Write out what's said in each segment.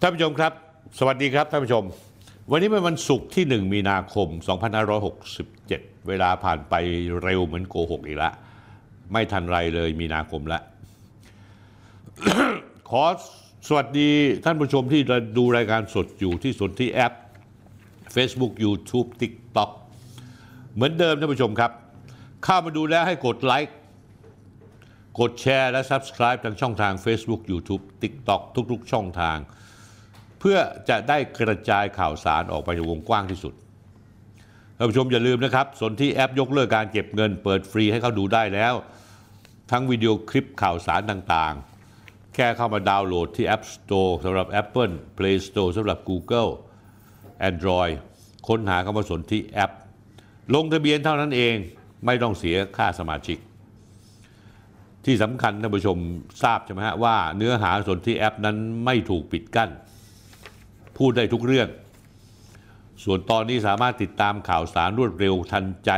ท่านผู้ชมครับ สวัสดีครับท่านผู้ชม วันนี้เป็นวันศุกร์ที่ 1 มีนาคม 2567 เวลาผ่านไปเร็วเหมือนโกหกอีกแล้วไม่ทันไรเลยมีนาคมแล้วขอสวัสดีท่านผู้ชมที่ดูรายการสดอยู่ที่สนที่แอป Facebook YouTube TikTok เหมือนเดิมท่านผู้ชมครับ เข้ามาดูแล้วให้กดไลค์กดแชร์และ Subscribe ทางช่องทาง Facebook YouTube TikTok ทุก ๆ ช่องทาง เพื่อจะได้กระจายข่าวสารออกไปในวงกว้างที่สุดท่านผู้ชมอย่าลืมนะครับสนที่แอปยกเลิกการเก็บเงิน เปิดฟรีให้เขาดูได้แล้ว ทั้งวิดีโอคลิปข่าวสารต่างๆ แค่เข้ามาดาวน์โหลดที่ App Store สำหรับ Apple Play Store สำหรับ Google Android ค้นหาคำว่าสนที่แอป ลงทะเบียนเท่านั้นเองไม่ต้องเสียค่าสมาชิก ที่สำคัญท่านผู้ชมทราบใช่ไหมฮะว่าเนื้อหาสนที่แอปนั้นไม่ถูกปิดกั้น พูดได้ทุกเรื่อง ส่วนตอนนี้สามารถติดตามข่าวสารรวดเร็วทันใจ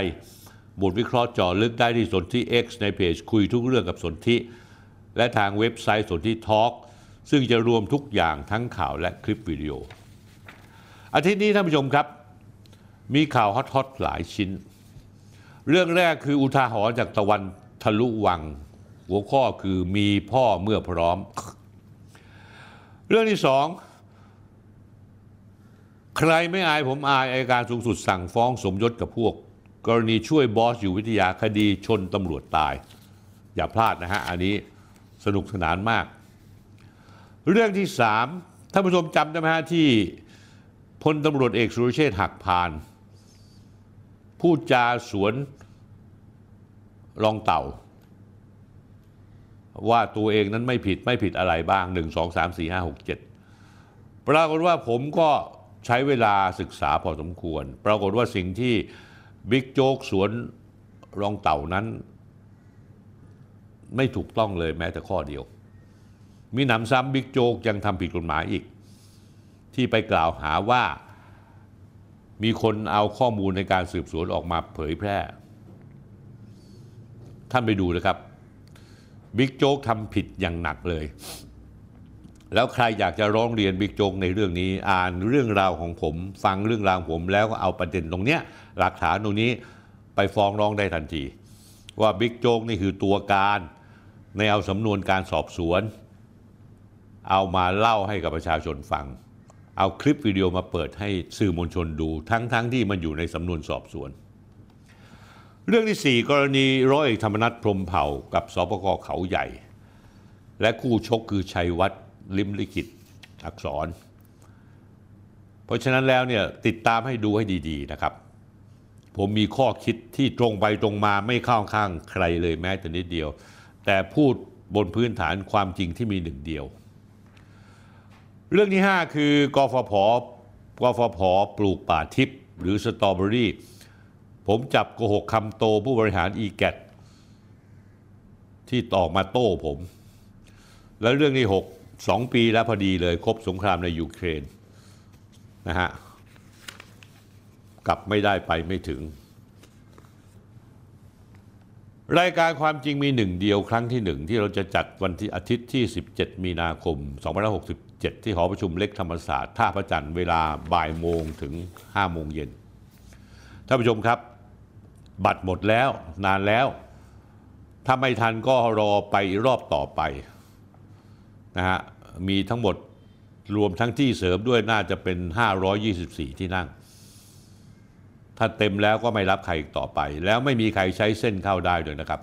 บทวิเคราะห์เจาะลึกได้ที่สนที่ X ในเพจคุยทุกเรื่องกับสนที่และทางเว็บไซต์สนที่ทอล์กซึ่งจะรวมทุกอย่างทั้งข่าวและคลิปวิดีโอ อาทิตย์นี้ท่านผู้ชมครับ มีข่าวฮอตๆหลายชิ้น เรื่องแรกคืออุทาหรณ์จากตะวันทะลุวัง หัวข้อคือมีพ่อเมื่อพร้อม เรื่องที่สอง ใครไม่อายผมอายอายการสูงสุดสั่งฟ้องสมยศกับพวก กรณีช่วยบอสอยู่วิทยาคดีชนตำรวจตาย อย่าพลาดนะฮะ อันนี้สนุกสนานมาก เรื่องที่สามท่านผู้ชมจำได้ไหมฮะที่พลตำรวจเอกสุรเชษฐ์หักพานพูดจาสวนรองเต่า ว่าตัวเองนั้นไม่ผิดไม่ผิดอะไรบ้าง 1 2 3 4 5 6 7 ปรากฏว่าผมก็ ใช้เวลาศึกษาพอสมควร ปรากฏว่าสิ่งที่บิ๊กโจ๊กสวนรองเต่านั้น ไม่ถูกต้องเลยแม้แต่ข้อเดียว มีหนำซ้ำบิ๊กโจ๊กยังทำผิดกฎหมายอีก ที่ไปกล่าวหาว่ามีคนเอาข้อมูลในการสืบสวนออกมาเผยแพร่ ท่านไปดูนะครับบิ๊กโจ๊กทำผิดอย่างหนักเลย แล้วใครอยากจะร้องเรียนบิ๊กโจ๊กในเรื่องนี้ อ่านเรื่องราวของผม ฟังเรื่องราวของผม แล้วก็เอาประเด็นตรงเนี้ยหลักฐานตรงนี้ไปฟ้องร้องได้ทันที ว่าบิ๊กโจ๊กนี่คือตัวการในเอาสำนวนการสอบสวน เอามาเล่าให้กับประชาชนฟัง เอาคลิปวิดีโอมาเปิดให้สื่อมวลชนดู ทั้งๆทที่มันอยู่ในสำนวนสอบสวน เรื่องที่ 4 กรณีร้อยเอกธรรมนัฐพรมเผ่ากับสปกเขาใหญ่ และคู่ชกคือชัยวัฒน์ ลิมลิขิตอักษร เพราะฉะนั้นแล้วเนี่ยติดตามให้ดูให้ดี ๆนะครับ ผมมีข้อคิดที่ตรงไปตรงมาไม่เข้าข้างใครเลยแม้แต่นิดเดียว แต่พูดบนพื้นฐานความจริงที่มีหนึ่งเดียว เรื่องที่ 5 คือกฟผกฟผปลูกป่าทิพย์หรือสตรอเบอรี่ผมจับโกหกคำโตผู้บริหารอีแกที่ต่อมาโต้ผม แล้วเรื่องที่ 6 2ปีแล้วพอดีเลยครบสงครามในยูเครนนะฮะกลับไม่ได้ไปไม่ถึง รายการความจริงมีหนึ่งเดียวครั้งที่หนึ่งที่เราจะจัดวันที่อาทิตย์ที่ 17 มีนาคม 2567 ที่หอประชุมเล็กธรรมศาสตร์ท่าพระจันทร์เวลาบ่ายโมงถึง5โมงเย็นท่านผู้ชมครับบัตรหมดแล้วนานแล้ว ถ้าไม่ทันก็รอไปรอบต่อไป นะฮะมีทั้งหมดรวมทั้งที่เสริมด้วยน่าจะเป็น 524 ที่นั่ง ถ้าเต็มแล้วก็ไม่รับใครอีกต่อไป แล้วไม่มีใครใช้เส้นเข้าได้ด้วยนะครับ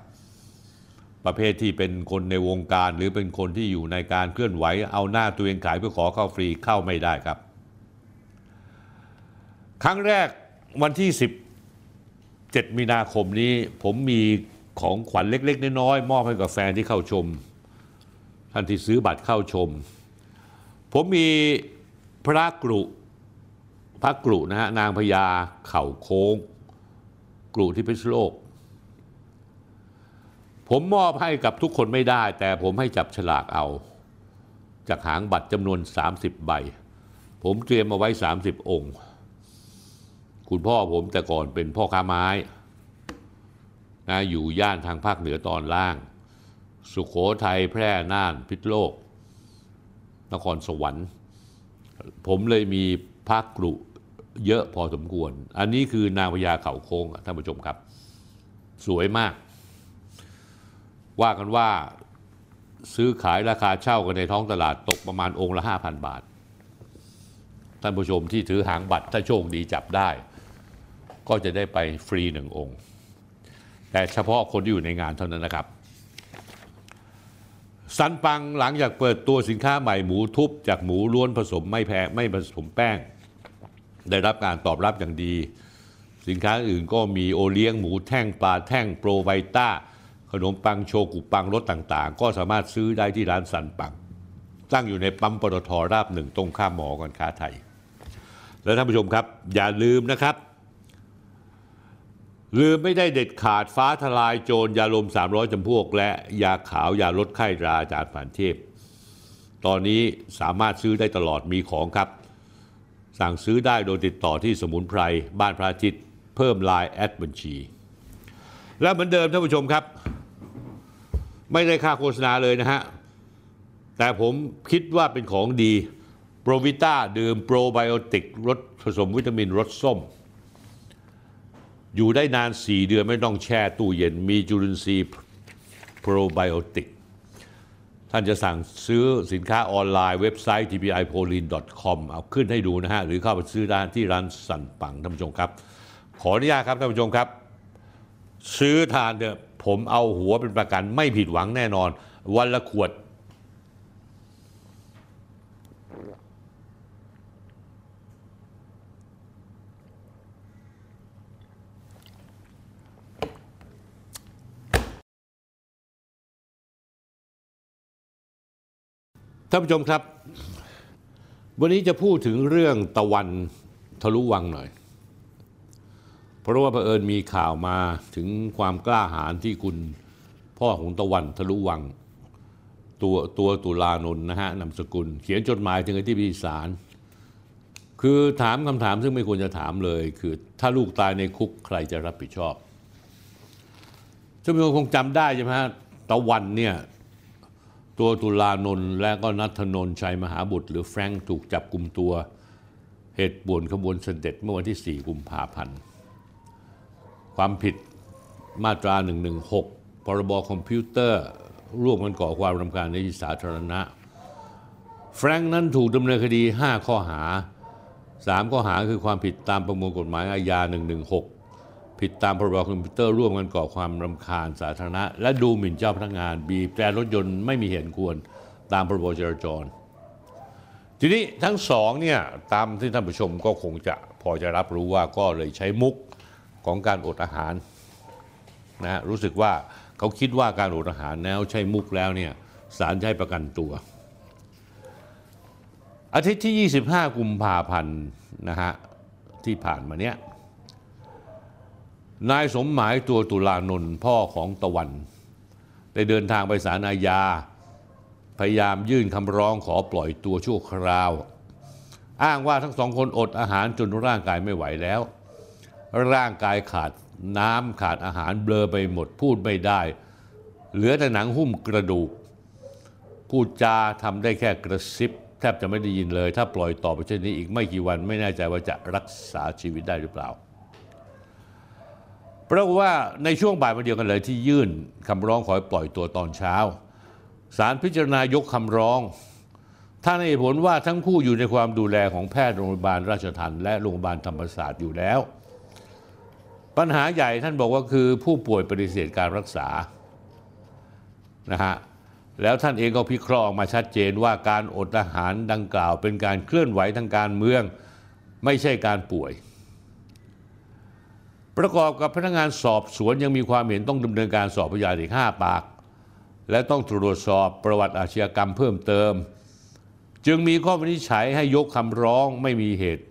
ประเภทที่เป็นคนในวงการหรือเป็นคนที่อยู่ในการเคลื่อนไหว เอาหน้าตัวเองขายเพื่อขอเข้าฟรีเข้าไม่ได้ครับ ครั้งแรกวันที่ 17 มีนาคมนี้ผมมีของขวัญเล็ก ๆ น้อยๆมอบให้กับแฟนที่เข้าชม ท่านที่ซื้อบัตรเข้าชม ผมมีพระกรุพระกรุนะฮะนางพญาเข่าโค้ง กรุที่พิษโลก ผมมอบให้กับทุกคนไม่ได้ แต่ผมให้จับฉลากเอา จากหางบัตรจำนวน 30 ใบ ผมเตรียมมาไว้ 30 องค์ คุณพ่อผมแต่ก่อนเป็นพ่อค้าไม้นะอยู่ย่านทางภาคเหนือตอนล่าง สุขโขทัยแพร่น่านพิษโลก นครสวรรค์ ผมเลยมีภาคกรุเยอะพอสมควร อันนี้คือนางพญาเขาโค้งท่านผู้ชมครับ สวยมาก ว่ากันว่าซื้อขายราคาเช่ากันในท้องตลาดตกประมาณองค์ละ 5,000 บาท ท่านผู้ชมที่ถือหางบัตรถ้าโชคดีจับได้ ก็จะได้ไปฟรีหนึ่งองค์ แต่เฉพาะคนที่อยู่ในงานเท่านั้นนะครับ ซันปังหลังจากเปิดตัวสินค้าใหม่หมูทุบ จากหมูล้วนผสมไม่แพงไม่ผสมแป้ง ได้รับการตอบรับอย่างดี สินค้าอื่นก็มีโอเลี้ยงหมูแท่งปลาแท่งโปรไวต้า ขนมปังโชกุปังรสต่างๆ ก็สามารถซื้อได้ที่ร้านสันปัง ตั้งอยู่ในปั๊มปตทราบหนึ่งตรงข้ามหมอการค้าไทย และท่านผู้ชมครับ อย่าลืมนะครับ ลืมไม่ได้เด็ดขาดฟ้าทลายโจรยาลม 300จำพวก และยาขาวยาลดไข้ราอาจารย์ผ่านเทพ ตอนนี้สามารถซื้อได้ตลอดมีของครับ สั่งซื้อได้โดยติดต่อที่สมุนไพร บ้านพระอาทิตย์ เพิ่มไลน์แอดบัญชี และเหมือนเดิมท่านผู้ชมครับ ไม่ได้ค่าโฆษณาเลยนะฮะ แต่ผมคิดว่าเป็นของดีโปรวิต้าดื่มโปรไบโอติกรสผสมวิตามินรสส้ม อยู่ได้นาน 4 เดือนไม่ต้องแช่ตู้เย็น มีจุลินทรีย์โปรไบโอติก ท่านจะสั่งซื้อสินค้าออนไลน์เว็บไซต์ tpipolin.com เอาขึ้นให้ดูนะฮะ หรือเข้าไปซื้อได้ที่ร้านสันปังท่านผู้ชมครับ ขออนุญาตครับท่านผู้ชมครับ ซื้อทานเถอะผมเอาหัวเป็นประกันไม่ผิดหวังแน่นอน วันละขวด ท่านผู้ชมครับ วันนี้จะพูดถึงเรื่องตะวันทะลุวังหน่อย เพราะว่าเผอิญมีข่าวมาถึงความกล้าหาญที่คุณพ่อของตะวันทะลุวัง ตัวตัวตุลานนท์นะฮะนามสกุล เขียนจดหมายถึงอธิบดีศาลคือถามคำถามซึ่งไม่ควรจะถามเลย คือถ้าลูกตายในคุกใครจะรับผิดชอบท่านผู้ชมคงจำได้ใช่ไหมฮะตะวันเนี่ย ตัวตุลานนท์และก็นัทนนชัยมหาบุตร หรือแฟรงค์ถูกจับกลุ่มตัวเหตุป่วนขบวนเสด็จเมื่อวันที่ 4 กุมภาพันธ์ ความผิดมาตรา 116 พรบคอมพิวเตอร์ร่วมกันก่อความรำคาญในที่สาธารณะ แฟรงค์นั้นถูกดำเนินคดี 5 ข้อหา 3 ข้อหาคือความผิดตามประมวลกฎหมายอาญา 116 ผิดตามพรบคอมพิวเตอร์ร่วมกันก่อความรำคาญสาธารณะ และดูหมิ่นเจ้าพนักงาน บีบแตรรถยนต์ไม่มีเหตุควรตามพรบจราจร ทีนี้ทั้งสองเนี่ยตามที่ท่านผู้ชมก็คงจะพอจะรับรู้ว่าก็เลยใช้มุกของการอดอาหารนะฮะรู้สึกว่าเขาคิดว่าการอดอาหารแล้วใช้มุกแล้วเนี่ยศาลจะให้ประกันตัว อาทิตย์ที่ 25 กุมภาพันธ์นะฮะที่ผ่านมาเนี้ย นายสมหมายตัวตุลานนท์พ่อของตะวัน ได้เดินทางไปศาลอาญา พยายามยื่นคำร้องขอปล่อยตัวชั่วคราว อ้างว่าทั้งสองคนอดอาหารจนร่างกายไม่ไหวแล้ว ร่างกายขาดน้ำขาดอาหารเบลอไปหมดพูดไม่ได้ เหลือแต่หนังหุ้มกระดูก พูดจาทำได้แค่กระซิบแทบจะไม่ได้ยินเลย ถ้าปล่อยต่อไปเช่นนี้อีกไม่กี่วันไม่แน่ใจว่าจะรักษาชีวิตได้หรือเปล่า ปรากฏว่าในช่วงบ่ายวันเดียวกันเลยที่ยื่นคำร้องขอปล่อยตัวตอนเช้าศาลพิจารณายกคำร้องท่านให้ผลว่าทั้งคู่อยู่ในความดูแลของแพทย์โรงพยาบาลราชทัณฑ์และโรงพยาบาลธรรมศาสตร์อยู่แล้ว ปัญหาใหญ่ท่านบอกว่าคือผู้ป่วยปฏิเสธการรักษานะฮะแล้วท่านเองก็พิเคราะห์ออกมาชัดเจนว่าการอดอาหารดังกล่าว เป็นการเคลื่อนไหวทางการเมือง ไม่ใช่การป่วย ประกอบกับพนักงานสอบสวนยังมีความเห็นต้องดำเนินการสอบพยานอีก 5 ปาก และต้องตรวจสอบประวัติอาชญากรรมเพิ่มเติม จึงมีข้อวินิจฉัยให้ยกคำร้องไม่มีเหตุ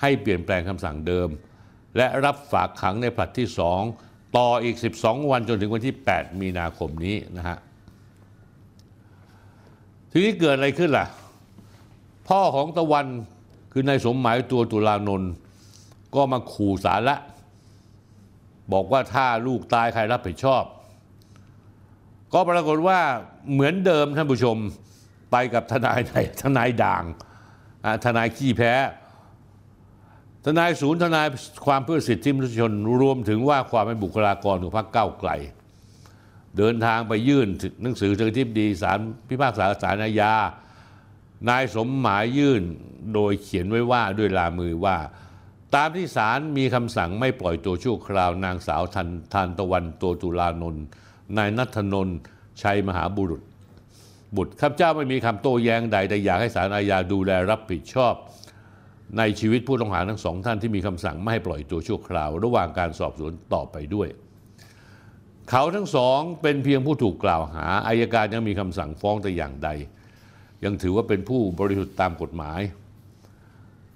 ให้เปลี่ยนแปลงคำสั่งเดิม และรับฝากขังในผลัดที่ 2 ต่ออีก 12 วันจนถึงวันที่ 8 มีนาคมนี้นะฮะทีนี้เกิดอะไรขึ้นล่ะ พ่อของตะวันคือนายสมหมายตัวตุลานนท์ก็มาขู่ศาลละ บอกว่าถ้าลูกตายใครรับผิดชอบ ก็ปรากฏว่าเหมือนเดิมท่านผู้ชมไปกับทนายไหนทนายด่างทนายขี้แพ้ ทนายศูนย์ทนายความเพื่อสิทธิมนุษยชนรวมถึงว่าความเป็นบุคลากรของพรรคก้าวไกล เดินทางไปยื่นหนังสือถึงทิบดีสารพิพากษาสารอาญานายสมหมายยื่นโดยเขียนไว้ว่าด้วยลายมือว่า ตามที่ศาลมีคำสั่งไม่ปล่อยตัวชั่วคราวนางสาวทันทานตะวันตัวตุลานนท์นายนัทนนท์ชัยมหาบุรุษ บุตรข้าพเจ้าไม่มีคำโต้แย้งใดแต่อยากให้ศาลอาญาดูแลรับผิดชอบ ในชีวิตผู้ต้องหาทั้งสองท่านที่มีคำสั่งไม่ให้ปล่อยตัวชั่วคราว ระหว่างการสอบสวนต่อไปด้วย เขาทั้งสองเป็นเพียงผู้ถูกกล่าวหาอายการยังมีคำสั่งฟ้องแต่อย่างใด ยังถือว่าเป็นผู้บริสุทธิ์ตามกฎหมาย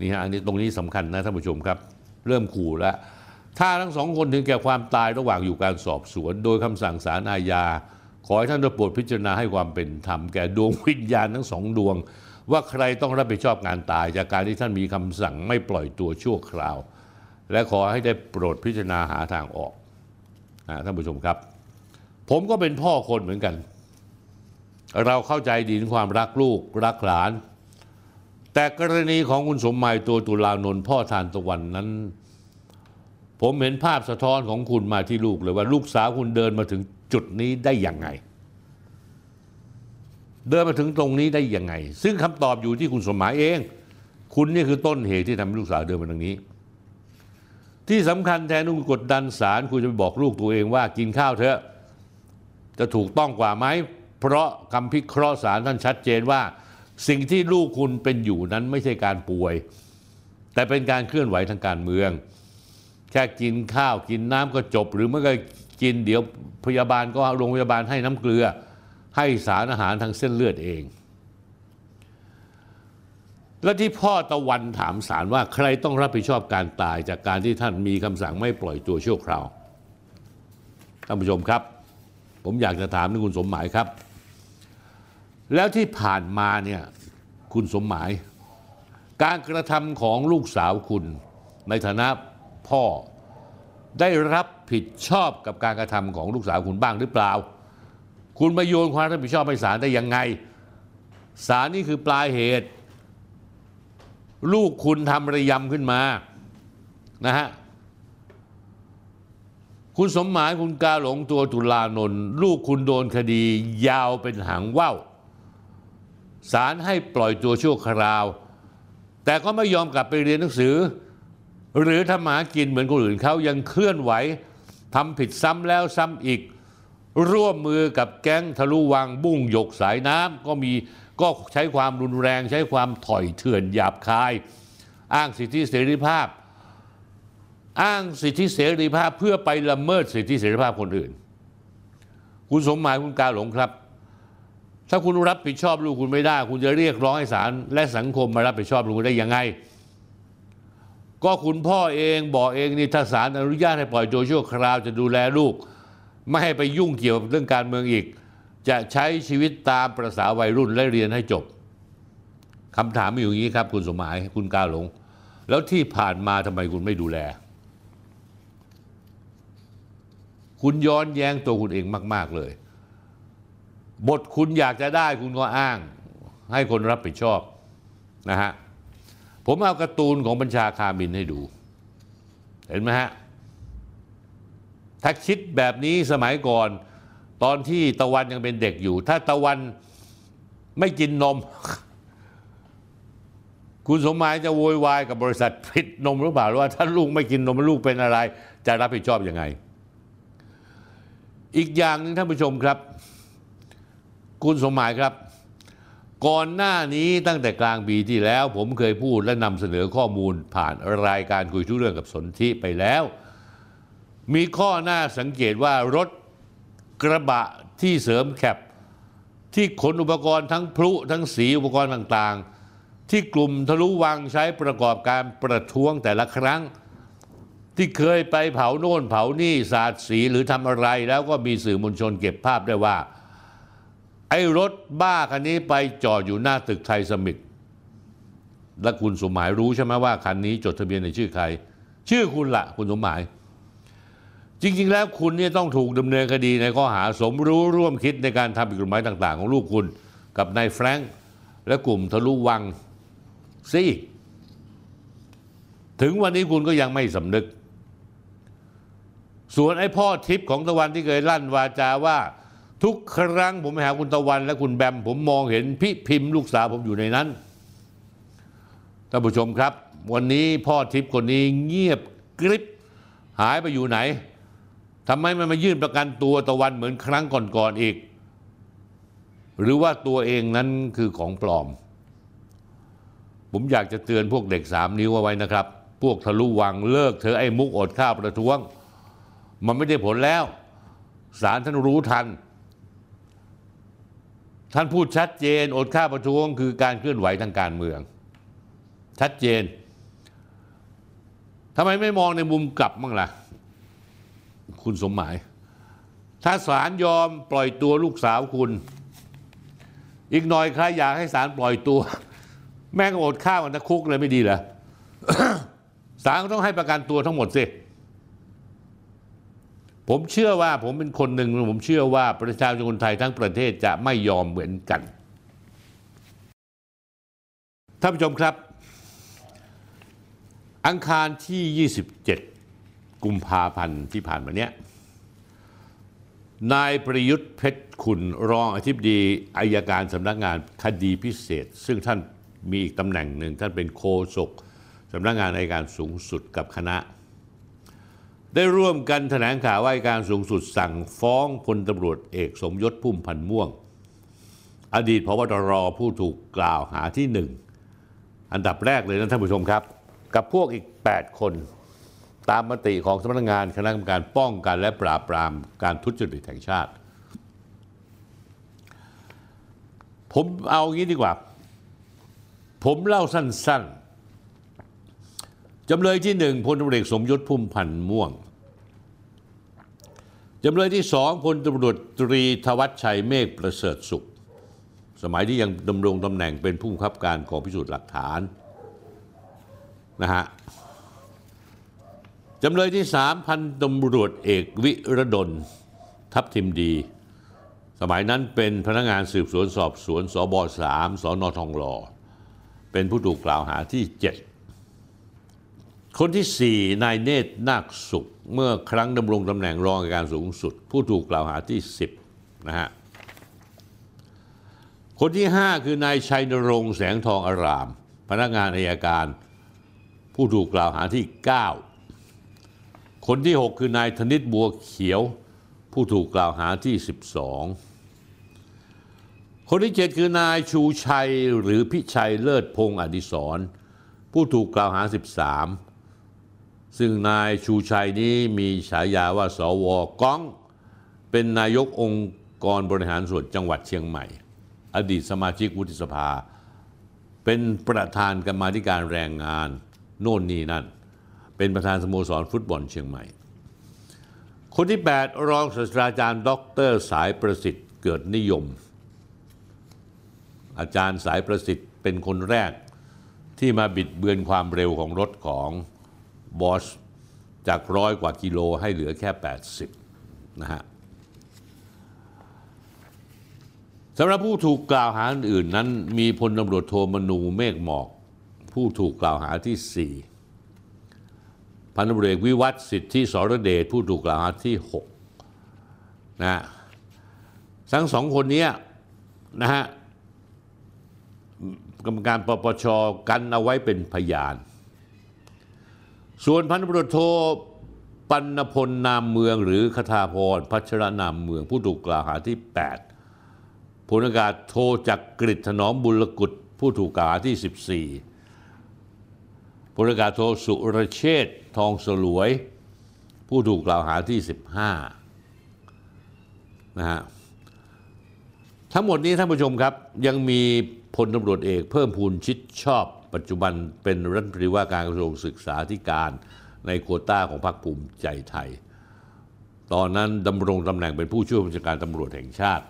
นี่ฮะอันนี้ตรงนี้สำคัญนะท่านผู้ชมครับ เริ่มขู่แล้วถ้าทั้งสองคนถึงแก่ความตายระหว่างอยู่การสอบสวน โดยคำสั่งศาลอาญา ขอให้ท่านได้โปรดพิจารณาให้ความเป็นธรรมแก่ดวงวิญญาณทั้งสองดวง ว่าใครต้องรับผิดชอบงานตาย จากการที่ท่านมีคำสั่งไม่ปล่อยตัวชั่วคราว และขอให้ได้โปรดพิจารณาหาทางออกนะท่านผู้ชมครับ ผมก็เป็นพ่อคนเหมือนกัน เราเข้าใจดีถึงความรักลูกรักหลาน แต่กรณีของคุณสมหมายตัวตุลานนท์พ่อทานตะวันนั้น ผมเห็นภาพสะท้อนของคุณมาที่ลูกเลยว่าลูกสาวคุณเดินมาถึงจุดนี้ได้ยังไง เดินมาถึงตรงนี้ได้ยังไง ซึ่งคำตอบอยู่ที่คุณสมหมายเอง คุณนี่คือต้นเหตุที่ทำให้ลูกสาวเดินมาตรงนี้ ที่สำคัญแทนที่คุณกดดันศาลคุณจะไปบอกลูกตัวเองว่ากินข้าวเถอะจะถูกต้องกว่าไหมเพราะคำพิเคราะห์ศาลท่านชัดเจนว่า สิ่งที่ลูกคุณเป็นอยู่นั้นไม่ใช่การป่วย แต่เป็นการเคลื่อนไหวทางการเมือง แค่กินข้าวกินน้ำก็จบ หรือเมื่อก็กินเดี๋ยวพยาบาลก็โรงพยาบาลให้น้ำเกลือ ให้สารอาหารทางเส้นเลือดเอง และที่พ่อตะวันถามศาลว่าใครต้องรับผิดชอบการตายจากการที่ท่านมีคำสั่งไม่ปล่อยตัวชั่วคราวท่านผู้ชมครับ ผมอยากจะถามถึงคุณสมหมายครับ แล้วที่ผ่านมาเนี่ยคุณสมหมาย การกระทำของลูกสาวคุณ ในฐานะพ่อได้รับผิดชอบกับการกระทำของลูกสาวคุณบ้างหรือเปล่า คุณมาโยนความรับผิดชอบให้ศาลได้ยังไงศาลนี่คือปลายเหตุ ลูกคุณทำระยำขึ้นมานะฮะคุณสมหมายคุณกาหลงตัวตุลานนท์ลูกคุณโดนคดียาวเป็นหางว่าว ศาลให้ปล่อยตัวชั่วคราว แต่ก็ไม่ยอมกลับไปเรียนหนังสือ หรือทำหากินเหมือนคนอื่นเขายังเคลื่อนไหวทำผิดซ้ำแล้วซ้ำอีก ร่วมมือกับแก๊งทะลุวังบุ้งหยกสายน้ำก็มีก็ใช้ความรุนแรงใช้ความถอยเถื่อนหยาบคาย อ้างสิทธิเสรีภาพ อ้างสิทธิเสรีภาพเพื่อไปละเมิดสิทธิเสรีภาพคนอื่น คุณสมหมายคุณกาหลงครับ ถ้าคุณรับผิดชอบลูกคุณไม่ได้ คุณจะเรียกร้องให้ศาลและสังคมมารับผิดชอบลูกคุณได้ยังไง ก็คุณพ่อเองบอกเองนี่ถ้าศาลอนุญาตให้ปล่อยตัวชั่วคราวจะดูแลลูก ไม่ให้ไปยุ่งเกี่ยวกับเรื่องการเมืองอีก จะใช้ชีวิตตามประษาวัยรุ่นและเรียนให้จบคำถามมีอยู่อย่างนี้ครับ คุณสมหมายคุณกาหลง แล้วที่ผ่านมาทำไมคุณไม่ดูแล คุณย้อนแย้งตัวคุณเองมาก ๆเลย บทคุณอยากจะได้คุณก็อ้าง ให้คนรับผิดชอบนะฮะผมเอาการ์ตูนของบัญชาคามินให้ดู เห็นไหมฮะถ้าคิดแบบนี้สมัยก่อน ตอนที่ตะวันยังเป็นเด็กอยู่ ถ้าตะวันไม่กินนม คุณสมหมายจะโวยวายกับบริษัทผิดนมหรือเปล่าว่า ถ้าลูกไม่กินนมลูกเป็นอะไร จะรับผิดชอบอยังไง อีกอย่างหนึ่งท่านผู้ชมครับ คุณสมหมายครับ ก่อนหน้านี้ตั้งแต่กลางปีที่แล้ว ผมเคยพูดและนำเสนอข้อมูลผ่านรายการคุยทุกเรื่องกับสนธิไปแล้ว มีข้อหน้าสังเกตว่ารถกระบะที่เสริมแคปที่ขนอุปกรณ์ทั้งพลุทั้งสีอุปกรณ์ต่างๆ ที่กลุ่มทะลุวังใช้ประกอบการประท้วงแต่ละครั้ง ที่เคยไปเผาโน่นเผานี่สาดสีหรือทำอะไรแล้วก็มีสื่อมวลชนเก็บภาพได้ว่า ไอ้รถบ้าคันนี้ไปจอดอยู่หน้าตึกไทยสมิธและคุณสมหมายรู้ใช่ไหมว่าคันนี้จดทะเบียนในชื่อใคร ชื่อคุณละคุณสมหมาย จริง ๆ แล้วคุณเนี่ยต้องถูกดำเนินคดีในข้อหาสมรู้ร่วมคิดในการทำผิดกฎหมายต่าง ๆ ของลูกคุณกับนายแฟรงค์และกลุ่มทะลุวังสิถึงวันนี้คุณก็ยังไม่สำนึก ส่วนไอ้พ่อทิพย์ของตะวันที่เคยลั่นวาจาว่า ทุกครั้งผมไปหาคุณตะวันและคุณแบม ผมมองเห็นพี่พิมพ์ลูกสาวผมอยู่ในนั้นท่านผู้ชมครับ วันนี้พ่อทิพย์คนนี้เงียบกริบหายไปอยู่ไหนทำไมมันมายื่นประกันตัวตะวันเหมือนครั้งก่อนๆอีก หรือว่าตัวเองนั้นคือของปลอม ผมอยากจะเตือนพวกเด็กสามนิ้วเอาไว้นะครับ พวกทะลุวังเลิกเธอะไอ้มุกอดข้าวประท้วง มันไม่ได้ผลแล้วศาลท่านรู้ทัน ท่านพูดชัดเจนอดข้าประท้วงคือการเคลื่อนไหวทางการเมือง ชัดเจนทำไมไม่มองในมุมกลับบ้างล่ะ คุณสมหมาย ถ้าศาลยอมปล่อยตัวลูกสาวคุณ อีกหน่อยใครอยากให้ศาลปล่อยตัว แม่งอดข้าวกันทั้งคุกเลยไม่ดีเหรอศาลก็ต้องให้ประกันตัวทั้งหมดสิ ผมเชื่อว่าผมเป็นคนหนึ่งผมเชื่อว่าประชาชนคนไทยทั้งประเทศจะไม่ยอมเหมือนกันท่านผู้ชมครับ อังคารที่ 27 กุมภาพันธ์ที่ผ่านมาเนี้ยนายประยุทธ์เพชรขุนรองอธิบดีอายการสำนักงานคดีพิเศษ ซึ่งท่านมีอีกตำแหน่งหนึ่งท่านเป็นโฆษกสำนักงานอายการสูงสุดกับคณะ ได้ร่วมกันแถลงข่าวว่าอัยการสูงสุดสั่งฟ้องพลตำรวจเอกสมยศพุ่มพันธ์ม่วง อดีตพบตรผู้ถูกกล่าวหาที่หนึ่งอันดับแรกเลยนะท่านผู้ชมครับ กับพวกอีก 8 คน ตามมติของสำนักงานคณะกรรมการป้องกันและปราบปรามการทุจริตแห่งชาติ ผมเอางี้ดีกว่า ผมเล่าสั้นๆจำเลยที่หนึ่งพลตำรวจเอกสมยศพุ่มพันธ์ม่วง จำเลยที่สองพลตำรวจตรีทวัชชัยเมฆประเสริฐสุข สมัยที่ยังดำรงตำแหน่งเป็นผู้บังคับการกองพิสูจน์หลักฐานนะฮะจำเลยที่สามพันตำรวจเอกวิรดลทัพทิมดี สมัยนั้นเป็นพนักงานสืบสวนสอบสวนสบสามสอนอทองหล่อเป็นผู้ถูกกล่าวหาที่เจ็ด คนที่สี่นายเนตรนาคสุข เมื่อครั้งดำรงตำแหน่งรองอัยการสูงสุด ผู้ถูกกล่าวหาที่สิบนะฮะ คนที่ 5 คือนายชัยนรงค์แสงทองอาราม พนักงานอายการ ผู้ถูกกล่าวหาที่ 9 คนที่ 6 คือนายธนิตบัวเขียว ผู้ถูกกล่าวหาที่ 12 คนที่ 7 คือนายชูชัยหรือพิชัยเลิศพงศ์อดิศรผู้ถูกกล่าวหา 13 ซึ่งนายชูชัยนี้มีฉายาว่าสวก้อง เป็นนายกองค์กรบริหารส่วนจังหวัดเชียงใหม่ อดีตสมาชิกวุฒิสภา เป็นประธานกรรมาธิการแรงงาน โน่นนี่นั่น เป็นประธานสโมสรฟุตบอลเชียงใหม่ คนที่ 8 รองศาสตราจารย์ ดร สายประสิทธิ์เกิดนิยม อาจารย์สายประสิทธิ์เป็นคนแรกที่มาบิดเบือนความเร็วของรถของ บอสจากร้อยกว่ากิโลให้เหลือแค่ 80 นะฮะสำหรับผู้ถูกกล่าวหาอื่นนั้น มีพลตำรวจโทมนูเมฆหมอก ผู้ถูกกล่าวหาที่ 4 พันตำรวจเอกวิวัฒน์สิทธิสรเดชผู้ถูกกล่าวหาที่ 6 นะทั้งสองคนนี้นะฮะกรรมการปปชกันเอาไว้เป็นพยาน ส่วนพันตำรวจโทปัณพลนามเมืองหรือคทาพรพัชรนามเมืองผู้ถูกกล่าวหาที่ 8พลอากาศโทจักกริถนอมบุลกุลผู้ถูกกล่าวหาที่ 14พลอากาศโทสุรเชษทองสลวย ผู้ถูกกล่าวหาที่ 15นะฮะทั้งหมดนี้ท่านผู้ชมครับยังมีพลตำรวจเอกเพิ่มพูนชิดชอบ ปัจจุบันเป็นรัฐมนตรีว่าการกระทรวงศึกษาธิการในโควต้าของพรรคภูมิใจไทย ตอนนั้นดำรงตำแหน่งเป็นผู้ช่วยผู้บัญชาการตำรวจแห่งชาติ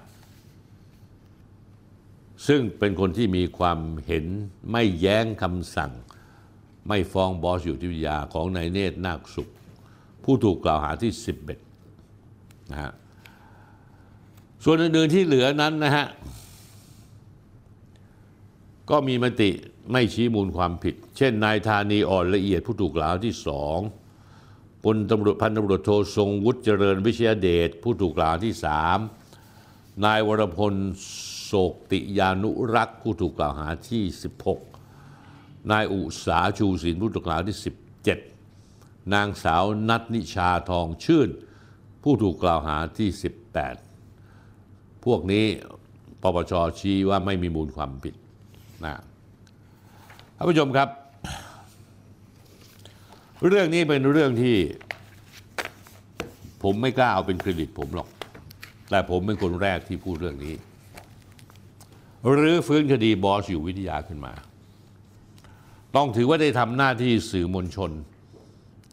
ซึ่งเป็นคนที่มีความเห็นไม่แย้งคำสั่ง ไม่ฟ้องบอสอยู่ที่วิทยาของนายเนตรนาคสุข ผู้ถูกกล่าวหาที่ 11นะฮะส่วนอื่นๆที่เหลือนั้นนะฮะก็มีมติ ไม่ชี้มูลความผิด เช่น นายธานีอ่อนละเอียดผู้ถูกกล่าวที่สองพลตำรวจพันตำรวจโททรงวุฒิเจริญวิชยเดชผู้ถูกกล่าวที่สามนายวรพลโศกติยานุรักษ์ผู้ถูกกล่าวหาที่ 16 นายอุสาชูศิลป์ผู้ถูกกล่าวที่ 17 นางสาวนัทนิชาทองชื่น ผู้ถูกกล่าวหาที่ 18 พวกนี้ปปชชี้ว่าไม่มีมูลความผิดนะ ท่านผู้ชมครับ เรื่องนี้เป็นเรื่องที่ ผมไม่กล้าเอาเป็นเครดิตผมหรอก แต่ผมเป็นคนแรกที่พูดเรื่องนี้หรือฟื้นคดีบอสอยู่วิทยาขึ้นมา ต้องถือว่าได้ทำหน้าที่สื่อมวลชน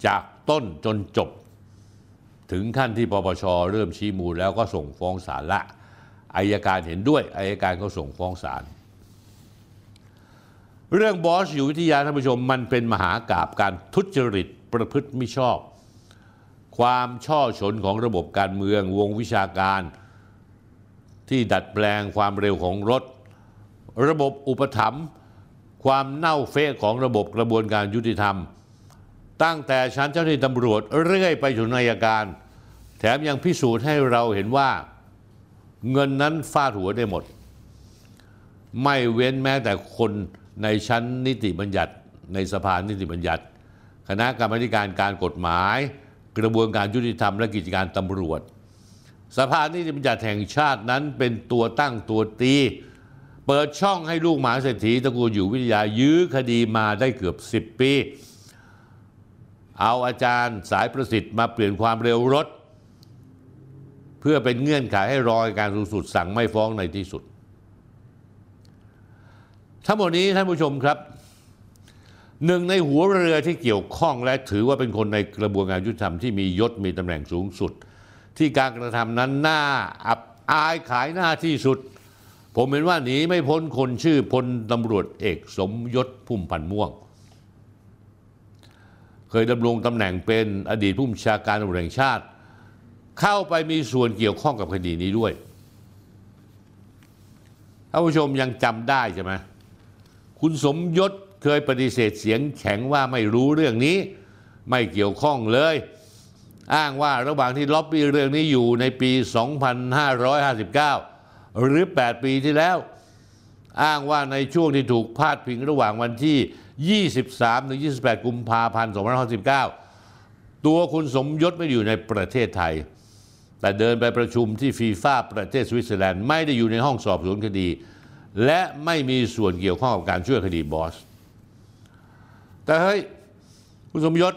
จากต้นจนจบ ถึงขั้นที่ปปชเริ่มชี้มูลแล้วก็ส่งฟ้องศาลละอายการเห็นด้วยอายการก็ส่งฟ้องศาล เรื่องบอสอยู่วิทยาท่านผู้ชมมันเป็นมหากาบการทุจริตประพฤติมิชอบ ความช่อฉนของระบบการเมืองวงวิชาการ ที่ดัดแปลงความเร็วของรถ ระบบอุปถัมภ์ความเน่าเฟะของระบบกระบวนการยุติธรรม ตั้งแต่ชั้นเจ้าหน้าที่ตำรวจเรื่อยไปถึงนายการ แถมยังพิสูจน์ให้เราเห็นว่าเงินนั้นฟาดหัวได้หมด ไม่เว้นแม้แต่คน ในชั้นนิติบัญญัติ ในสภานิติบัญญัติ คณะกรรมการการกฎหมาย กระบวนการยุติธรรมและกิจการตำรวจ สภานิติบัญญัติแห่งชาตินั้นเป็นตัวตั้งตัวตี เปิดช่องให้ลูกหมาเศรษฐีตระกูลอยู่วิทยายื้อคดีมาได้เกือบ 10 ปี เอาอาจารย์สายประสิทธิ์มาเปลี่ยนความเร็วรถ เพื่อเป็นเงื่อนไขให้รอยการสูงสุดสั่งไม่ฟ้องในที่สุด ทั้งหมดนี้ท่านผู้ชมครับหนึ่งในหัวเรือที่เกี่ยวข้องและถือว่าเป็นคนในกระบวนการยุติธรรมที่มียศมีตำแหน่งสูงสุด ที่การกระทำนั้นหน่าอับอายขายหน้าที่สุด ผมเห็นว่าหนีไม่พ้นคนชื่อพลตำรวจเอกสมยศพุ่มพันม่วง เคยดำรงตำแหน่งเป็นอดีตผู้บัญชาการตำรวจแห่งชาติ เข้าไปมีส่วนเกี่ยวข้องกับคดีนี้ด้วยท่านผู้ชมยังจำได้ใช่ไหม คุณสมยศเคยปฏิเสธเสียงแข็งว่าไม่รู้เรื่องนี้ ไม่เกี่ยวข้องเลย อ้างว่าระหว่างที่ล็อบบี้เรื่องนี้อยู่ในปี 2559 หรือ 8 ปีที่แล้ว อ้างว่าในช่วงที่ถูกพาดพิงระหว่างวันที่ 23ถึง28 กุมภาพันธ์2519ตัวคุณสมยศไม่อยู่ในประเทศไทย แต่เดินไปประชุมที่ฟีฟ่าประเทศสวิตเซอร์แลนด์ไม่ได้อยู่ในห้องสอบสวนคดี และไม่มีส่วนเกี่ยวข้องกับการช่วยคดีบอส แต่เฮ้ย คุณสมยศ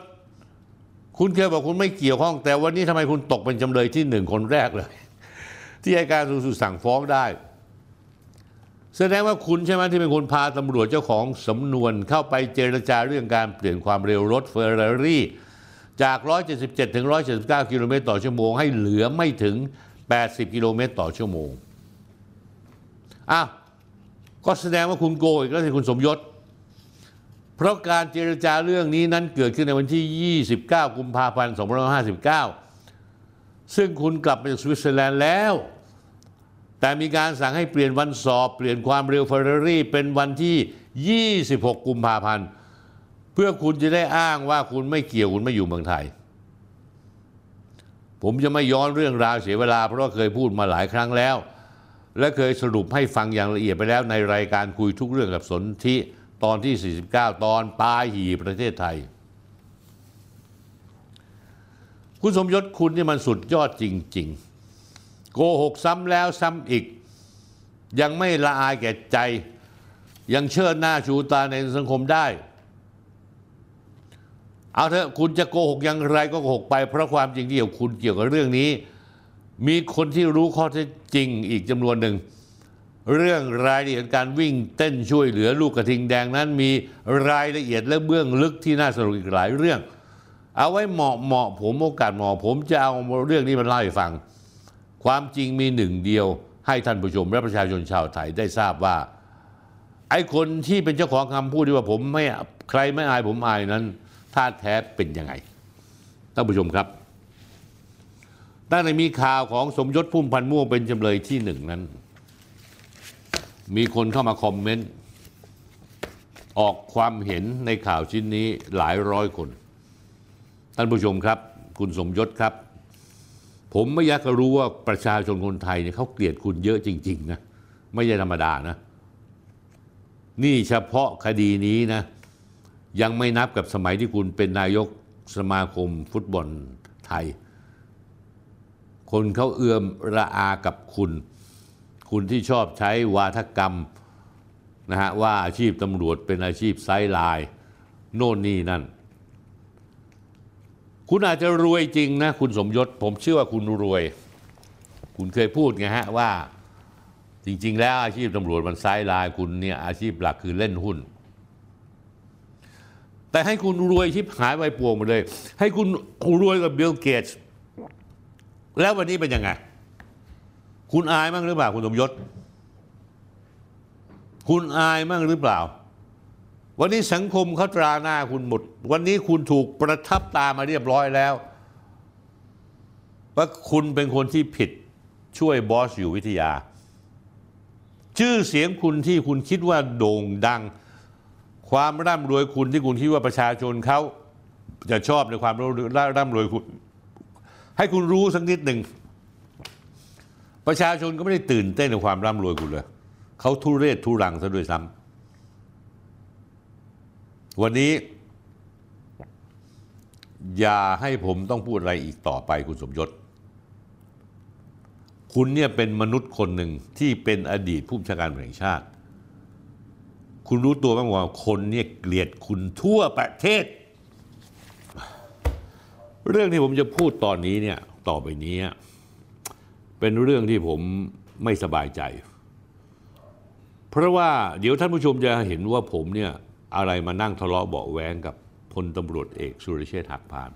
คุณเคยบอกคุณไม่เกี่ยวข้อง แต่วันนี้ทำไมคุณตกเป็นจำเลยที่หนึ่งคนแรกเลย ที่อัยการสูงสุดสั่งฟ้องได้ แสดงว่าคุณใช่ไหมที่เป็นคนพาตำรวจเจ้าของสำนวนเข้าไปเจรจาเรื่องการเปลี่ยนความเร็วรถเฟอร์รารี่จาก 177 ถึง 179 กิโลเมตรต่อชั่วโมง ให้เหลือไม่ถึง 80 กิโลเมตรต่อชั่วโมง อ้าว ก็แสดงว่าคุณโกงอีกแล้วสิคุณสมยศ เพราะการเจรจาเรื่องนี้นั้นเกิดขึ้นในวันที่ 29 กุมภาพันธ์ 2559 ซึ่งคุณกลับมาจากสวิตเซอร์แลนด์แล้ว แต่มีการสั่งให้เปลี่ยนวันสอบ เปลี่ยนความเร็วเฟอร์รารี่เป็นวันที่ 26 กุมภาพันธ์ เพื่อคุณจะได้อ้างว่าคุณไม่เกี่ยวคุณไม่อยู่เมืองไทย ผมจะไม่ย้อนเรื่องราวเสียเวลาเพราะว่าเคยพูดมาหลายครั้งแล้ว และเคยสรุปให้ฟังอย่างละเอียดไปแล้วในรายการคุยทุกเรื่องกับสนธิตอนที่ 49 ตอนปลาหีประเทศไทย คุณสมยศคุณนี่มันสุดยอดจริง ๆ โกหกซ้ำแล้วซ้ำอีก ยังไม่ละอายแก่ใจ ยังเชิดหน้าชูตาในสังคมได้ เอาเถอะคุณจะโกหกอย่างไรก็โกหกไปเพราะความจริงที่เกี่ยวคุณเกี่ยวกับเรื่องนี้ มีคนที่รู้ข้อเท็จจริงอีกจำนวนหนึ่ง เรื่องรายละเอียดการวิ่งเต้นช่วยเหลือลูกกระทิงแดงนั้นมีรายละเอียดและเบื้องลึกที่น่าสนุกอีกหลายเรื่อง เอาไว้เหมาะเหมาะผมโอกาสเหมาะผมจะเอาเรื่องนี้มาเล่าให้ฟัง ความจริงมีหนึ่งเดียวให้ท่านผู้ชมและประชาชนชาวไทยได้ทราบว่า ไอ้คนที่เป็นเจ้าของคำพูดที่ว่าผมไม่ใครไม่อายผมอายนั้นท่าแท้เป็นยังไงท่านผู้ชมครับ ตั้งแต่มีข่าวของสมยศพุ่มพันธ์ม่วงเป็นจำเลยที่หนึ่งนั้น มีคนเข้ามาคอมเมนต์ ออกความเห็นในข่าวชิ้นนี้หลายร้อยคน ท่านผู้ชมครับ คุณสมยศครับ ผมไม่อยากจะรู้ว่าประชาชนคนไทยเนี่ยเขาเกลียดคุณเยอะจริง ๆ นะ ไม่ใช่ธรรมดานะ นี่เฉพาะคดีนี้นะ ยังไม่นับกับสมัยที่คุณเป็นนายกสมาคมฟุตบอลไทย คนเขาเอื้อมระอากับคุณ คุณที่ชอบใช้วาทกรรมนะฮะว่าอาชีพตำรวจเป็นอาชีพไซไลน์โน่นนี่นั่น คุณอาจจะรวยจริงนะคุณสมยศ ผมเชื่อว่าคุณรวย คุณเคยพูดไงฮะว่าจริง ๆ แล้วอาชีพตำรวจมันไซไลน์คุณเนี่ยอาชีพหลักคือเล่นหุ้น แต่ให้คุณรวยชิบหายไปป่วงหมดเลย ให้คุณรวยกับบิลเกตส์ แล้ววันนี้เป็นยังไง คุณอายมั่งหรือเปล่าคุณสมยศ คุณอายมั่งหรือเปล่า วันนี้สังคมเขาตราหน้าคุณหมด วันนี้คุณถูกประทับตามาเรียบร้อยแล้วว่าคุณเป็นคนที่ผิดช่วยบอสอยู่วิทยา ชื่อเสียงคุณที่คุณคิดว่าโด่งดัง ความร่ำรวยคุณที่คุณคิดว่าประชาชนเขาจะชอบในความร่ำรวยคุณ ให้คุณรู้สักนิดหนึ่ง ประชาชนก็ไม่ได้ตื่นเต้นในความร่ำรวยคุณเลยเขาทุเรศทุรังซะด้วยซ้ำวันนี้ อย่าให้ผมต้องพูดอะไรอีกต่อไปคุณสมยศ คุณเนี่ยเป็นมนุษย์คนหนึ่งที่เป็นอดีตผู้บัญชาการแห่งชาติ คุณรู้ตัวไหมว่าคนเนี่ยเกลียดคุณทั่วประเทศ เรื่องที่ผมจะพูดตอนนี้เนี่ยต่อไปนี้เป็นเรื่องที่ผมไม่สบายใจ เพราะว่าเดี๋ยวท่านผู้ชมจะเห็นว่าผมเนี่ยอะไรมานั่งทะเลาะเบาะแวงกับพลตำรวจเอกสุรเชษฐ์หักพาน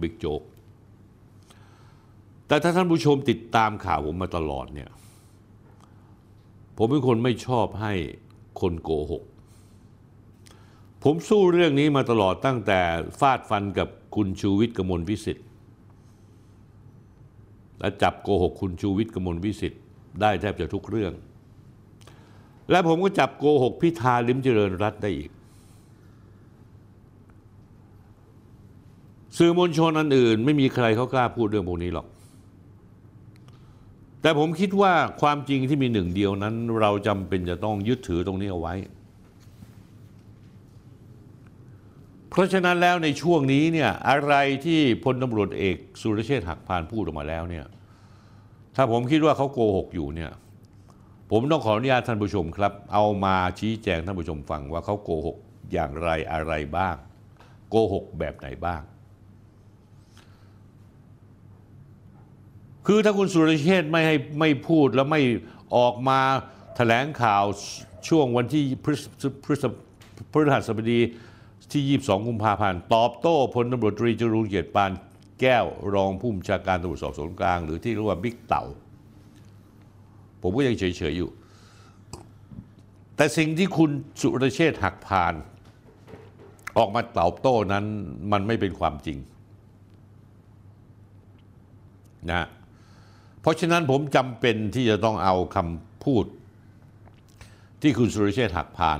บิ๊กโจ๊กแต่ถ้าท่านผู้ชมติดตามข่าวผมมาตลอดเนี่ยผมเป็นคนไม่ชอบให้คนโกหก ผมสู้เรื่องนี้มาตลอดตั้งแต่ฟาดฟันกับคุณชูวิทย์กมลวิสิทธิ์และจับโกหกคุณชูวิทย์กมลวิสิทธิ์ได้แทบจะทุกเรื่อง และผมก็จับโกหกพิธาลิมเจริญรัตได้อีก สื่อมวลชนอันอื่น ไม่มีใครเขากล้าพูดเรื่องพวกนี้หรอก แต่ผมคิดว่าความจริงที่มีหนึ่งเดียวนั้น เราจำเป็นจะต้องยึดถือตรงนี้เอาไว้ เพราะฉะนั้นแล้วในช่วงนี้เนี่ยอะไรที่พลตำรวจเอกสุรเชษฐ์หักพานพูดออกมาแล้วเนี่ยถ้าผมคิดว่าเขาโกหกอยู่เนี่ยผมต้องขออนุญาตท่านผู้ชมครับ เอามาชี้แจงท่านผู้ชมฟังว่าเขาโกหกอย่างไรอะไรบ้าง โกหกแบบไหนบ้าง คือถ้าคุณสุรเชษฐ์ไม่ให้ไม่พูดแล้วไม่ออกมาแถลงข่าวช่วงวันที่พฤษพฤษพฤหัสบดี ที่ 22 กุมภาพันธ์ตอบโต้พลตำรวจตรีจรูญเกียรติปานแก้วรองผู้บัญชาการตำรวจสอบสวนกลาง หรือที่เรียกว่าบิ๊กเต่า ผมก็ยังเฉยๆอยู่ แต่สิ่งที่คุณสุรเชษฐ์หักพานออกมาตอบโต้นั้นมันไม่เป็นความจริงนะเพราะฉะนั้นผมจำเป็นที่จะต้องเอาคำพูดที่คุณสุรเชษฐ์หักพาน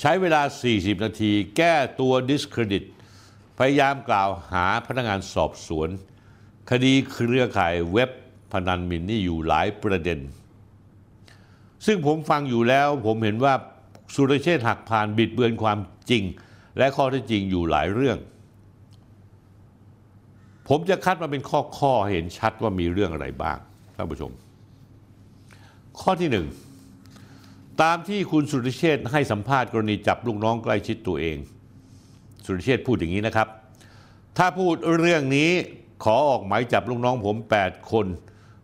ใช้เวลา 40 นาที แก้ตัว discredit พยายามกล่าวหาพนักงานสอบสวน คดีเครือข่ายเว็บพนันมินนี่อยู่หลายประเด็น ซึ่งผมฟังอยู่แล้วผมเห็นว่าสุรเชษฐ์หักพานบิดเบือนความจริง และข้อเท็จจริงอยู่หลายเรื่อง ผมจะคัดมาเป็นข้อข้อเห็นชัดว่ามีเรื่องอะไรบ้างท่านผู้ชม ข้อที่หนึ่ง ตามที่คุณสุรเชษให้สัมภาษณ์กรณีจับลูกน้องใกล้ชิดตัวเอง สุรเชษพูดอย่างนี้นะครับ ถ้าพูดเรื่องนี้ขอออกหมายจับลูกน้องผม 8 คน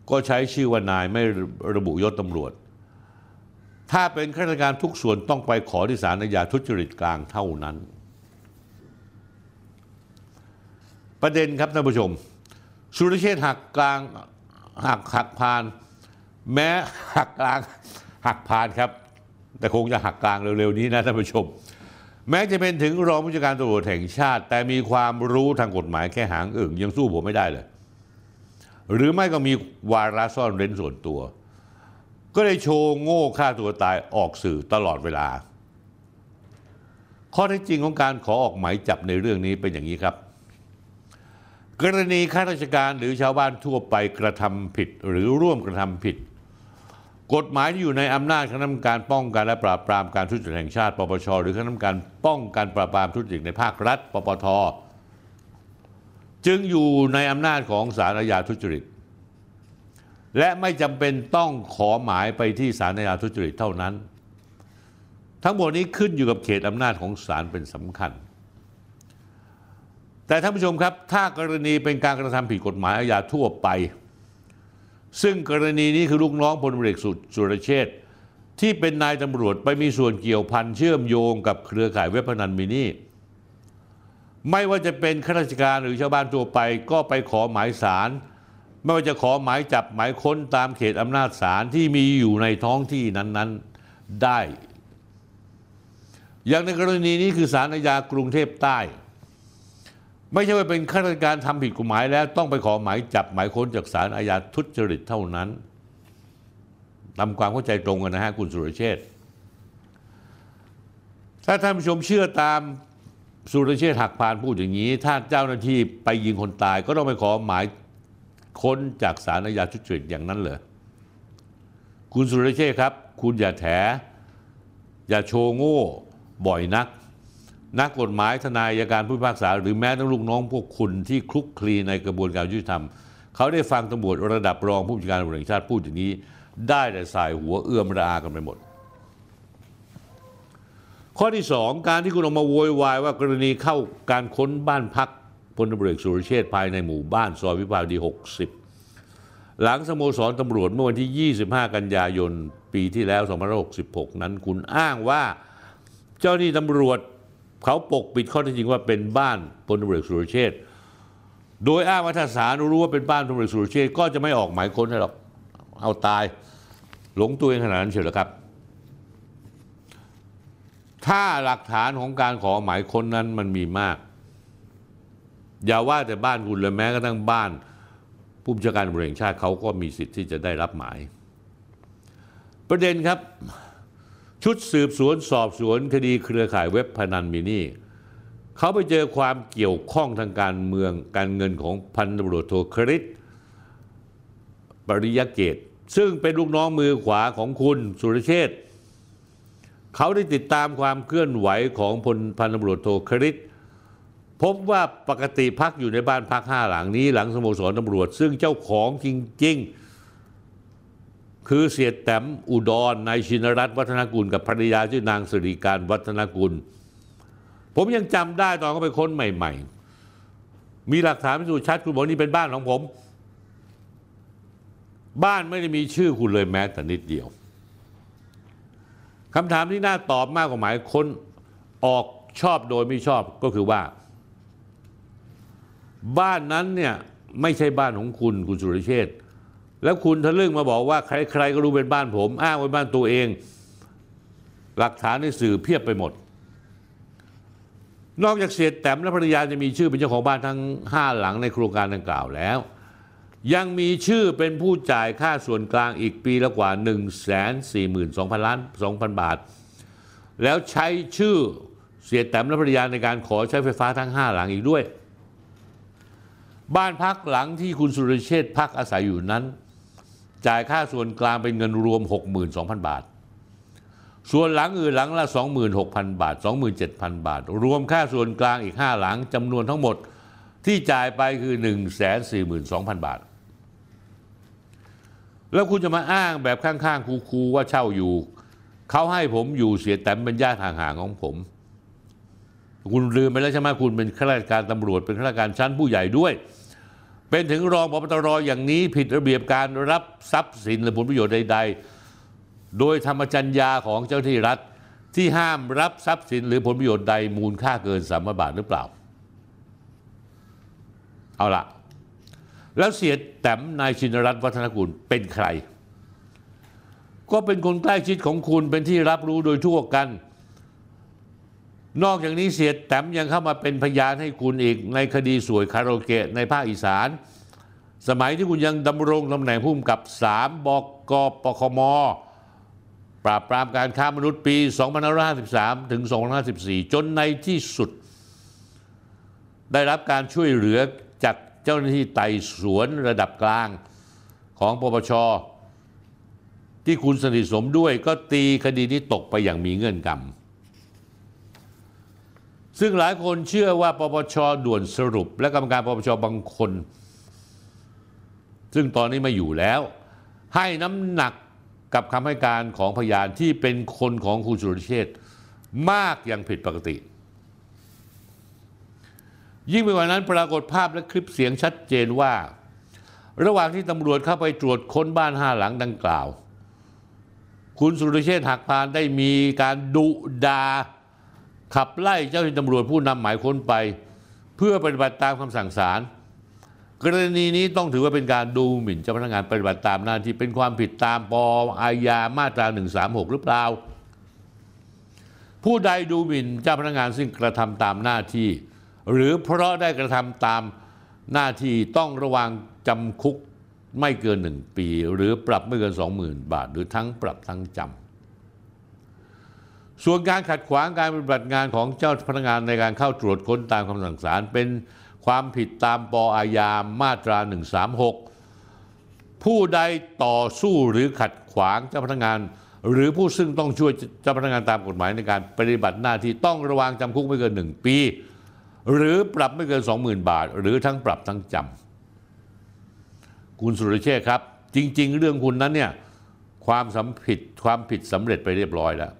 ก็ใช้ชื่อว่านายไม่ระบุยศตำรวจ ถ้าเป็นข้าราชการทุกส่วนต้องไปขอที่ศาลอาญาทุจริตกลางเท่านั้น ประเด็นครับท่านผู้ชม สุรเชษหักกลางหักหักพาน แม้หักกลางหักพานครับ แต่คงจะหักกลางเร็วๆนี้นะท่านผู้ชม แม้จะเป็นถึงรองผู้จัดการตำรวจแห่งชาติ แต่มีความรู้ทางกฎหมายแค่หางอึ่งยังสู้ผมไม่ได้เลย หรือไม่ก็มีวาระซ่อนเร้นส่วนตัว ก็เลยโชว์โง่ฆ่าตัวตายออกสื่อตลอดเวลา ข้อเท็จจริงของการขอออกหมายจับในเรื่องนี้เป็นอย่างนี้ครับกรณีข้าราชการหรือชาวบ้านทั่วไปกระทำผิดหรือร่วมกระทำผิด กฎหมายที่อยู่ในอำนาจคณะกรรมการป้องกันและปราบปรามการทุจริตแห่งชาติ ปปช หรือคณะกรรมการป้องกันปราบปรามทุจริตในภาครัฐ ปปท จึงอยู่ในอำนาจของศาลอาญาทุจริต และไม่จำเป็นต้องขอหมายไปที่ศาลอาญาทุจริตเท่านั้น ทั้งหมดนี้ขึ้นอยู่กับเขตอำนาจของศาลเป็นสำคัญ แต่ท่านผู้ชมครับ ถ้ากรณีเป็นการกระทำผิดกฎหมายอาญาทั่วไป ซึ่งกรณีนี้คือลูกน้องพลเอกสุสุรเชษที่เป็นนายตำรวจไปมีส่วนเกี่ยวพันเชื่อมโยงกับเครือข่ายเว็บพนันมินี่ไม่ว่าจะเป็นข้าราชการหรือชาวบ้านทั่วไปก็ไปขอหมายสารไม่ว่าจะขอหมายจับหมายค้นตามเขตอำนาจศาลที่มีอยู่ในท้องที่นั้น ๆได้ อย่างในกรณีนี้คือศาลอาญากรุงเทพใต้ ไม่ใช่ว่าเป็นข้าราชการทำผิดกฎหมายแล้วต้องไปขอหมายจับหมายค้นจากศาลอาญาทุจริตเท่านั้นทำความเข้าใจตรงกันนะฮะคุณสุรเชษถ้าท่านผู้ชมเชื่อตามสุรเชษหักพานพูดอย่างนี้ ถ้าเจ้าหน้าที่ไปยิงคนตาย ก็ต้องไปขอหมายค้นจากศาลอาญาทุจริตอย่างนั้นเหรอคุณสุรเชษครับ คุณอย่าแถอย่าโชว์โง่บ่อยนัก นักกฎหมายทนายยการผู้พิพากษา หรือแม้ทั้งลูกน้องพวกคุณที่คลุกคลีในกระบวนการยุติธรรม เขาได้ฟังตำรวจระดับรองผู้บัญชาการตำรวจแห่งชาติพูดอย่างนี้ ได้แต่สายหัวเอื้อมระอากันไปหมด ข้อที่สองการที่คุณออกมาโวยวายว่ากรณีเข้าการค้นบ้านพักพลตำรวจเอกสุรเชษภายในหมู่บ้านซอยวิภาวดี 60 หลังสโมสรตำรวจเมื่อวันที่ 25 กันยายนปีที่แล้ว 2566 นั้นคุณอ้างว่าเจ้าหน้าที่ตำรวจ เขาปกปิดข้อเท็จจริงว่าเป็นบ้านพลตำรวจสุรเชษฐ์โดยอ้างว่าถ้าศาลรู้ว่าเป็นบ้านพลตำรวจสุรเชษฐ์ก็จะไม่ออกหมายค้นให้หรอกเอาตายหลงตัวเองขนาดนั้นเชียวเหรอครับ ถ้าหลักฐานของการขอหมายค้นนั้นมันมีมาก อย่าว่าแต่บ้านคุณเลยแม้กระทั่งบ้านผู้บัญชาการตำรวจแห่งชาติเขาก็มีสิทธิ์ที่จะได้รับหมาย ประเด็นครับ ชุดสืบสวนสอบสวนคดีเครือข่ายเว็บพนันมินี่เขาไปเจอความเกี่ยวข้องทางการเมืองการเงินของพันตำรวจโทคริสปริยเกต ซึ่งเป็นลูกน้องมือขวาของคุณสุรเชษฐ์เขาได้ติดตามความเคลื่อนไหวของพลพันตำรวจโทคริสพบว่าปกติพักอยู่ในบ้านพักห้าหลังนี้หลังสโมสรตำรวจ ซึ่งเจ้าของจริง ๆ คือเสียแต้มอุดรนายชินรัตน์วัฒนกุลกับภรรยาชื่อนางสิริการวัฒนกุล ผมยังจำได้ตอนเขาไปค้นใหม่ ๆ มีหลักฐานพิสูจน์ชัดคุณบอกนี่เป็นบ้านของผม บ้านไม่ได้มีชื่อคุณเลยแม้แต่นิดเดียวคำถามที่น่าตอบมากกว่าหมายค้นออกชอบโดยไม่ชอบก็คือว่า บ้านนั้นเนี่ยไม่ใช่บ้านของคุณคุณสุรเชษฐ์ แล้วคุณทะลึ่งมาบอกว่าใครๆก็รู้เป็นบ้านผม อ้างเป็นบ้านตัวเอง หลักฐานในสื่อเพียบไปหมด นอกจากเสียแต้มและภรรยาจะมีชื่อเป็นเจ้าของบ้านทั้งห้าหลังในโครงการดังกล่าวแล้ว ยังมีชื่อเป็นผู้จ่ายค่าส่วนกลางอีกปีละกว่า 1 4 2 0 0 0ล้าน2,000 บาท แล้วใช้ชื่อเสียแต้มและภรรยาในการขอใช้ไฟฟ้าทั้ง5หลังอีกด้วย บ้านพักหลังที่คุณสุรเชษฐ์พักอาศัยอยู่นั้น จ่ายค่าส่วนกลางเป็นเงินรวม 62,000 บาท ส่วนหลังอื่นหลังละ 26,000 บาท 27,000 บาท รวมค่าส่วนกลางอีก 5 หลังจำนวนทั้งหมดที่จ่ายไปคือ 142,000 บาท แล้วคุณจะมาอ้างแบบข้างๆคูๆว่าเช่าอยู่ เขาให้ผมอยู่เสียแต้มเป็นญาติห่างๆของผม คุณลืมไปแล้วใช่ไหมคุณเป็นข้าราชการตำรวจเป็นข้าราชการชั้นผู้ใหญ่ด้วย เป็นถึงรองพบตรอย่างนี้ผิดระเบียบการรับทรัพย์สินหรือผลประโยชน์ใดโดยธรรมจัญญาของเจ้าหน้าที่รัฐที่ห้ามรับทรัพย์สินหรือผลประโยชน์ใดมูลค่าเกินสามบาทหรือเปล่า เอาละแล้วเสียแต้มนายชินรัตน์วัฒนกุลเป็นใคร ก็เป็นคนใกล้ชิดของคุณเป็นที่รับรู้โดยทั่วกัน นอกจากนี้เสียแต้มยังเข้ามาเป็นพยานให้คุณอีกในคดีสวยคาราโอเกะในภาคอีสาน สมัยที่คุณยังดำรงตำแหน่งผู้กำกับ 3บกปคม ปราบปรามการค้ามนุษย์ปี 2553 ถึง 2554 จนในที่สุด ได้รับการช่วยเหลือจากเจ้าหน้าที่ไต่สวนระดับกลางของปปชที่คุณสนิทสมด้วยก็ตีคดีนี้ตกไปอย่างมีเงื่อนงำ ซึ่งหลายคนเชื่อว่าปปชด่วนสรุป และกรรมการปปชบางคน ซึ่งตอนนี้ไม่อยู่แล้ว ให้น้ำหนักกับคำให้การของพยานที่เป็นคนของคุณสุรเชษมากอย่างผิดปกติ ยิ่งไปกว่านั้นปรากฏภาพและคลิปเสียงชัดเจนว่า ระหว่างที่ตำรวจเข้าไปตรวจค้นบ้านห้าหลังดังกล่าว คุณสุรเชษหักพานได้มีการดุดา ขับไล่เจ้าหน้าที่ตำรวจผู้นำหมายค้นไป เพื่อปฏิบัติตามคำสั่งศาลกรณีนี้ต้องถือว่าเป็นการดูหมิ่นเจ้าพนักงานปฏิบัติตามหน้าที่เป็นความผิดตามปอาญามาตรา 136 หรือเปล่า ผู้ใดดูหมิ่นเจ้าพนักงานซึ่งกระทำตามหน้าที่ หรือเพราะได้กระทำตามหน้าที่ต้องระวังจำคุกไม่เกินหนึ่งปี หรือปรับไม่เกิน 20,000 บาท หรือทั้งปรับทั้งจำ ส่วนการขัดขวางการปฏิบัติงานของเจ้าพนักงานในการเข้าตรวจค้นตามคำสั่งศาลเป็นความผิดตามปอาญามาตรา 136 ผู้ใดต่อสู้หรือขัดขวางเจ้าพนักงาน หรือผู้ซึ่งต้องช่วยเจ้าพนักงานตามกฎหมายในการปฏิบัติหน้าที่ต้องระวังจำคุกไม่เกิน 1 ปี หรือปรับไม่เกิน 20,000 บาท หรือทั้งปรับทั้งจำคุณสุรเชษครับ จริง ๆ เรื่องคุณนั้นเนี่ยความสำผิดความผิดสำเร็จไปเรียบร้อยแล้ว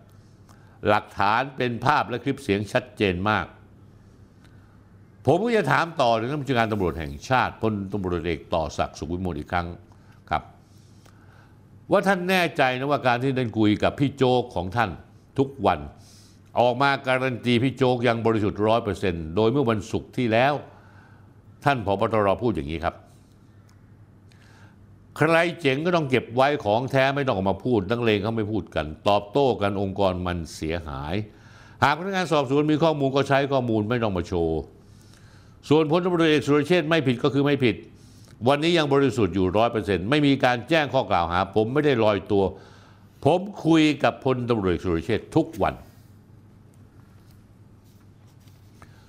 หลักฐานเป็นภาพและคลิปเสียงชัดเจนมาก ผมก็จะถามต่อถึงท่านผู้จัดการตำรวจแห่งชาติพลตำรวจเอกต่อศักดิ์สุขวิมลอีกครั้งครับ ว่าท่านแน่ใจนะว่าการที่ได้คุยกับพี่โจ๊กของท่านทุกวัน ออกมาการันตีพี่โจ๊กยังบริสุทธิ์ร้อยเปอร์เซ็นต์โดยเมื่อวันศุกร์ที่แล้ว ท่านผบตรพูดอย่างนี้ครับ ใครเจ๋งก็ต้องเก็บไว้ของแท้ไม่ต้องออกมาพูดนักเลงเขาไม่พูดกัน ตอบโต้กันองค์กรมันเสียหาย หากพนักงานสอบสวนมีข้อมูลก็ใช้ข้อมูลไม่ต้องมาโชว์ ส่วนพลตำรวจเอกสุรเชษฐ์ไม่ผิดก็คือไม่ผิด วันนี้ยังบริสุทธิ์อยู่ร้อยเปอร์เซ็นต์ไม่มีการแจ้งข้อกล่าวหา ผมไม่ได้ลอยตัว ผมคุยกับพลตำรวจเอกสุรเชษฐ์ทุกวัน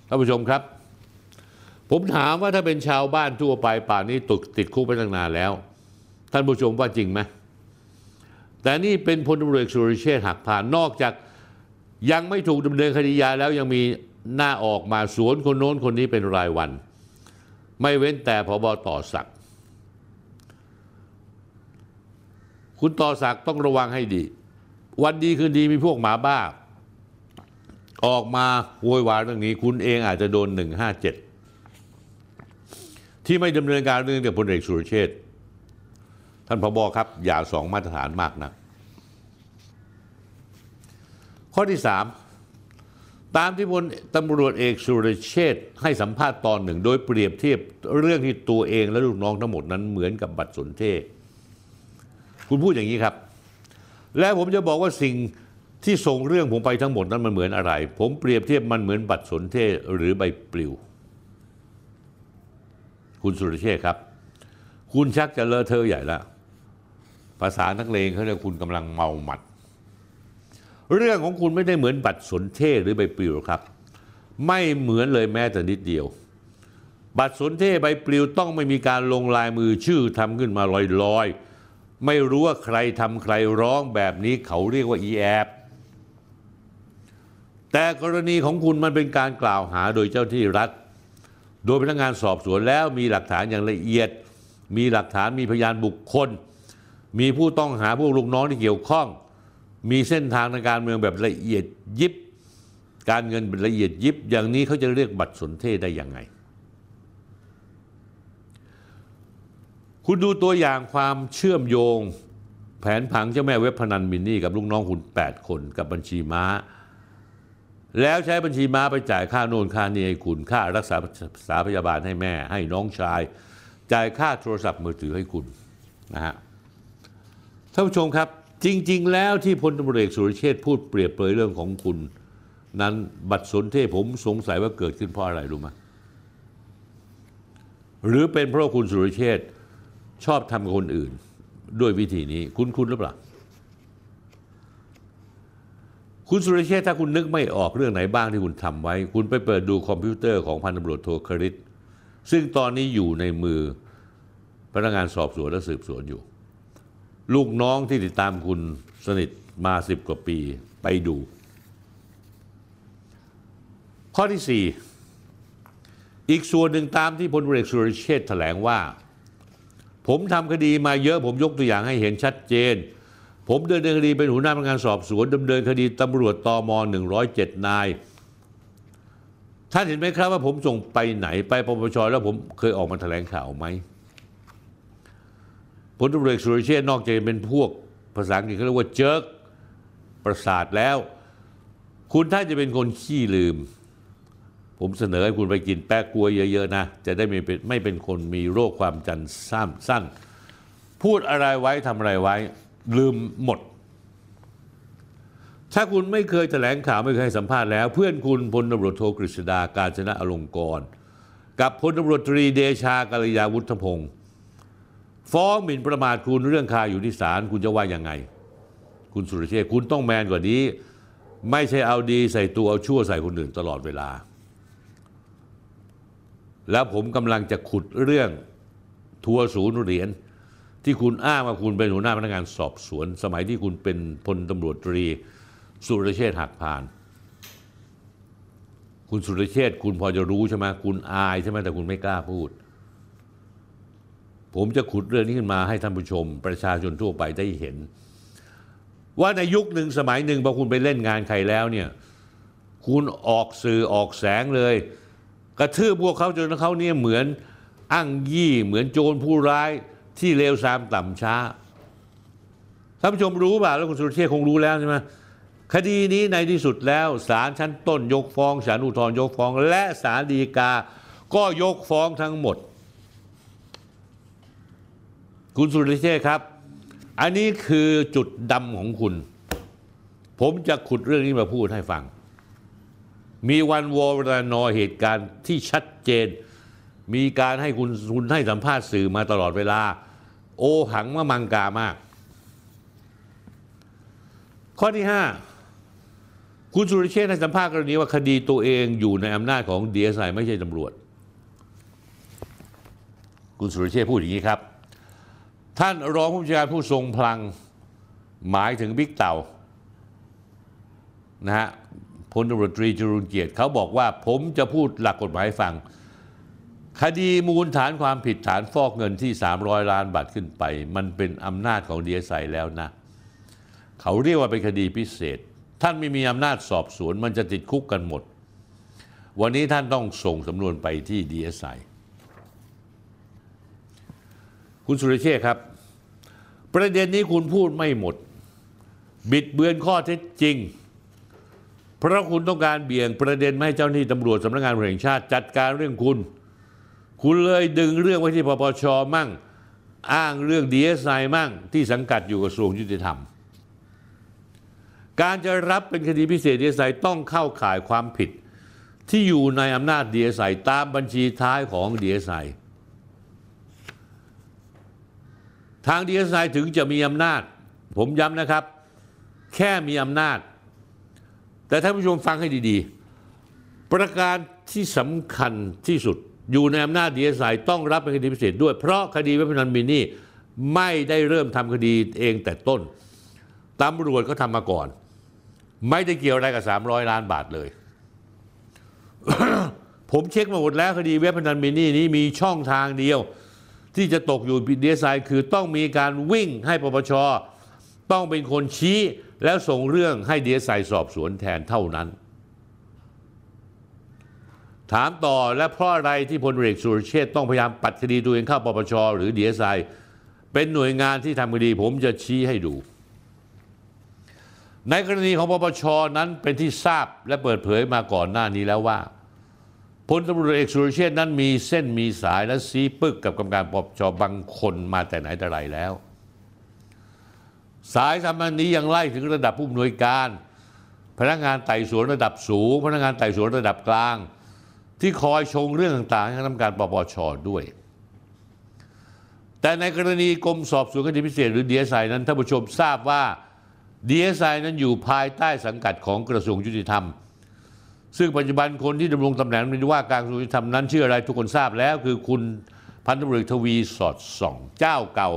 ท่านผู้ชมครับ ผมถามว่าถ้าเป็นชาวบ้านทั่วไปป่านนี้ตกติดคุกไปตั้งนานแล้ว ท่านผู้ชมว่าจริงไหมแต่นี่เป็นพลตำรวจเอกสุรเชษฐ์หักผ่านนอกจากยังไม่ถูกดำเนินคดียาแล้วยังมีหน้าออกมาสวนคนโน้นคนนี้เป็นรายวัน ไม่เว้นแต่พบต่อศักคุณต่อศักต้องระวังให้ดี วันดีคืนดีมีพวกหมาบ้า ออกมาโวยวายเรื่องนี้ คุณเองอาจจะโดน 157 ที่ไม่ดำเนินการเรื่องเดียวพลเอกสุรเชษฐ์ ท่านพบครับ อย่าสองมาตรฐานมากนะข้อที่สามตามที่พลตำรวจเอกสุรเชษให้สัมภาษณ์ตอนหนึ่ง โดยเปรียบเทียบเรื่องที่ตัวเองและลูกน้องทั้งหมดนั้นเหมือนกับบัตรสนเทศ คุณพูดอย่างนี้ครับ และผมจะบอกว่าสิ่งที่ส่งเรื่องผมไปทั้งหมดนั้นมันเหมือนอะไร ผมเปรียบเทียบมันเหมือนบัตรสนเทศหรือใบปลิว คุณสุรเชษครับ คุณชักจะเลอะเทอะใหญ่แล้ว ภาษานักเลงเขาเรียกคุณกำลังเมาหมัด เรื่องของคุณไม่ได้เหมือนบัตรสนเทศหรือใบปลิวครับ ไม่เหมือนเลยแม้แต่นิดเดียว บัตรสนเทศใบปลิวต้องไม่มีการลงลายมือชื่อทำขึ้นมาลอยๆไม่รู้ว่าใครทำใครร้องแบบนี้เขาเรียกว่าอีแอบแต่กรณีของคุณมันเป็นการกล่าวหาโดยเจ้าที่รัฐ โดยพนักงานสอบสวนแล้วมีหลักฐานอย่างละเอียด มีหลักฐานมีพยานบุคคล มีผู้ต้องหาพวกลูกน้องที่เกี่ยวข้อง มีเส้นทางในการเมืองแบบละเอียดยิบ การเงินละเอียดยิบ อย่างนี้เขาจะเรียกบัตรสนเทศได้ยังไง คุณดูตัวอย่างความเชื่อมโยง แผนผังเจ้าแม่เว็บพนันมินนี่กับลูกน้องคุณ 8 คนกับบัญชีม้า แล้วใช้บัญชีม้าไปจ่ายค่าโน่นค่านี่ให้คุณค่ารักษาษาพยาบาลให้แม่ ให้น้องชาย จ่ายค่าโทรศัพท์มือถือให้คุณนะฮะ ท่านผู้ชมครับ จริง ๆ แล้วที่พลตำรวจเอกสุรเชษฐ์พูดเปรียบเปรยเรื่องของคุณ นั้นบัตรสนเทศผมสงสัยว่าเกิดขึ้นเพราะอะไรรู้ไหมหรือเป็นเพราะคุณสุรเชษฐ์ชอบทำกับคนอื่น ด้วยวิธีนี้ คุณคุณหรือเปล่าคุณสุรเชษฐ์ถ้าคุณนึกไม่ออกเรื่องไหนบ้างที่คุณทำไว้ คุณไปเปิดดูคอมพิวเตอร์ของพันตำรวจโทคริตซึ่งตอนนี้อยู่ในมือพนักงานสอบสวนและสืบสวนอยู่ ลูกน้องที่ติดตามคุณสนิทมาสิบกว่าปีไปดู ข้อที่สี่อีกส่วนหนึ่งตามที่พลเอกสุรเชษฐ์แถลงว่า ผมทำคดีมาเยอะผมยกตัวอย่างให้เห็นชัดเจน ผมเดินคดีเป็นหัวหน้าพนักงานสอบสวนดำเนินคดีตำรวจตม107 นายท่านเห็นไหมครับว่าผมส่งไปไหนไปปปชแล้วผมเคยออกมาแถลงข่าวไหม พลตำรวจเอกสุรเชษฐ์นอกจากจะเป็นพวกภาษาอังกฤษเขาเรียกว่าเจิกประสาทแล้ว คุณถ้าจะเป็นคนขี้ลืม ผมเสนอให้คุณไปกินแป้กล้วยเยอะๆนะ จะได้ไม่เป็นไม่เป็นคนมีโรคความจำสั้นสั้น พูดอะไรไว้ทำอะไรไว้ ลืมหมด ถ้าคุณไม่เคยแถลงข่าวไม่เคยให้สัมภาษณ์แล้ว เพื่อนคุณพลตำรวจโทกฤษดาการชนะอลงกร กับพลตำรวจตรีเดชากัลยาวุฒพงศ์ ฟ้องหมิ่นประมาทคุณเรื่องคาอยู่ที่ศาลคุณจะว่ายังไง คุณสุรเชษคุณต้องแมนกว่านี้ ไม่ใช่เอาดีใส่ตัวเอาชั่วใส่คนอื่นตลอดเวลา แล้วผมกำลังจะขุดเรื่องทัวร์ศูนย์เหรียญที่คุณอ้างว่าคุณเป็นหัวหน้าพนักงานสอบสวน สมัยที่คุณเป็นพลตำรวจตรีสุรเชษหักพาน คุณสุรเชษคุณพอจะรู้ใช่ไหมคุณอายใช่ไหมแต่คุณไม่กล้าพูด ผมจะขุดเรื่องนี้ขึ้นมาให้ท่านผู้ชม ประชาชนทั่วไปได้เห็น ว่าในยุคหนึ่งสมัยหนึ่งพอคุณไปเล่นงานใครแล้วเนี่ยคุณออกสื่อออกแสงเลย กระทืบพวกเขาจนเขาเนี่ยเหมือนอ้างยี่เหมือนโจรผู้ร้ายที่เลวทรามต่ำช้าท่านผู้ชมรู้ป่ะแล้วคุณสุรเชษคงรู้แล้วใช่ไหมคดีนี้ในที่สุดแล้วศาลชั้นต้นยกฟ้องศาลอุทธรณ์ยกฟ้อง และศาลฎีกาก็ยกฟ้องทั้งหมด คุณสุรเชษครับ อันนี้คือจุดดำของคุณ ผมจะขุดเรื่องนี้มาพูดให้ฟัง มีวันวอรนอเหตุการณ์ที่ชัดเจน มีการให้คุณคุณให้สัมภาษณ์สื่อมาตลอดเวลา โอหังมะมังกามาก ข้อที่ 5 คุณสุรเชษให้สัมภาษณ์กรณีว่าคดีตัวเองอยู่ในอำนาจของดีเอสไอไม่ใช่ตำรวจ คุณสุรเชษพูดอย่างนี้ครับ ท่านรองผู้บัญชาการผู้ทรงพลังหมายถึงบิ๊กเต่านะฮะพลตำรวจตรีจรุนเกียรติเขาบอกว่าผมจะพูดหลักกฎหมายฟัง คดีมูลฐานความผิดฐานฟอกเงินที่ 300 ล้านบาทขึ้นไป มันเป็นอำนาจของดีเอสไอแล้วนะ เขาเรียกว่าเป็นคดีพิเศษ ท่านไม่มีอำนาจสอบสวนมันจะติดคุกกันหมด วันนี้ท่านต้องส่งสำนวนไปที่ดีเอสไอ คุณสุรเชษครับ ประเด็นนี้คุณพูดไม่หมด บิดเบือนข้อเท็จจริง เพราะคุณต้องการเบี่ยงประเด็นไม่ให้เจ้าหน้าที่ตำรวจสำนักงานแห่งชาติจัดการเรื่องคุณ คุณเลยดึงเรื่องไว้ที่ปปชมั่ง อ้างเรื่องดีเอสไอมั่ง ที่สังกัดอยู่กระทรวงยุติธรรม การจะรับเป็นคดีพิเศษดีเอสไอต้องเข้าข่ายความผิด ที่อยู่ในอำนาจดีเอสไอตามบัญชีท้ายของดีเอสไอ ทางดีเอสไอถึงจะมีอำนาจ ผมย้ำนะครับ แค่มีอำนาจ แต่ท่านผู้ชมฟังให้ดีๆ ประการที่สำคัญที่สุดอยู่ในอำนาจดีเอสไอต้องรับเป็นคดีพิเศษด้วย เพราะคดีเว็บพนันมินนี่ไม่ได้เริ่มทำคดีเองแต่ต้นตำรวจก็ทำมาก่อน ไม่ได้เกี่ยวอะไรกับ 300 ล้านบาทเลย ผมเช็คมาหมดแล้วคดีเว็บพนันมินนี่นี้มีช่องทางเดียว ที่จะตกอยู่ดีเอสไอคือต้องมีการวิ่งให้ปปชต้องเป็นคนชี้แล้วส่งเรื่องให้ดีเอสไอสอบสวนแทนเท่านั้น ถามต่อและเพราะอะไรที่พลเอกสุรเชษฐ์ต้องพยายามปัดคดีตัวเองเข้าปปชหรือดีเอสไอเป็นหน่วยงานที่ทำคดีผมจะชี้ให้ดู ในกรณีของปปชนั้นเป็นที่ทราบและเปิดเผยมาก่อนหน้านี้แล้วว่า พลตำรวจเอกสุรเชษนั้นมีเส้นมีสายและซีปึกกับกรรมการปปชบางคนมาแต่ไหนแต่ไรแล้ว สายสัมพันธ์นี้ยังไล่ถึงระดับผู้อำนวยการ พนักงานไต่สวนระดับสูง พนักงานไต่สวนระดับกลาง ที่คอยชงเรื่องต่างๆให้กรรมการปปชด้วย แต่ในกรณีกรมสอบสวนคดีพิเศษหรือดีเอสไอนั้นท่านผู้ชมทราบว่าดีเอสไอนั้นอยู่ภายใต้สังกัดของกระทรวงยุติธรรม ซึ่งปัจจุบันคนที่ดำรงตำแหน่งเป็นรัฐมนตรีว่าการกระทรวงยุติธรรมนั้นชื่ออะไรทุกคนทราบแล้ว คือคุณพันตำรวจเอกทวีสอดส่องเจ้าเก่า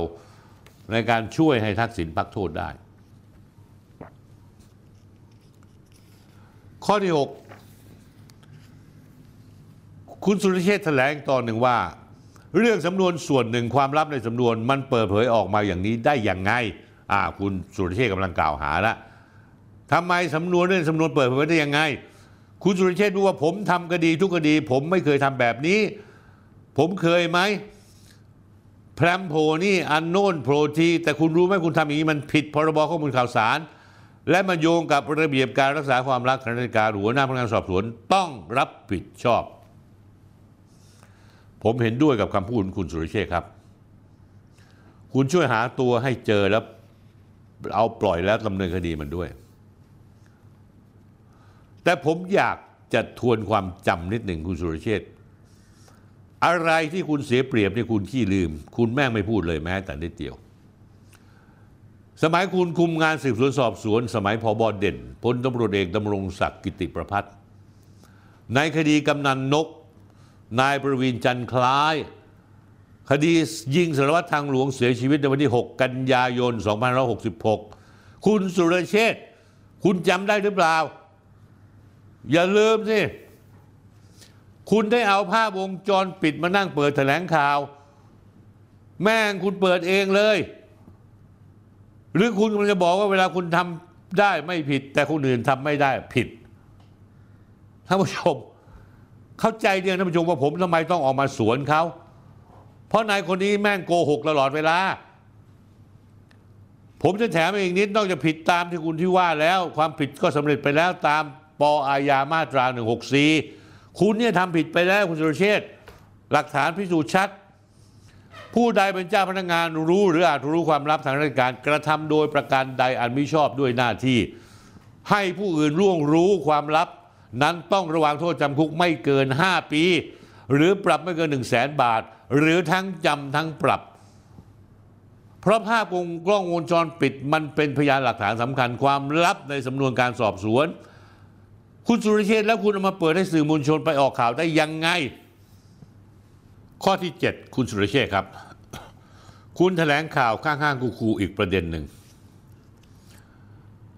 ในการช่วยให้ทักษิณพักโทษได้ ข้อที่ 6 คุณสุรเชษฐ์แถลงตอนหนึ่งว่า เรื่องสำนวนส่วนหนึ่งความลับในสำนวนมันเปิดเผยออกมาอย่างนี้ได้อย่างไงอ่าคุณสุรเชษฐ์กำลังกล่าวหาละทำไมสำนวนเรื่องสำนวนเปิดเผยได้ยังไง คุณสุรเชษฐ์รู้ว่าผมทำคดีทุกคดี ผมไม่เคยทำแบบนี้ ผมเคยไหมแพรมโพนี่อันโน้นโปรทีแต่คุณรู้ไหมคุณทำอย่างนี้มันผิดพรบข้อมูลข่าวสาร และมันโยงกับระเบียบการรักษาความลับทางราชการหัวหน้าพนักงานสอบสวนต้องรับผิดชอบ ผมเห็นด้วยกับคำพูดของคุณสุรเชษครับ คุณช่วยหาตัวให้เจอแล้วเอาปล่อยแล้วดำเนินคดีมันด้วย แต่ผมอยากจะทวนความจำนิดหนึ่งคุณสุรเชษฐ์อะไรที่คุณเสียเปรียบนี่คุณขี้ลืม คุณแม่งไม่พูดเลยแม้แต่นิดเดียว สมัยคุณคุมงานสืบสวนสอบสวน สมัยพอบอเด่นพลตำรวจเอกดำรงศักดิ์กิติประพัฒน์ในคดีกำนันนก นายประวินจันคล้าย คดียิงสารวัตรทางหลวงเสียชีวิตในวันที่ 6 กันยายน 2566 คุณสุรเชษฐ์คุณจำได้หรือเปล่า อย่าลืมสิ คุณได้เอาภาพวงจรปิดมานั่งเปิดแถลงข่าว แม่งคุณเปิดเองเลย หรือคุณกำลังจะบอกว่าเวลาคุณทำได้ไม่ผิด แต่คนอื่นทำไม่ได้ผิดท่านผู้ชม เข้าใจเดียวท่านผู้ชมว่าผมทำไมต้องออกมาสวนเขา เพราะนายคนนี้แม่งโกหกตลอดเวลาผมจะแถมอีกนิดนอกจากผิดตามที่คุณที่ว่าแล้ว ความผิดก็สำเร็จไปแล้วตาม ปออาญามาตรา 164 คุณเนี่ยทำผิดไปแล้วคุณสุรเชษฐ์หลักฐานพิสูจน์ชัด ผู้ใดเป็นเจ้าพนักงานรู้หรืออาจรู้ความลับทางราชการกระทำโดยประการใดอันมิชอบด้วยหน้าที่ ให้ผู้อื่นร่วงรู้ความลับ นั้นต้องระวังโทษจำคุกไม่เกิน 5 ปี หรือปรับไม่เกิน 1 0 0 0 0แสนบาท หรือทั้งจำทั้งปรับ เพราะภาพวงกล้องวงจรปิดมันเป็นพยานหลักฐานสำคัญความลับในสำนวนการสอบสวน คุณสุรเชษแล้วคุณเอามาเปิดให้สื่อมวลชนไปออกข่าวได้ยังไง ข้อที่ 7 คุณสุรเชษครับ คุณแถลงข่าวข้างๆคูอีกประเด็นหนึ่ง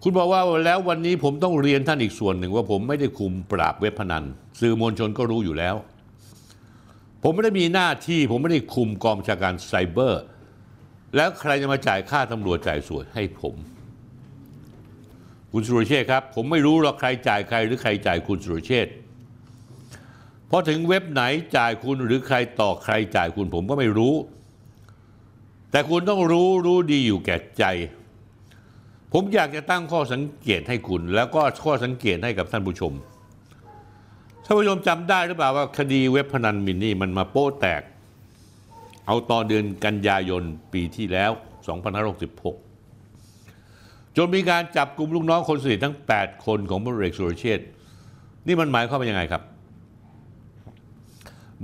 คุณบอกว่าแล้ววันนี้ผมต้องเรียนท่านอีกส่วนหนึ่งว่าผมไม่ได้คุมปราบเว็บพนัน สื่อมวลชนก็รู้อยู่แล้ว ผมไม่ได้มีหน้าที่ ผมไม่ได้คุมกองชาการไซเบอร์ แล้วใครจะมาจ่ายค่าตำรวจจ่ายสวยให้ผม คุณสุรเชษครับ ผมไม่รู้หรอกใครจ่ายใครหรือใครจ่ายคุณสุรเชษพอถึงเว็บไหนจ่ายคุณหรือใครต่อใครจ่ายคุณผมก็ไม่รู้ แต่คุณต้องรู้รู้ดีอยู่แก่ใจ ผมอยากจะตั้งข้อสังเกตให้คุณ แล้วก็ข้อสังเกตให้กับท่านผู้ชมท่านผู้ชมจำได้หรือเปล่าว่าคดีเว็บพนันมินนี่มันมาโป้แตก เอาตอนเดือนกันยายนปีที่แล้ว 2566 จนมีการจับกลุ่มลูกน้องคนสนิททั้ง 8 คนของพลเอกสุรเชษฐ์นี่มันหมายความว่ายังไงครับ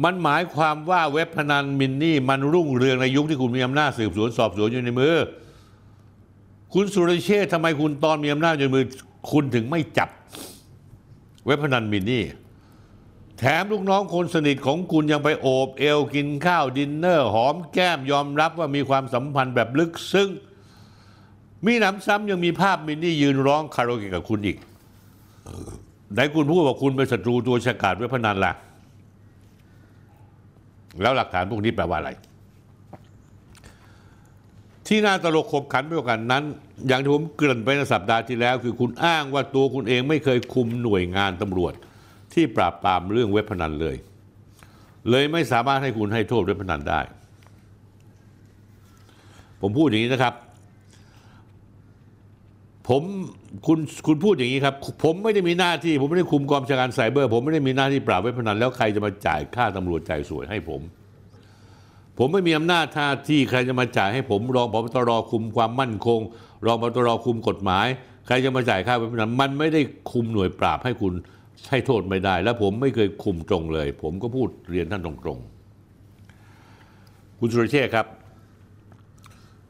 มันหมายความว่าเว็บพนันมินนี่มันรุ่งเรืองในยุคที่คุณมีอำนาจสืบสวนสอบสวนอยู่ในมือ คุณสุรเชษฐ์ทำไมคุณตอนมีอำนาจอยู่ในมือ คุณถึงไม่จับ เว็บพนันมินนี่ แถมลูกน้องคนสนิทของคุณยังไปโอบเอวกินข้าวดินเนอร์ หอมแก้มยอมรับว่ามีความสัมพันธ์แบบลึกซึ้ง มีหนำซ้ำยังมีภาพมินนี่ยืนร้องคาราโอเกะกับคุณอีกไหนคุณพูดว่าคุณเป็นศัตรูตัวฉกาจเว็บพนันล่ะ แล้วหลักฐานพวกนี้แปลว่าอะไร ที่น่าตลกขบขันไปกว่ากันนั้น อย่างที่ผมเกริ่นไปในสัปดาห์ที่แล้ว คือคุณอ้างว่าตัวคุณเองไม่เคยคุมหน่วยงานตำรวจ ที่ปราบปรามเรื่องเว็บพนันเลย เลยไม่สามารถให้คุณให้โทษเว็บพนันได้ ผมพูดอย่างนี้นะครับ ผมคุณคุณพูดอย่างนี้ครับ ผมไม่ได้มีหน้าที่ ผมไม่ได้คุมกองชาการไซเบอร์ ผมไม่ได้มีหน้าที่ปราบเว็บพนันแล้วใครจะมาจ่ายค่าตำรวจจ่ายสวยให้ผม ผมไม่มีอำนาจท่าที่ใครจะมาจ่ายให้ผม รองพบตรคุมความมั่นคง รองพบตรคุมกฎหมาย ใครจะมาจ่ายค่าเว็บพนันมันไม่ได้คุมหน่วยปราบให้คุณใช้โทษไม่ได้ และผมไม่เคยคุมตรงเลย ผมก็พูดเรียนท่านตรงๆคุณสุรเชษครับ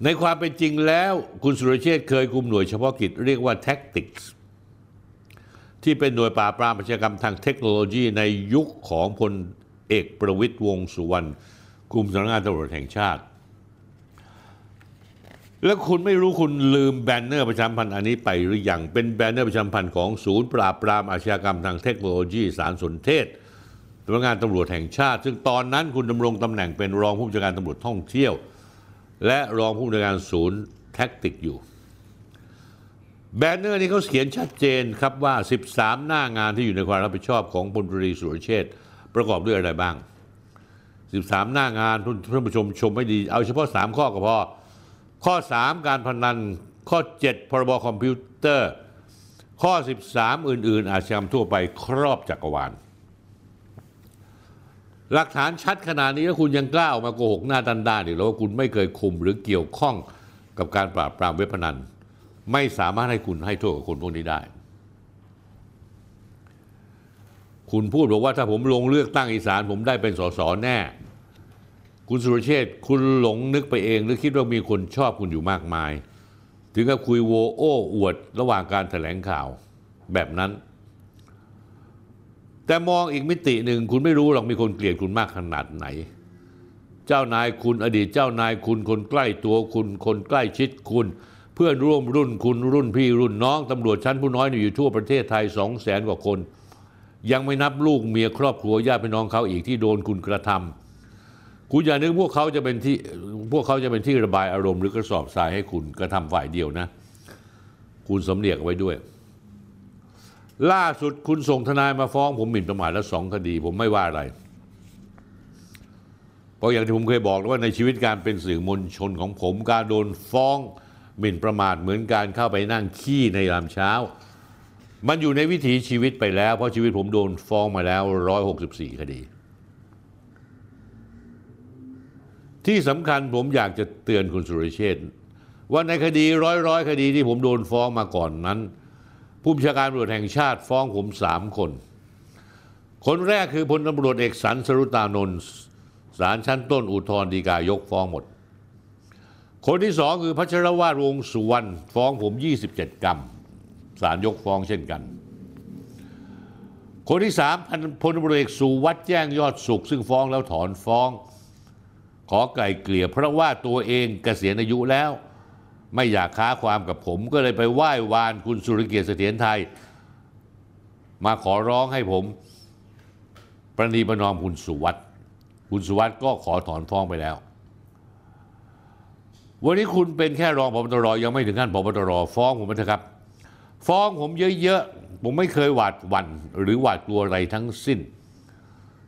ในความเป็นจริงแล้วคุณสุรเชษฐ์เคยคุมหน่วยเฉพาะกิจเรียกว่า TACTICS ที่เป็นหน่วยปราบปรามอาชญากรรมทางเทคโนโลยีในยุคของพลเอกประวิตร วงษ์สุวรรณคุมสำนักงานตำรวจแห่งชาติ แล้วคุณไม่รู้คุณลืมแบนเนอร์ประชาสัมพันธ์อันนี้ไปหรือยังเป็นแบนเนอร์ประชาสัมพันธ์ของศูนย์ปราบปรามอาชญากรรมทางเทคโนโลยีสารสนเทศสำนักงานตำรวจแห่งชาติ ซึ่งตอนนั้นคุณดำรงตำแหน่งเป็นรองผู้บัญชาการตำรวจท่องเที่ยว และรองผู้บัญชาการศูนย์ TACTICS อยู่ แบนเนอร์นี้เขาเขียนชัดเจนครับว่า 13 หน้างานที่อยู่ในความรับผิดชอบของพลตรีสุรเชษฐ์ประกอบด้วยอะไรบ้าง 13 หน้างานท่านผู้ชมชมให้ดี เอาเฉพาะ 3 ข้อก็พอ ข้อ 3 การพนัน ข้อ 7 พรบคอมพิวเตอร์ ข้อ 13 อื่น ๆ อาชญากรรมทั่วไปครอบจักรวาล หลักฐานชัดขนาดนี้แล้วคุณยังกล้าออกมาโกหกหน้าด้านๆอีกแล้วว่าคุณไม่เคยคุมหรือเกี่ยวข้องกับการปราบปรามเว็บพนัน ไม่สามารถให้คุณให้โทษกับคนพวกนี้ได้ คุณพูดบอกว่าถ้าผมลงเลือกตั้งอีสานผมได้เป็นสสแน่ คุณสุรเชษคุณหลงนึกไปเอง หรือคิดว่ามีคนชอบคุณอยู่มากมาย ถึงกับคุยโวโอ้อวดระหว่างการแถลงข่าวแบบนั้น แต่มองอีกมิติหนึ่งคุณไม่รู้หรอกมีคนเกลียดคุณมากขนาดไหน เจ้านายคุณอดีตเจ้านายคุณคนใกล้ตัวคุณคนใกล้ชิดคุณ เพื่อนร่วมรุ่นคุณรุ่นพี่รุ่นน้องตำรวจชั้นผู้น้อยอยู่ทั่วประเทศไทยสองแสนกว่าคน ยังไม่นับลูกเมียครอบครัวญาติพี่น้องเขาอีกที่โดนคุณกระทำคุณอย่านึกพวกเขาจะเป็นที่พวกเขาจะเป็นที่ระบายอารมณ์หรือกระสอบทรายให้คุณกระทำฝ่ายเดียวนะ คุณสำเนียกไว้ด้วย ล่าสุดคุณส่งทนายมาฟ้องผมหมิ่นประมาทแล้วสองคดี ผมไม่ว่าอะไร เพราะอย่างที่ผมเคยบอกแล้วว่าในชีวิตการเป็นสื่อมวลชนของผมการโดนฟ้องหมิ่นประมาทเหมือนการเข้าไปนั่งขี้ในยามเช้า มันอยู่ในวิถีชีวิตไปแล้ว เพราะชีวิตผมโดนฟ้องมาแล้ว 164 คดี ที่สำคัญผมอยากจะเตือนคุณสุรเชษฐ์ว่าในคดีร้อยร้อยคดีที่ผมโดนฟ้องมาก่อนนั้น ผู้บัญชาการตำรวจแห่งชาติฟ้องผมสามคน คนแรกคือพลตำรวจเอกสันสรุตานนท์ศาลชั้นต้นอุทธรณ์ฎีกายกฟ้องหมด คนที่สองคือพัชรวาทวงสุวรรณฟ้องผม 27 กรรมศาลยกฟ้องเช่นกัน คนที่สามพันพลตำรวจเอกสุวัสด์แจ้งยอดสุข ซึ่งฟ้องแล้วถอนฟ้อง ขอไกล่เกลี่ยเพราะว่าตัวเองเกษียณอายุแล้ว ไม่อยากค้าความกับผม ก็เลยไปไหว้วานคุณสุรเกียรติเสถียรไทย มาขอร้องให้ผม ประนีประนอมคุณสุวัสด์คุณสุวัสด์ก็ขอถอนฟ้องไปแล้ว วันนี้คุณเป็นแค่รองพบตรยังไม่ถึงขั้นพบตรฟ้องผมไปเถอะครับ ฟ้องผมเยอะๆ ผมไม่เคยหวาดหวั่นหรือหวาดกลัวอะไรทั้งสิ้น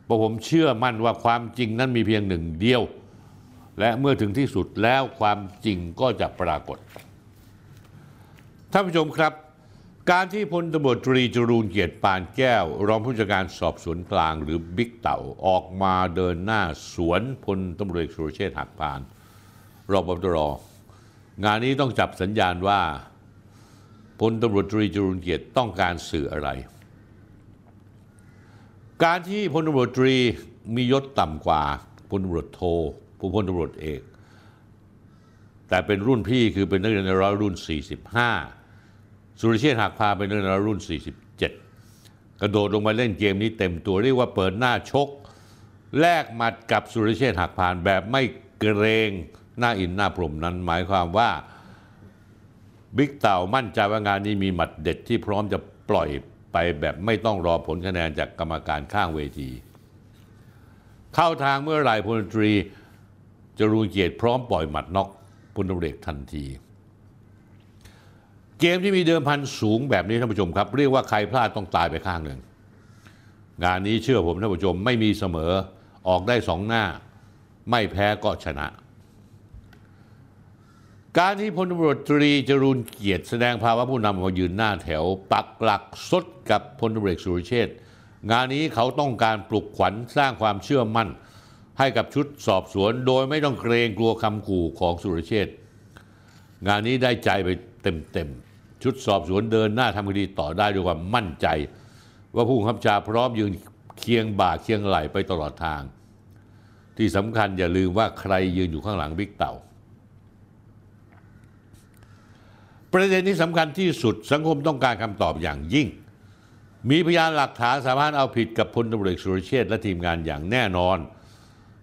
เพราะผมเชื่อมั่นว่าความจริงนั้นมีเพียงหนึ่งเดียว และเมื่อถึงที่สุดแล้วความจริงก็จะปรากฏ ท่านผู้ชมครับ การที่พลตำรวจตรีจรูนเกียรติปานแก้ว รองผู้จัดการสอบสวนกลางหรือบิ๊กเต่าออกมาเดินหน้าสวนพลตำรวจเอกสุรเชษฐ์หักพาน รองพบตรงานนี้ต้องจับสัญญาณว่าพลตำรวจตรีจรูนเกียรติต้องการสื่ออะไร การที่พลตำรวจตรีมียศต่ำกว่าพลตำรวจโท ผู้พลตำรวจเอก แต่เป็นรุ่นพี่คือเป็นนักเรียนในร้อยรุ่น 45 สุรเชษฐ์หักพาเป็นนักเรียนในร้อยรุ่น 47 กระโดดลงมาเล่นเกมนี้เต็มตัวเรียกว่าเปิดหน้าชก แลกหมัดกับสุรเชษฐ์หักพานแบบไม่เกรงหน้าอินหน้าพรมนั้นหมายความว่าบิ๊กเต่ามั่นใจว่างานนี้มีหมัดเด็ดที่พร้อมจะปล่อยไปแบบไม่ต้องรอผลคะแนนจากกรรมการข้างเวที เข้าทางเมื่อไหร่พลตรี จรูนเกียรติพร้อมปล่อยหมัดน็อกพลตำรวจเอกทันที เกมที่มีเดิมพันสูงแบบนี้ท่านผู้ชมครับ เรียกว่าใครพลาดต้องตายไปข้างหนึ่ง งานนี้เชื่อผมท่านผู้ชมไม่มีเสมอออกได้สองหน้า ไม่แพ้ก็ชนะ การที่พลตำรวจตรีจรูนเกียรติแสดงภาวะผู้นำมายืนหน้าแถว ปักหลักซดกับพลตำรวจเอกสุรเชษงานนี้เขาต้องการปลุกขวัญสร้างความเชื่อมั่น ให้กับชุดสอบสวน โดยไม่ต้องเกรงกลัวคำขู่ของสุรเชษฐ์งานนี้ได้ใจไปเต็มๆ ชุดสอบสวนเดินหน้าทำคดีต่อได้ด้วยความมั่นใจ ว่าผู้บังคับชาพร้อมยืนเคียงบ่าเคียงไหลไปตลอดทาง ที่สำคัญอย่าลืมว่าใครยืนอยู่ข้างหลังบิ๊กเต่า ประเด็นที่สำคัญที่สุดสังคมต้องการคำตอบอย่างยิ่ง มีพยานหลักฐานสามารถเอาผิดกับพลตำรวจสุรเชษฐ์และทีมงานอย่างแน่นอน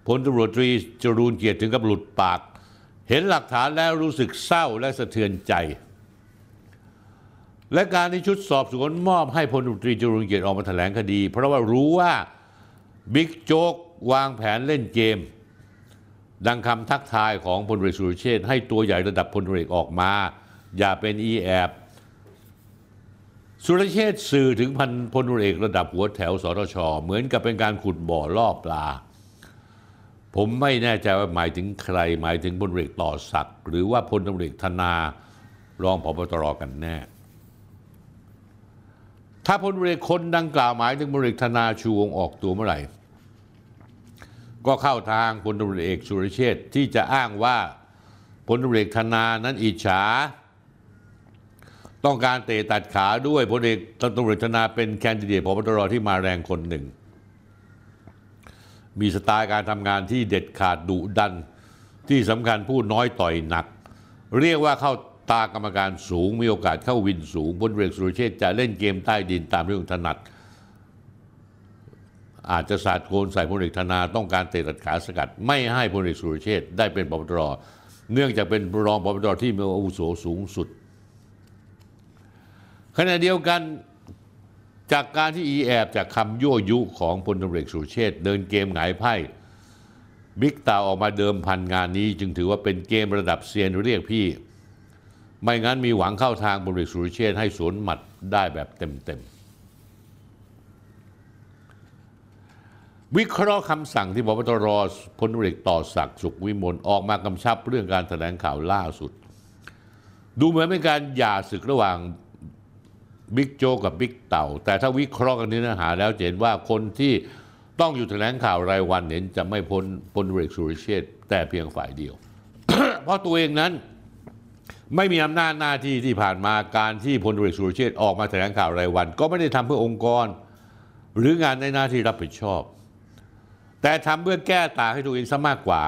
พลตำรวจตรีจรูนเกียรติถึงกับหลุดปาก เห็นหลักฐานแล้วรู้สึกเศร้าและสะเทือนใจ และการที่ชุดสอบสวนมอบให้พลตำรวจตรีจรูนเกียรติออกมาแถลงคดี เพราะว่ารู้ว่าบิ๊กโจ๊กวางแผนเล่นเกม ดังคำทักทายของพลเรือสุรเชษให้ตัวใหญ่ระดับพลเรือออกมา อย่าเป็นอีแอบสุรเชษสื่อถึงพันพลเรือเอกระดับหัวแถวสทชเหมือนกับเป็นการขุดบ่อล่อปลา ผมไม่แน่ใจว่าหมายถึงใคร หมายถึงพลเรือต่อศักดิ์หรือว่าพลตำรวจธนารองพบตรกันแน่ ถ้าพลเรือคนดังกล่าวหมายถึงพลเรือธนาชูวงออกตัวเมื่อไหร่ ก็เข้าทางพลตำรวจเอกสุรเชษที่จะอ้างว่าพลตำรวจเอธนานั้นอิจฉา ต้องการเตะตัดขาด้วยพลเอกตำรวจธนาเป็นแคนดิเดตพบตรที่มาแรงคนหนึ่ง มีสไตล์การทำงานที่เด็ดขาดดุดัน ที่สำคัญพูดน้อยต่อยหนัก เรียกว่าเข้าตากรรมการสูงมีโอกาสเข้าวินสูงพลเอกสุรเชษจะเล่นเกมใต้ดินตามเรื่องถนัด อาจจะสาดโกนใส่พลเอกธนาต้องการเตะตัดขาสกัด ไม่ให้พลเอกสุรเชษได้เป็นปปตรเนื่องจากเป็นรองปปตรที่มีอาวุโสสูงสุดขณะเดียวกัน จากการที่อีแอบจากคำยั่วยุของพลตำรวจสุเชษเดินเกมหงายไพ่บิ๊กตาออกมาเดิมพันงานนี้ จึงถือว่าเป็นเกมระดับเซียนเรียกพี่ ไม่งั้นมีหวังเข้าทางพลเอกสุเชษให้สวนหมัดได้แบบเต็มๆ วิเคราะห์คำสั่งที่พบตรพลตำรวจเอกต่อศักดิ์สุขวิมลออกมากำชับเรื่องการแถลงข่าวล่าสุด ดูเหมือนเป็นการหย่าศึกระหว่าง บิ๊กโจกับบิ๊กเต่า แต่ถ้าวิเคราะห์กันเนื้อหาแล้วจะเห็นว่าคนที่ต้องอยู่แถลงข่าวรายวันเห็นจะไม่พ้นพลตรวจเอกสุรเชษฐ์แต่เพียงฝ่ายเดียว เพราะตัวเองนั้นไม่มีอำนาจหน้าที่ที่ผ่านมาการที่พลตรวจเอกสุรเชษฐ์ออกมาแถลงข่าวรายวัน ก็ไม่ได้ทำเพื่อองค์กร หรืองานในหน้าที่รับผิดชอบ แต่ทำเพื่อแก้ต่างให้ตัวเองซะมากกว่า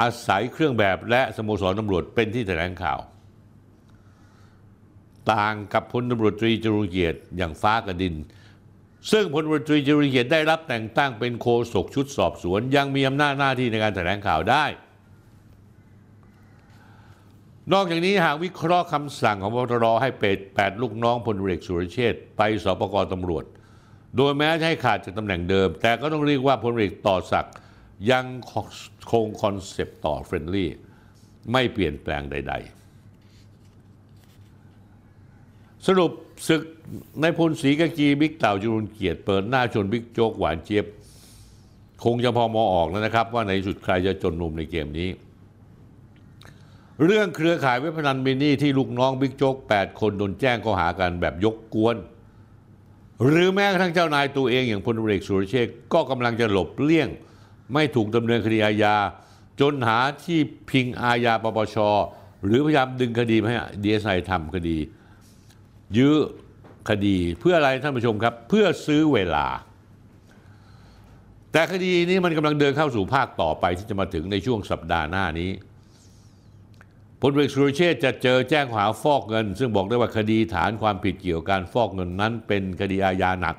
อาศัยเครื่องแบบและสโมสรตำรวจเป็นที่แถลงข่าว ต่างกับพลตำรวจตรีจรูญเกียรติอย่างฟ้ากับดิน ซึ่งพลตำรวจตรีจรูญเกียรติได้รับแต่งตั้งเป็นโฆษกชุดสอบสวน ยังมีอำนาจหน้าที่ในการแถลงข่าวได้ นอกจากนี้หากวิเคราะห์คำสั่งของผบ.ตร.ให้เด้งแปดลูกน้องพลเอกสุรเชษฐ์ไปศปก.ตำรวจ โดยแม้จะให้ขาดจากตำแหน่งเดิม แต่ก็ต้องเรียกว่าพลเอเอกต่อศักดิ์ยังคงคอนเซปต์ต่อ friendly ไม่เปลี่ยนแปลงใด ๆ สรุปศึกในพลศรีกากีบิ๊กเต่าจุรุนเกียรติเปิดหน้าชนบิ๊กโจ๊กหวานเจี๊ยบ คงจะพอมอออกแล้วนะครับ ว่าในที่สุดใครจะจนมุมในเกมนี้ เรื่องเครือข่ายเว็บพนันมินี่ที่ลูกน้องบิ๊กโจ๊ก 8 คนโดนแจ้งข้อหากันแบบยกกวน หรือแม้กระทั่งเจ้านายตัวเองอย่างพลเอกสุรเชษก็กำลังจะหลบเลี่ยง ไม่ถูกดำเนินคดีอาญาจนหาที่พิงอาญาปปชหรือพยายามดึงคดีให้ดีเอสไอทำคดี ยื้อคดีเพื่ออะไรท่านผู้ชมครับ เพื่อซื้อเวลา แต่คดีนี้มันกำลังเดินเข้าสู่ภาคต่อไปที่จะมาถึงในช่วงสัปดาห์หน้านี้พลเอกสุรเชษจะเจอแจ้งข้อหาฟอกเงิน ซึ่งบอกได้ว่าคดีฐานความผิดเกี่ยวกับการฟอกเงินนั้น เป็นคดีอาญาหนัก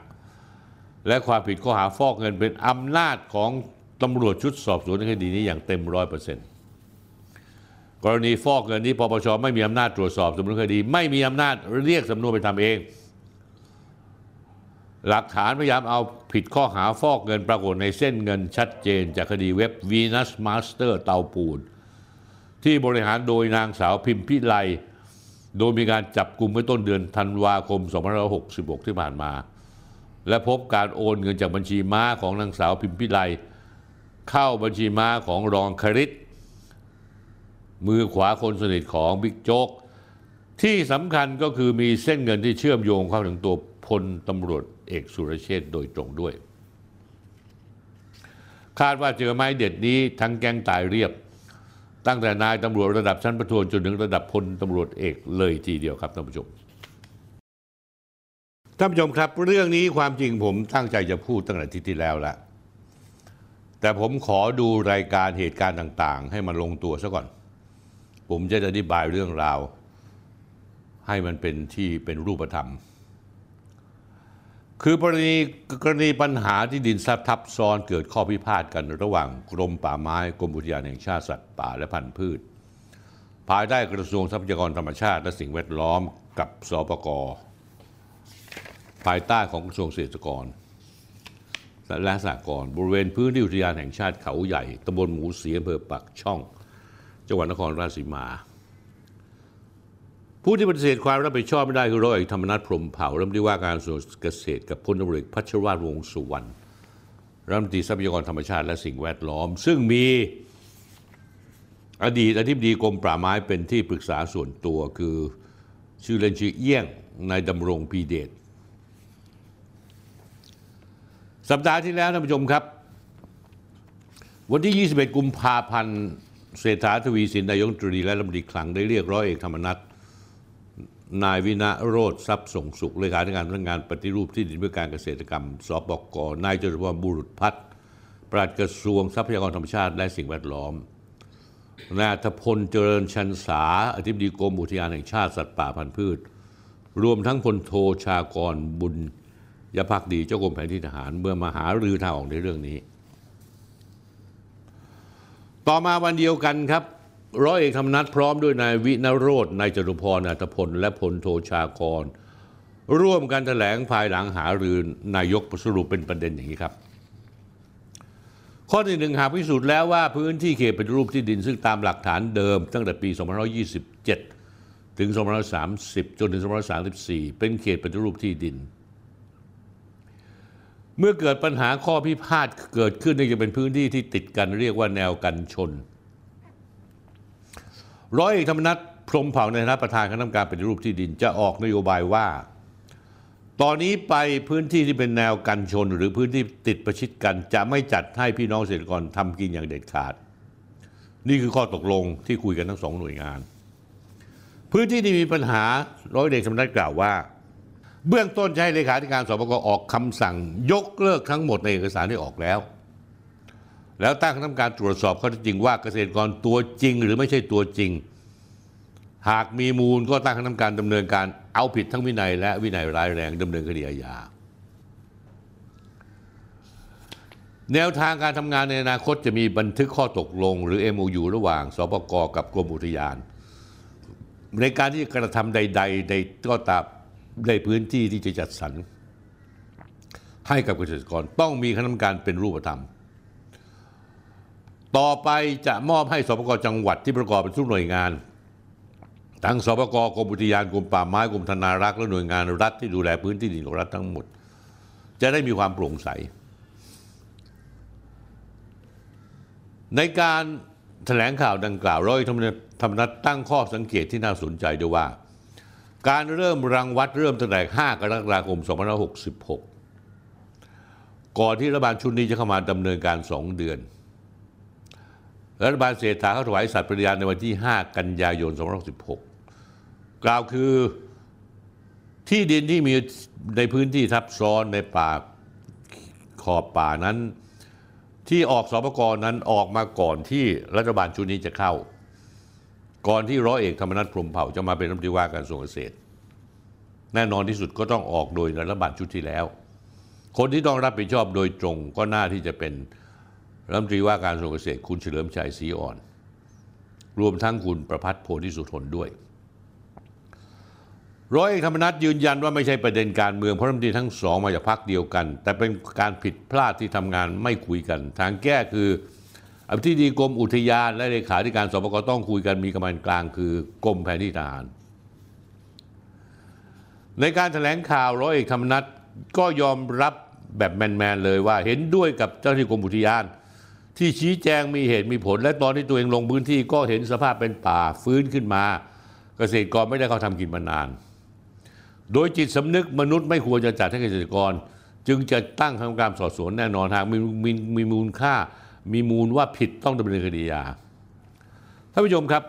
และความผิดข้อหาฟอกเงินเป็นอำนาจของตำรวจชุดสอบสวนในคดีนี้อย่างเต็มร้อยเปอร์เซ็นต์ กรณีฟอกเงินนี้ปปชไม่มีอำนาจตรวจสอบสำนวนคดี ไม่มีอำนาจเรียกสำนวนไปทำเอง หลักฐานพยายามเอาผิดข้อหาฟอกเงินปรากฏในเส้นเงินชัดเจน จากคดีเว็บ Venus Master เตาปูน ที่บริหารโดยนางสาวพิมพิไลโดยมีการจับกลุ่มเมื่อต้นเดือนธันวาคม 2566 ที่ผ่านมา และพบการโอนเงินจากบัญชีม้าของนางสาวพิมพิไลเข้าบัญชีม้าของรองคริต มือขวาคนสนิทของบิ๊กโจ๊กที่สำคัญก็คือมีเส้นเงินที่เชื่อมโยงเข้าถึงตัวพลตำรวจเอกสุรเชษโดยตรงด้วย คาดว่าเจอไม้เด็ดนี้ทั้งแก๊งตายเรียบ ตั้งแต่นายตำรวจระดับชั้นประทวนจนถึงระดับพลตำรวจเอกเลยทีเดียวครับท่านผู้ชมท่านผู้ชมครับเรื่องนี้ความจริงผมตั้งใจจะพูดตั้งแต่ทิตย์ที่แล้วละแต่ผมขอดูรายการเหตุการณ์ต่าง ๆ ให้มันลงตัวซะก่อน ผมจะอธิบายเรื่องราว ให้มันเป็นที่เป็นรูปธรรม คือกรณีกรณีปัญหาที่ดินซับทับซ้อนเกิดข้อพิพาทกันระหว่างกรมป่าไม้กรมอุทยานแห่งชาติสัตว์ป่าและพันธุ์พืช ภายใต้กระทรวงทรัพยากรธรรมชาติ และสิ่งแวดล้อมกับสปกภายใต้ของกระทรวงเกษตรกรและสหกรณ์บริเวณพื้นที่อุทยานแห่งชาติเขาใหญ่ตำบลหมูเสียอำเภอปักช่อง จังหวัดนครราชสีมา ผู้ที่ปฏิเสธความรับผิดชอบไม่ได้คือร้อยเอกธรรมนัฐพรหมเผ่ารัฐมนตรีว่าการกระทรวงเกษตรกับพลตำรวจพัชรวาทวงศ์สุวรรณรัฐมนตรีทรัพยากรธรรมชาติและสิ่งแวดล้อม ซึ่งมีอดีตอธิบดีกรมป่าไม้เป็นที่ปรึกษาส่วนตัวคือชื่อเล่นชื่อเอี้ยงนายดำรงพีเดชสัปดาห์ที่แล้วท่านผู้ชมครับ วันที่ 21 กุมภาพันธ์ เศรษฐาทวีสินนายกตรีและรัฐมนตรีคลังได้เรียกร้อยเอกธรรมนัฐนายวินะโรธทรัพย์ส่งสุขเลขาธิการสำนักงานปฏิรูปที่ดินเพื่อการเกษตรกรรมสปกนายจตุพรบุรุษพัฒน์ปลัดกระทรวงทรัพยากรธรรมชาติและสิ่งแวดล้อมนายธพลเจริญชันษาอธิบดีกรมอุทยานแห่งชาติสัตว์ป่าพันธุ์พืช รวมทั้งพลโทชากรบุญยพักดีเจ้ากรมแผนที่ทหารเมื่อมาหารือทางออกในเรื่องนี้ ต่อมาวันเดียวกันครับ ร้อยเอกธรรมนัฐพร้อมด้วยนายวินโรธนายจตุพรอัตพล และพลโทชากร ร่วมกันแถลงภายหลังหารือนายกสรุปเป็นประเด็นอย่างนี้ครับ ข้อที่หนึ่งหากพิสูจน์แล้วว่าพื้นที่เขตเปฏิรูปที่ดินซึ่งตามหลักฐานเดิม ตั้งแต่ปี 2527 ถึง 2530 จนถึง 2534 เป็นเขตเปฏิรูปที่ดิน เมื่อเกิดปัญหาข้อพิพาทเกิดขึ้นนื่จากเป็นพื้นที่ที่ติดกันเรียกว่าแนวกันชน ร้อยเอกธรรมนัฐพรมเผ่าในฐานะประธานคณะกรรมการปฏิรูปที่ดินจะออกนโยบายว่า ตอนนี้ไปพื้นที่ที่เป็นแนวกันชน หรือพื้นที่ติดประชิดกัน จะไม่จัดให้พี่น้องเกษตรกรทำกินอย่างเด็ดขาด นี่คือข้อตกลงที่คุยกันทั้งสองหน่วยงาน พื้นที่ที่มีปัญหาร้อยเอกธรรมนัฐกล่าวว่า เบื้องต้นให้เลขาธิการสปกออกคำสั่งยกเลิกทั้งหมดในเอกสารที่ออกแล้ว แล้วตั้งคณะกรรมการตรวจสอบข้อเท็จจริงว่าเกษตรกรตัวจริง หรือไม่ใช่ตัวจริง หากมีมูลก็ตั้งคณะกรรมการดำเนินการเอาผิดทั้งวินัย และวินัยร้ายแรงดำเนินคดีอาญาแนวทางการทำงานในอนาคตจะมีบันทึกข้อตกลง หรือ MOU ระหว่างสปกกับกรมอุทยาน ในการที่กระทำใด ๆใดก็ตาม ในพื้นที่ที่จะจัดสรรให้กับเกษตรกรต้องมีคณะกรรมการเป็นรูปธรรม ต่อไปจะมอบให้สปกจังหวัดที่ประกอบเป็นทุกหน่วยงาน ทั้งสปกกรมอุทยานกรมป่าไม้กรมธนารักษ์และหน่วยงานรัฐที่ดูแลพื้นที่ดินของรัฐทั้งหมด จะได้มีความโปร่งใส ในการแถลงข่าวดังกล่าวร้อยธรรมนัฐธรรมนัฐตั้งข้อสังเกตที่น่าสนใจด้วยว่า การเริ่มรังวัดเริ่มตั้งแต่5กรกฎาคม 2566 ก่อนที่รัฐบาลชุดนี้จะเข้ามาดำเนินการ 2 เดือน รัฐบาลเศรษฐาเขาถวายสัตย์ปฏิญาณในวันที่ 5 กันยายน 2566 กล่าวคือที่ดินที่มีในพื้นที่ทับซ้อนในป่าขอบป่านั้น ที่ออกสปกรนั้นออกมาก่อนที่รัฐบาลชุดนี้จะเข้า ก่อนที่ร้อยเอกธรรมนัฐพรมเผ่าจะมาเป็นรัฐมนตรีว่าการกระทรวงเกษตร แน่นอนที่สุดก็ต้องออกโดยรัฐบาลชุดที่แล้ว คนที่ต้องรับผิดชอบโดยตรงก็น่าที่จะเป็นรัฐมนตรีว่าการกระทรวงเกษตร คุณเฉลิมชัยศรีอ่อน รวมทั้งคุณประพัฒน์โพธิสุทนด้วยร้อยเอกธรรมนัฐยืนยันว่าไม่ใช่ประเด็นการเมืองเพราะรัฐมนตรีทั้งสองมาจากพรรคเดียวกัน แต่เป็นการผิดพลาดที่ทำงานไม่คุยกัน ทางแก้คือ อธิบดีกรมอุทยานและเลขาธิการสปกต้องคุยกันมีกำลังกลางคือกรมแผนที่ทหาร ในการแถลงข่าวร้อยเอกธรรมนัฐก็ยอมรับแบบแมนๆเลยว่าเห็นด้วยกับเจ้าหน้าที่กรมอุทยาน ที่ชี้แจงมีเหตุมีผล และตอนที่ตัวเองลงพื้นที่ก็เห็นสภาพเป็นป่าฟื้นขึ้นมา เกษตรกรไม่ได้เขาทำกินมานาน โดยจิตสำนึกมนุษย์ไม่ควรจะจัดให้เกษตรกร จึงจะตั้งทำการสอบสวนแน่นอนหากมีมีมีมูลค่า มีมูลว่าผิดต้องดำเนินคดียาท่านผู้ชมครับ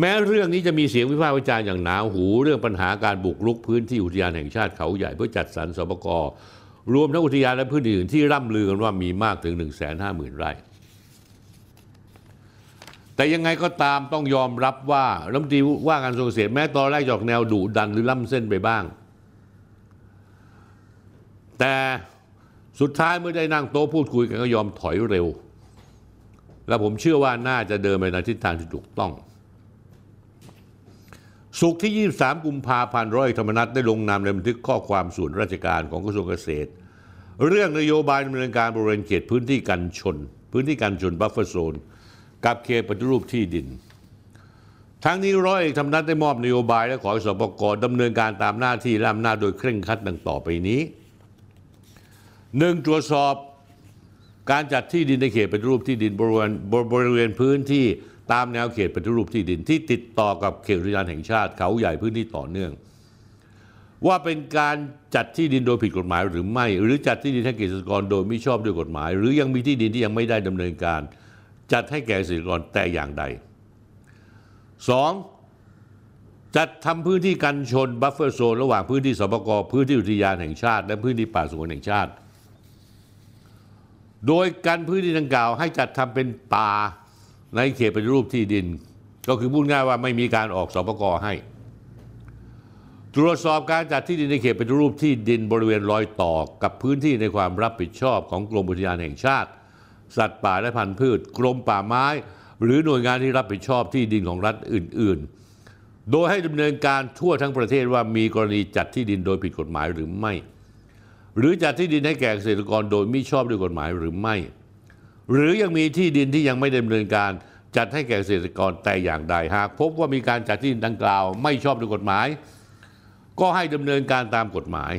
แม้เรื่องนี้จะมีเสียงวิพากษ์วิจารณ์อย่างหนาหู เรื่องปัญหาการบุกรุกพื้นที่อุทยานแห่งชาติเขาใหญ่เพื่อจัดสรรสปกรรวมทั้งอุทยานและพื้นที่อื่นที่ร่ำลือกันว่ามีมากถึง 1 5 0 0 0 0 ไร่ แต่ยังไงก็ตามต้องยอมรับว่ารัฐมนตรีว่าการกระทรวงเกษตรแม้ตอนแรกจอกแนวดุดันหรือล่ำเส้นไปบ้าง แต่ สุดท้ายเมื่อได้นั่งโต๊ะพูดคุยกันก็ยอมถอยเร็ว และผมเชื่อว่าน่าจะเดินไปในทิศทางที่ถูกต้อง ศุกร์ที่ 23 กุมภาพันธ์ร้อยเอกธรรมนัสได้ลงนามในบันทึกข้อความส่วนราชการของกระทรวงเกษตร เรื่องนโยบายดำเนินการบริเวณเขตพื้นที่กันชน พื้นที่กันชน buffer zone กับเขตปฏิรูปที่ดินทั้งนี้ร้อยเอกธรรมนัสได้มอบนโยบายและขอให้สปกดำเนินการตามหน้าที่และอำนาจโดยเคร่งครัดดังต่อไปนี้ หนึ่งตรวจสอบการจัดที่ดินในเขตปฏิรูปที่ดินบริเวณบริเวณพื้นที่ตามแนวเขตปฏิรูปที่ดินที่ติดต่อกับเขตอุทยานแห่งชาติเขาใหญ่พื้นที่ต่อเนื่อง ว่าเป็นการจัดที่ดินโดยผิดกฎหมายหรือไม่ หรือจัดที่ดินให้เกษตรกรโดยไม่ชอบด้วยกฎหมาย หรือยังมีที่ดินที่ยังไม่ได้ดำเนินการ จัดให้แก่เกษตรกรแต่อย่างใด 2. จัดทำพื้นที่กันชน buffer zone ระหว่างพื้นที่สปกพื้นที่อุทยานแห่งชาติ และพื้นที่ป่าสงวนแห่งชาติ โดยการพื้นที่ดังกล่าวให้จัดทำเป็นป่าในเขตปฏิรูปที่ดิน ก็คือพูดง่ายว่าไม่มีการออกสปกให้ ตรวจสอบการจัดที่ดินในเขตปฏิรูปที่ดินบริเวณรอยต่อกับพื้นที่ในความรับผิดชอบของกรมอุทยานแห่งชาติ สัตว์ป่าและพันธุ์พืช กรมป่าไม้ หรือหน่วยงานที่รับผิดชอบที่ดินของรัฐอื่น ๆ โดยให้ดำเนินการทั่วทั้งประเทศว่ามีกรณีจัดที่ดินโดยผิดกฎหมายหรือไม่ หรือจัดที่ดินให้แก่เกษตรกรโดยมิชอบด้วยกฎหมายหรือไม่ หรือยังมีที่ดินที่ยังไม่ดำเนินการจัดให้แก่เกษตรกรแต่อย่างใดหากพบว่ามีการจัดที่ดินดังกล่าว ไม่ชอบด้วยกฎหมาย ก็ให้ดำเนินการตามกฎหมาย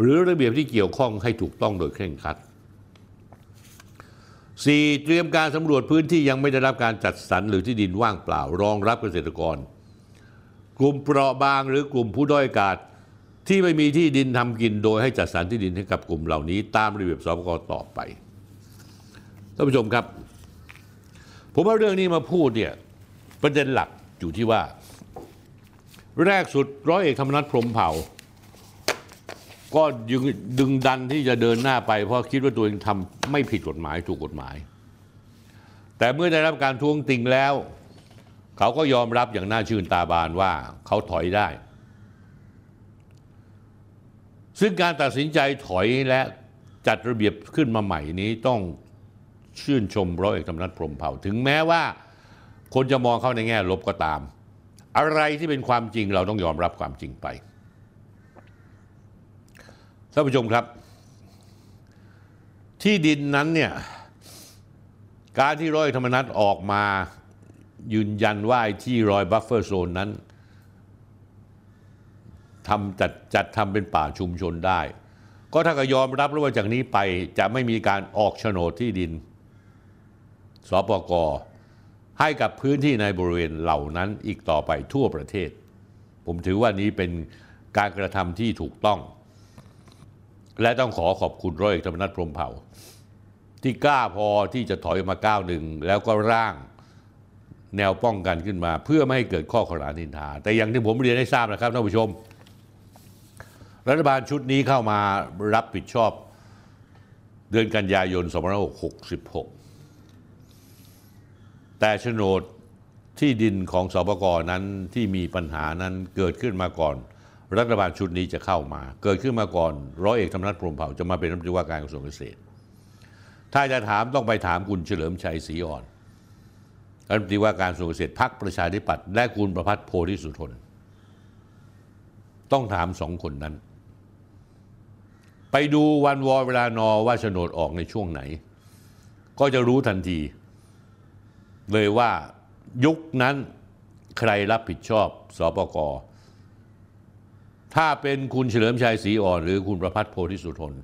หรือระเบียบที่เกี่ยวข้องให้ถูกต้องโดยเคร่งครัด 4. เตรียมการสำรวจพื้นที่ยังไม่ได้รับการจัดสรรหรือที่ดินว่างเปล่ารองรับเกษตรกร กลุ่มเปราะบางหรือกลุ่มผู้ด้อยโอกาส ที่ไม่มีที่ดินทำกินโดยให้จัดสรรที่ดินให้กับกลุ่มเหล่านี้ ตามระเบียบสปกต่อไปท่านผู้ชมครับ ผมเอาเรื่องนี้มาพูดเนี่ยประเด็นหลักอยู่ที่ว่า แรกสุดร้อยเอกธรรมนัฐพรหมเผ่า ก็ดึงดันที่จะเดินหน้าไป เพราะคิดว่าตัวเองทำไม่ผิดกฎหมายถูกกฎหมาย แต่เมื่อได้รับการทวงติงแล้ว เขาก็ยอมรับอย่างน่าชื่นตาบานว่าเขาถอยได้ ซึ่งการตัดสินใจถอยและจัดระเบียบขึ้นมาใหม่นี้ต้องชื่นชมร้อยเอกธรรมนัฐพรหมเผ่า ถึงแม้ว่าคนจะมองเข้าในแง่ลบก็ตาม อะไรที่เป็นความจริงเราต้องยอมรับความจริงไปท่านผู้ชมครับ ที่ดินนั้นเนี่ยการที่ร้อยธรรมนัฐออกมายืนยันว่าที่รอยบัฟเฟอร์โซนนั้น ทำจัดจัดทำเป็นป่าชุมชนได้ ก็ถ้าก็ยอมรับแล้วว่าจากนี้ไปจะไม่มีการออกโฉนดที่ดินสปกให้กับพื้นที่ในบริเวณเหล่านั้นอีกต่อไปทั่วประเทศ ผมถือว่านี้เป็นการกระทำที่ถูกต้อง และต้องขอขอบคุณร้อยเอกธรรมนัฐพรมเผ่า ที่กล้าพอที่จะถอยมาก้าวหนึ่งแล้วก็ร่างแนวป้องกันขึ้นมา เพื่อไม่ให้เกิดข้อขนานินทา แต่อย่างที่ผมเรียนให้ทราบนะครับท่านผู้ชม รัฐบาลชุดนี้เข้ามารับผิดชอบเดือนกันยายน 2566 แต่โฉนดที่ดินของสปกนั้นที่มีปัญหานั้นเกิดขึ้นมาก่อน รัฐบาลชุดนี้จะเข้ามา เกิดขึ้นมาก่อนร้อยเอกธรรมนัฐพรมเผ่าจะมาเป็นรัฐมนตรีว่าการกระทรวงเกษตร ถ้าจะถามต้องไปถามคุณเฉลิมชัยศรีอ่อนรัฐมนตรีว่าการกระทรวงเกษตรพรรคประชาธิปัตย์และคุณประพัฒน์โพธิสุทน ต้องถามสองคนนั้น ไปดูวันวอเวลานอว่าโฉนดออกในช่วงไหน ก็จะรู้ทันที เลยว่ายุคนั้นใครรับผิดชอบสปกถ้าเป็นคุณเฉลิมชัยศรีอ่อน หรือคุณประพัฒน์โพธิสุทน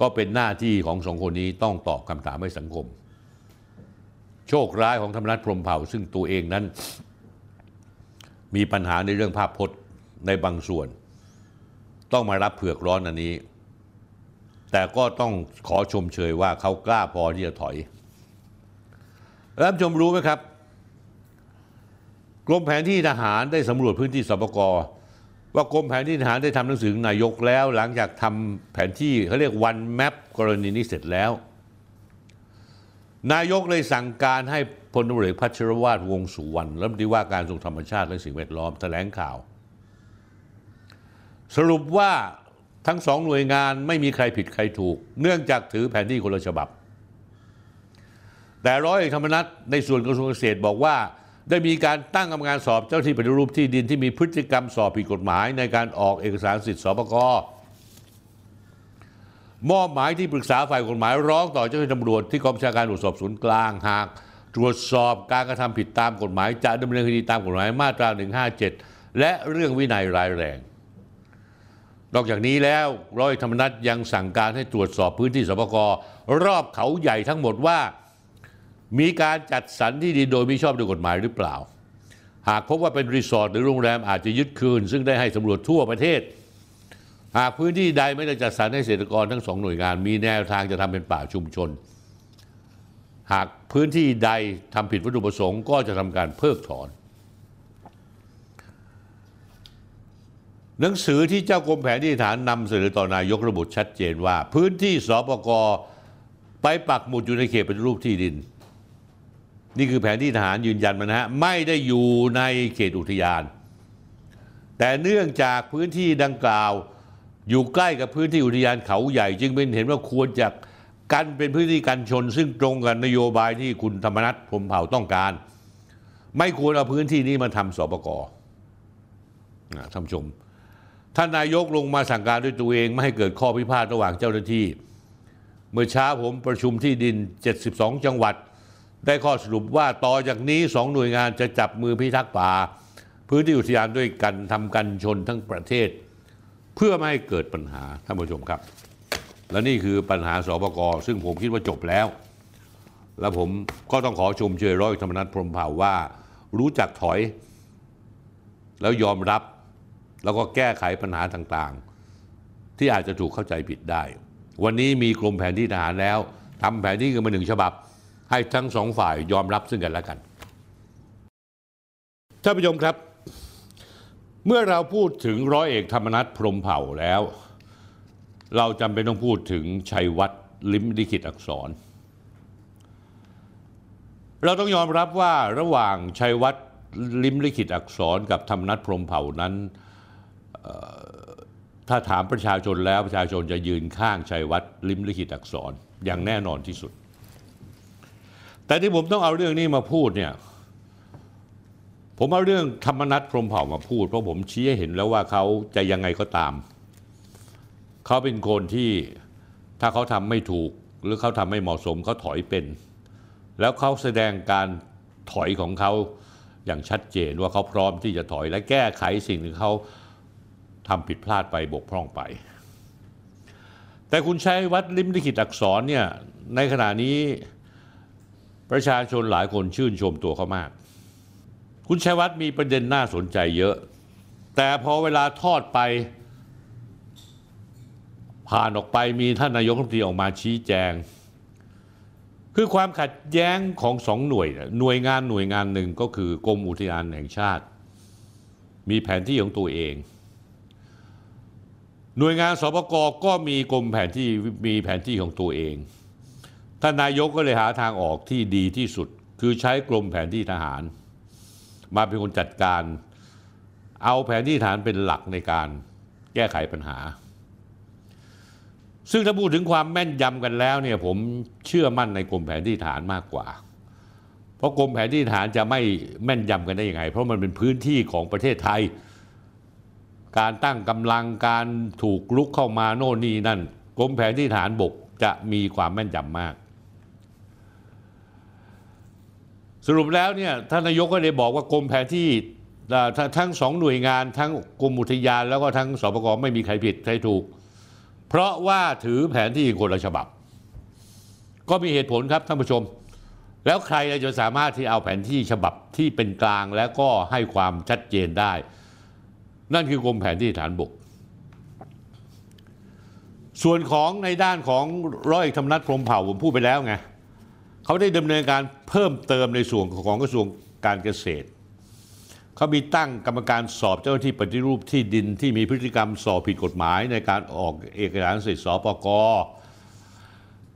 ก็เป็นหน้าที่ของสองคนนี้ต้องตอบคำถามให้สังคม โชคร้ายของธรรมนัฐพรมเผ่า ซึ่งตัวเองนั้น มีปัญหาในเรื่องภาพพจน์ในบางส่วน ต้องมารับเผือกร้อนอันนี้ แต่ก็ต้องขอชมเชยว่าเขากล้าพอที่จะถอยแล้วชมรู้ไหมครับ กรมแผนที่ทหารได้สำรวจพื้นที่สปกว่ากรมแผนที่ทหารได้ทำหนังสือนายกแล้ว หลังจากทำแผนที่เขาเรียกวันแมปกรณีนี้เสร็จแล้ว นายกเลยสั่งการให้พลตำรวจเอกพัชรวาทวงศ์สุวรรณรัฐมนตรีว่าการทรงธรรมชาติและสิ่งแวดล้อมแถลงข่าว สรุปว่า ทั้งสองหน่วยงานไม่มีใครผิดใครถูก เนื่องจากถือแผนที่คนละฉบับ แต่ร้อยเอกธรรมนัฐในส่วนกระทรวงเกษตรบอกว่า ได้มีการตั้งกรรมการสอบเจ้าที่ปฏิรูปที่ดินที่มีพฤติกรรมสอบผิดกฎหมาย ในการออกเอกสารสิทธิสปกมอบหมายที่ปรึกษาฝ่ายกฎหมายร้องต่อเจ้าหน้าที่ตำรวจที่กองบัญชาการตรวจสอบศูนย์กลางหาก ตรวจสอบการกระทำผิดตามกฎหมาย จะดำเนินคดีตามกฎหมายมาตรา 157 และเรื่องวินัยร้ายแรง นอกจากนี้แล้วร้อยธรรมนัฐยังสั่งการให้ตรวจสอบพื้นที่สปกรรอบเขาใหญ่ทั้งหมดว่า มีการจัดสรรที่ดินโดยมิชอบด้วยกฎหมายหรือเปล่า หากพบว่าเป็นรีสอร์ทหรือโรงแรมอาจจะยึดคืน ซึ่งได้ให้สำรวจทั่วประเทศ หากพื้นที่ใดไม่ได้จัดสรรให้เกษตรกรทั้งสองหน่วยงาน มีแนวทางจะทำเป็นป่าชุมชน หากพื้นที่ใดทำผิดวัตถุประสงค์ก็จะทำการเพิกถอน หนังสือที่เจ้ากรมแผนที่ฐานนำเสนอต่อนายกระบุชัดเจนว่า พื้นที่สปกไปปักหมุดอยู่ในเขตเปฏิรูปที่ดิน นี่คือแผนที่ทหารยืนยันมานะฮะไม่ได้อยู่ในเขตอุทยาน แต่เนื่องจากพื้นที่ดังกล่าว อยู่ใกล้กับพื้นที่อุทยานเขาใหญ่ จึงเป็นเห็นว่าควรจะกันเป็นพื้นที่กันชน ซึ่งตรงกับนโยบายที่คุณธรรมนัฐพรมเผ่าต้องการ ไม่ควรเอาพื้นที่นี้มาทำสปกนะท่านผู้ชม ท่านนายกลงมาสั่งการด้วยตัวเองไม่ให้เกิดข้อพิพาทระหว่างเจ้าหน้าที่ เมื่อเช้าผมประชุมที่ดิน 72 จังหวัด ได้ข้อสรุปว่าต่อจากนี้สองหน่วยงานจะจับมือพิทักษ์ป่า พื้นที่อุทยานด้วยกันทำกันชนทั้งประเทศ เพื่อไม่ให้เกิดปัญหาท่านผู้ชมครับ และนี่คือปัญหาสปกซึ่งผมคิดว่าจบแล้ว แล้วผมก็ต้องขอชมเชยร้อยธรรมนัฐพรหมเผ่าว่า รู้จักถอย แล้วยอมรับ แล้วก็แก้ไขปัญหาต่างๆ ที่อาจจะถูกเข้าใจผิดได้ วันนี้มีกรมแผนที่ทหารแล้วทำแผนที่กันมาหนึ่งฉบับ ให้ทั้งสองฝ่ายยอมรับซึ่งกันและกันท่านผู้ชมครับ เมื่อเราพูดถึงร้อยเอกธรรมนัฐพรมเผ่าแล้ว เราจำเป็นต้องพูดถึงชัยวัฒน์ลิมลิขิตอักษร เราต้องยอมรับว่าระหว่างชัยวัฒน์ลิมลิขิตอักษรกับธรรมนัฐพรมเผ่านั้น ถ้าถามประชาชนแล้วประชาชนจะยืนข้างชัยวัฒน์ลิมลิขิตอักษรอย่างแน่นอนที่สุด แต่ที่ผมต้องเอาเรื่องนี้มาพูดเนี่ยผมเอาเรื่องธรรมนัฐพรมเผ่ามาพูด เพราะผมชี้ให้เห็นแล้วว่าเขาจะยังไงก็ตาม เขาเป็นคนที่ถ้าเขาทำไม่ถูก หรือเขาทำไม่เหมาะสมเขาถอยเป็น แล้วเขาแสดงการถอยของเขาอย่างชัดเจนว่าเขาพร้อมที่จะถอยและแก้ไขสิ่งที่เขา ทำผิดพลาดไปบกพร่องไป แต่คุณชัยวัฒน์ลิมลิขิตอักษรเนี่ยในขณะนี้ประชาชนหลายคนชื่นชมตัวเขามาก คุณชัยวัฒน์มีประเด็นน่าสนใจเยอะ แต่พอเวลาทอดไป ผ่านออกไปมีท่านนายกรัฐมนตรีออกมาชี้แจง คือความขัดแย้งของสองหน่วยเนี่ยหน่วยงานหน่วยงานหนึ่งก็คือกรมอุทยานแห่งชาติ มีแผนที่ของตัวเอง หน่วยงานสปกก็มีกรมแผนที่มีแผนที่ของตัวเองท่านนายกก็เลยหาทางออกที่ดีที่สุด คือใช้กรมแผนที่ทหาร มาเป็นคนจัดการ เอาแผนที่ฐานเป็นหลักในการแก้ไขปัญหา ซึ่งถ้าพูดถึงความแม่นยำกันแล้วเนี่ยผมเชื่อมั่นในกรมแผนที่ฐานมากกว่า เพราะกรมแผนที่ฐานจะไม่แม่นยำกันได้ยังไง เพราะมันเป็นพื้นที่ของประเทศไทย การตั้งกำลังการถูกลุกเข้ามาโน่นนี่นั่นกรมแผนที่ฐานบกจะมีความแม่นยำมาก สรุปแล้วเนี่ยท่านนายกก็ได้บอกว่ากรมแผนที่ทงทั้งสองหน่วยงานทั้งกรมอุทยานแล้วก็ทั้งสปกไม่มีใครผิดใครถูก เพราะว่าถือแผนที่คนละฉบับ ก็มีเหตุผลครับท่านผู้ชม แล้วใครจะสามารถที่เอาแผนที่ฉบับที่เป็นกลางแล้วก็ให้ความชัดเจนได้ นั่นคือกรมแผนที่ฐานบก ส่วนของในด้านของร้อยเอกธรรมนัฐพรมเผ่าผมพูดไปแล้วไงเขาได้ดำเนินการเพิ่มเติมในส่วนของกระทรวงการเกษตร เขามีตั้งกรรมการสอบเจ้าหน้าที่ปฏิรูปที่ดินที่มีพฤติกรรมสอบผิดกฎหมายในการออกเอกสารสิทธิสปก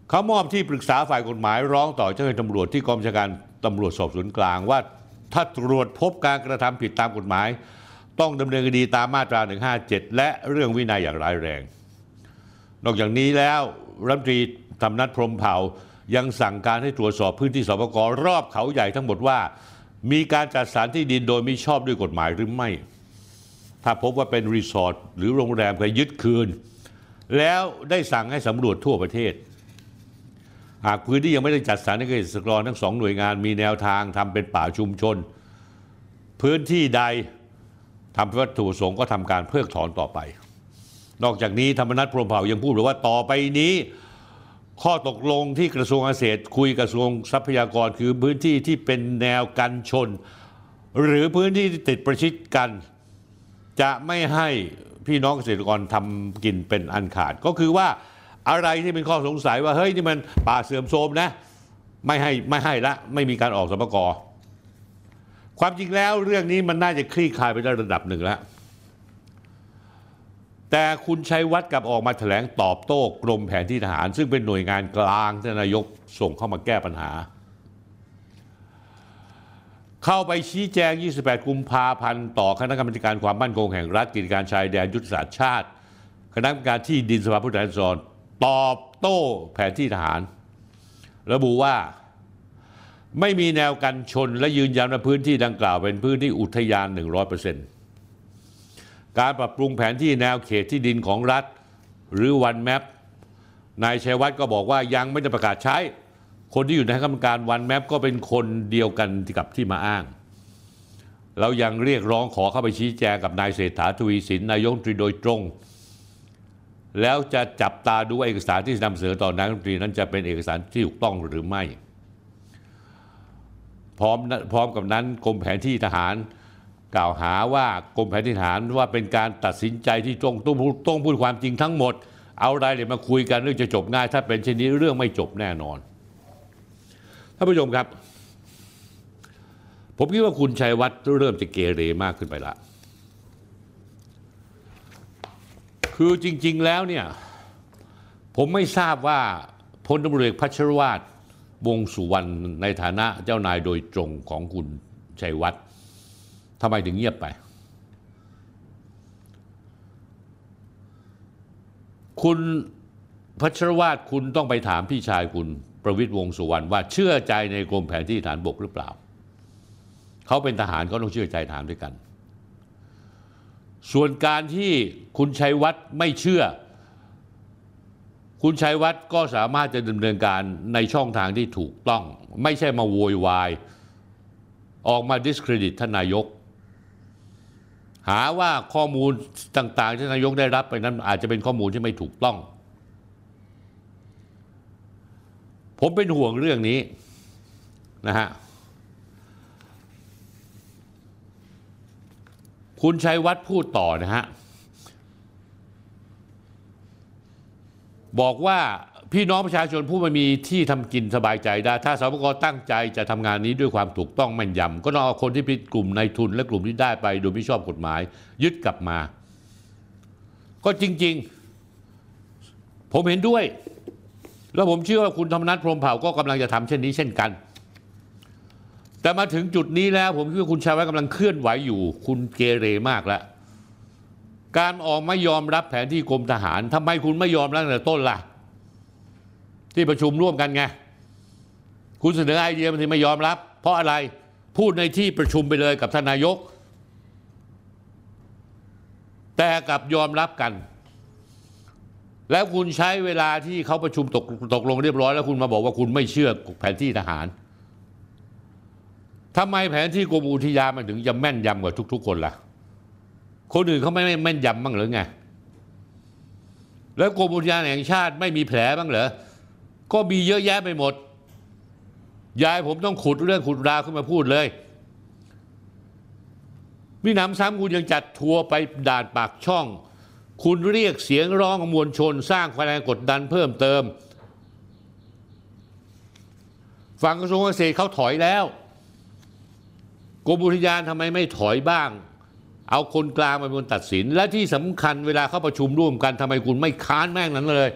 เขามอบที่ปรึกษาฝ่ายกฎหมายร้องต่อเจ้าหน้าที่ตำรวจที่กองบัญชาการตำรวจสอบสวนกลางว่าถ้าตรวจพบการกระทำผิดตามกฎหมาย ต้องดำเนินคดีตามมาตรา 157 และเรื่องวินัยอย่างร้ายแรง นอกจากนี้แล้วรัฐมนตรีธรรมนัฐพรมเผ่ายังสั่งการให้ตรวจสอบพื้นที่สปกรอบเขาใหญ่ทั้งหมดว่า มีการจัดสรรที่ดินโดยมิชอบด้วยกฎหมายหรือไม่ ถ้าพบว่าเป็นรีสอร์ทหรือโรงแรมก็ยึดคืน แล้วได้สั่งให้สำรวจทั่วประเทศ หากพื้นที่ยังไม่ได้จัดสรรให้เกษตรกรทั้งสองหน่วยงานมีแนวทางทำเป็นป่าชุมชน พื้นที่ใด ทำวัตถุประสงค์ก็ทำการเพิกถอนต่อไป นอกจากนี้ธรรมนัฐพรมเผ่ายังพูดเลยว่าต่อไปนี้ ข้อตกลงที่กระทรวงเกษตร คุยกระทรวงทรัพยากรคือพื้นที่ที่เป็นแนวกันชน หรือพื้นที่ที่ติดประชิดกัน จะไม่ให้พี่น้องเกษตรกรทำกินเป็นอันขาด ก็คือว่าอะไรที่เป็นข้อสงสัยว่าเฮ้ยนี่มันป่าเสื่อมโทรมนะ ไม่ให้ไม่ให้ละไม่มีการออกสมกร ความจริงแล้วเรื่องนี้มันน่าจะคลี่คลายไปได้ระดับหนึ่งแล้ว แต่คุณชัยวัฒน์กลับออกมาแถลงตอบโต้กรมแผนที่ทหาร ซึ่งเป็นหน่วยงานกลางที่นายกส่งเข้ามาแก้ปัญหา เข้าไปชี้แจง 28 กุมภาพันธ์ต่อคณะกรรมการความมั่นคงแห่งรัฐกิจการชายแดนยุทธศาสตร์ชาติ คณะกรรมการที่ดินสภาผู้แทนราษฎรตอบโต้แผนที่ทหาร ระบุว่า ไม่มีแนวกันชนและยืนยันว่าพื้นที่ดังกล่าวเป็นพื้นที่อุทยาน 100%การปรับปรุงแผนที่แนวเขตที่ดินของรัฐ หรือวันแมปนายชัยวัฒน์ก็บอกว่ายังไม่ได้ประกาศใช้ คนที่อยู่ในกรรมการวันแมปก็เป็นคนเดียวกันกับที่มาอ้าง เรายังเรียกร้องขอเข้าไปชี้แจงกับนายเศรษฐาทวีสินนายกตรีโดยตรง แล้วจะจับตาดูเอกสารที่นำเสนอต่อนายกตรีนั้นจะเป็นเอกสารที่ถูกต้องหรือไม่ พร้อมพร้อมกับนั้นกรมแผนที่ทหาร กล่าวหาว่ากรมแผนที่ทหารว่าเป็นการตัดสินใจที่ตรงต้องพูดต้องพูดความจริงทั้งหมด เอารายละเอียดมาคุยกันเรื่องจะจบง่าย ถ้าเป็นเช่นนี้เรื่องไม่จบแน่นอนท่านผู้ชมครับ ผมคิดว่าคุณชัยวัฒน์เริ่มจะเกเรมากขึ้นไปละคือจริง ๆแล้วเนี่ยผมไม่ทราบว่าพลตำรวจพัชรวาท วงสุวรรณในฐานะเจ้านายโดยตรงของคุณชัยวัฒน์ทำไมถึงเงียบไป คุณพัชรวาทคุณต้องไปถามพี่ชายคุณประวิตยวงสุวรรณว่าเชื่อใจในกรมแผนที่ฐานบกหรือเปล่า เขาเป็นทหารเขาต้องเชื่อใจทหารด้วยกัน ส่วนการที่คุณชัยวัฒน์ไม่เชื่อ คุณชัยวัฒน์ก็สามารถจะดำเนินการในช่องทางที่ถูกต้อง ไม่ใช่มาโวยวาย ออกมา discredit ท่านนายก หาว่าข้อมูลต่างๆ ที่นายกได้รับไปนั้นอาจจะเป็นข้อมูลที่ไม่ถูกต้อง ผมเป็นห่วงเรื่องนี้นะฮะคุณชัยวัฒน์พูดต่อนะฮะ บอกว่าพี่น้องประชาชนผู้ไม่มีที่ทำกินสบายใจได้ ถ้าสปกตั้งใจจะทำงานนี้ด้วยความถูกต้องแม่นยำก็ต้องเอาคนที่เป็นกลุ่มในทุนและกลุ่มที่ได้ไปโดยไม่ชอบกฎหมาย ยึดกลับมา ก็จริง ๆ ผมเห็นด้วย แล้วผมเชื่อว่าคุณธรรมนัฐพรหมเผ่าก็กำลังจะทำเช่นนี้เช่นกัน แต่มาถึงจุดนี้แล้ว ผมคิดว่าคุณชาวัฒกำลังเคลื่อนไหวอยู่ คุณเกเรมากแล้ว การออกไม่ยอมรับแผนที่กรมทหารทำไมคุณไม่ยอมรับตั้งแต่ต้นล่ะ ที่ประชุมร่วมกันไงคุณเสนอไอเดียมันถึงไม่ยอมรับ เพราะอะไรพูดในที่ประชุมไปเลยกับท่านนายก แต่กับยอมรับกัน แล้วคุณใช้เวลาที่เขาประชุมตกตกลงเรียบร้อย แล้วคุณมาบอกว่าคุณไม่เชื่อแผนที่ทหารทำไมแผนที่กรมอุทยานมันถึงจะแม่นยำกว่าทุก ๆ คนล่ะ คนอื่นเขาไม่แม่นยำบ้างหรือไง แล้วกรมอุทยานแห่งชาติไม่มีแผลบ้างเหรอ ก็มีเยอะแยะไปหมด ยายผมต้องขุดเรื่องขุดราวขึ้นมาพูดเลย มีหนำซ้ำคุณยังจัดทัวร์ไปด่านปากช่อง คุณเรียกเสียงร้องของมวลชน สร้างความแรงกดดันเพิ่มเติม ฝั่งกระทรวงเกษตรเขาถอยแล้วกรมอุทยานทำไมไม่ถอยบ้าง เอาคนกลางมาเป็นคนตัดสิน และที่สำคัญเวลาเข้าประชุมร่วมกันทำไมคุณไม่ค้านแม่งนั้นเลย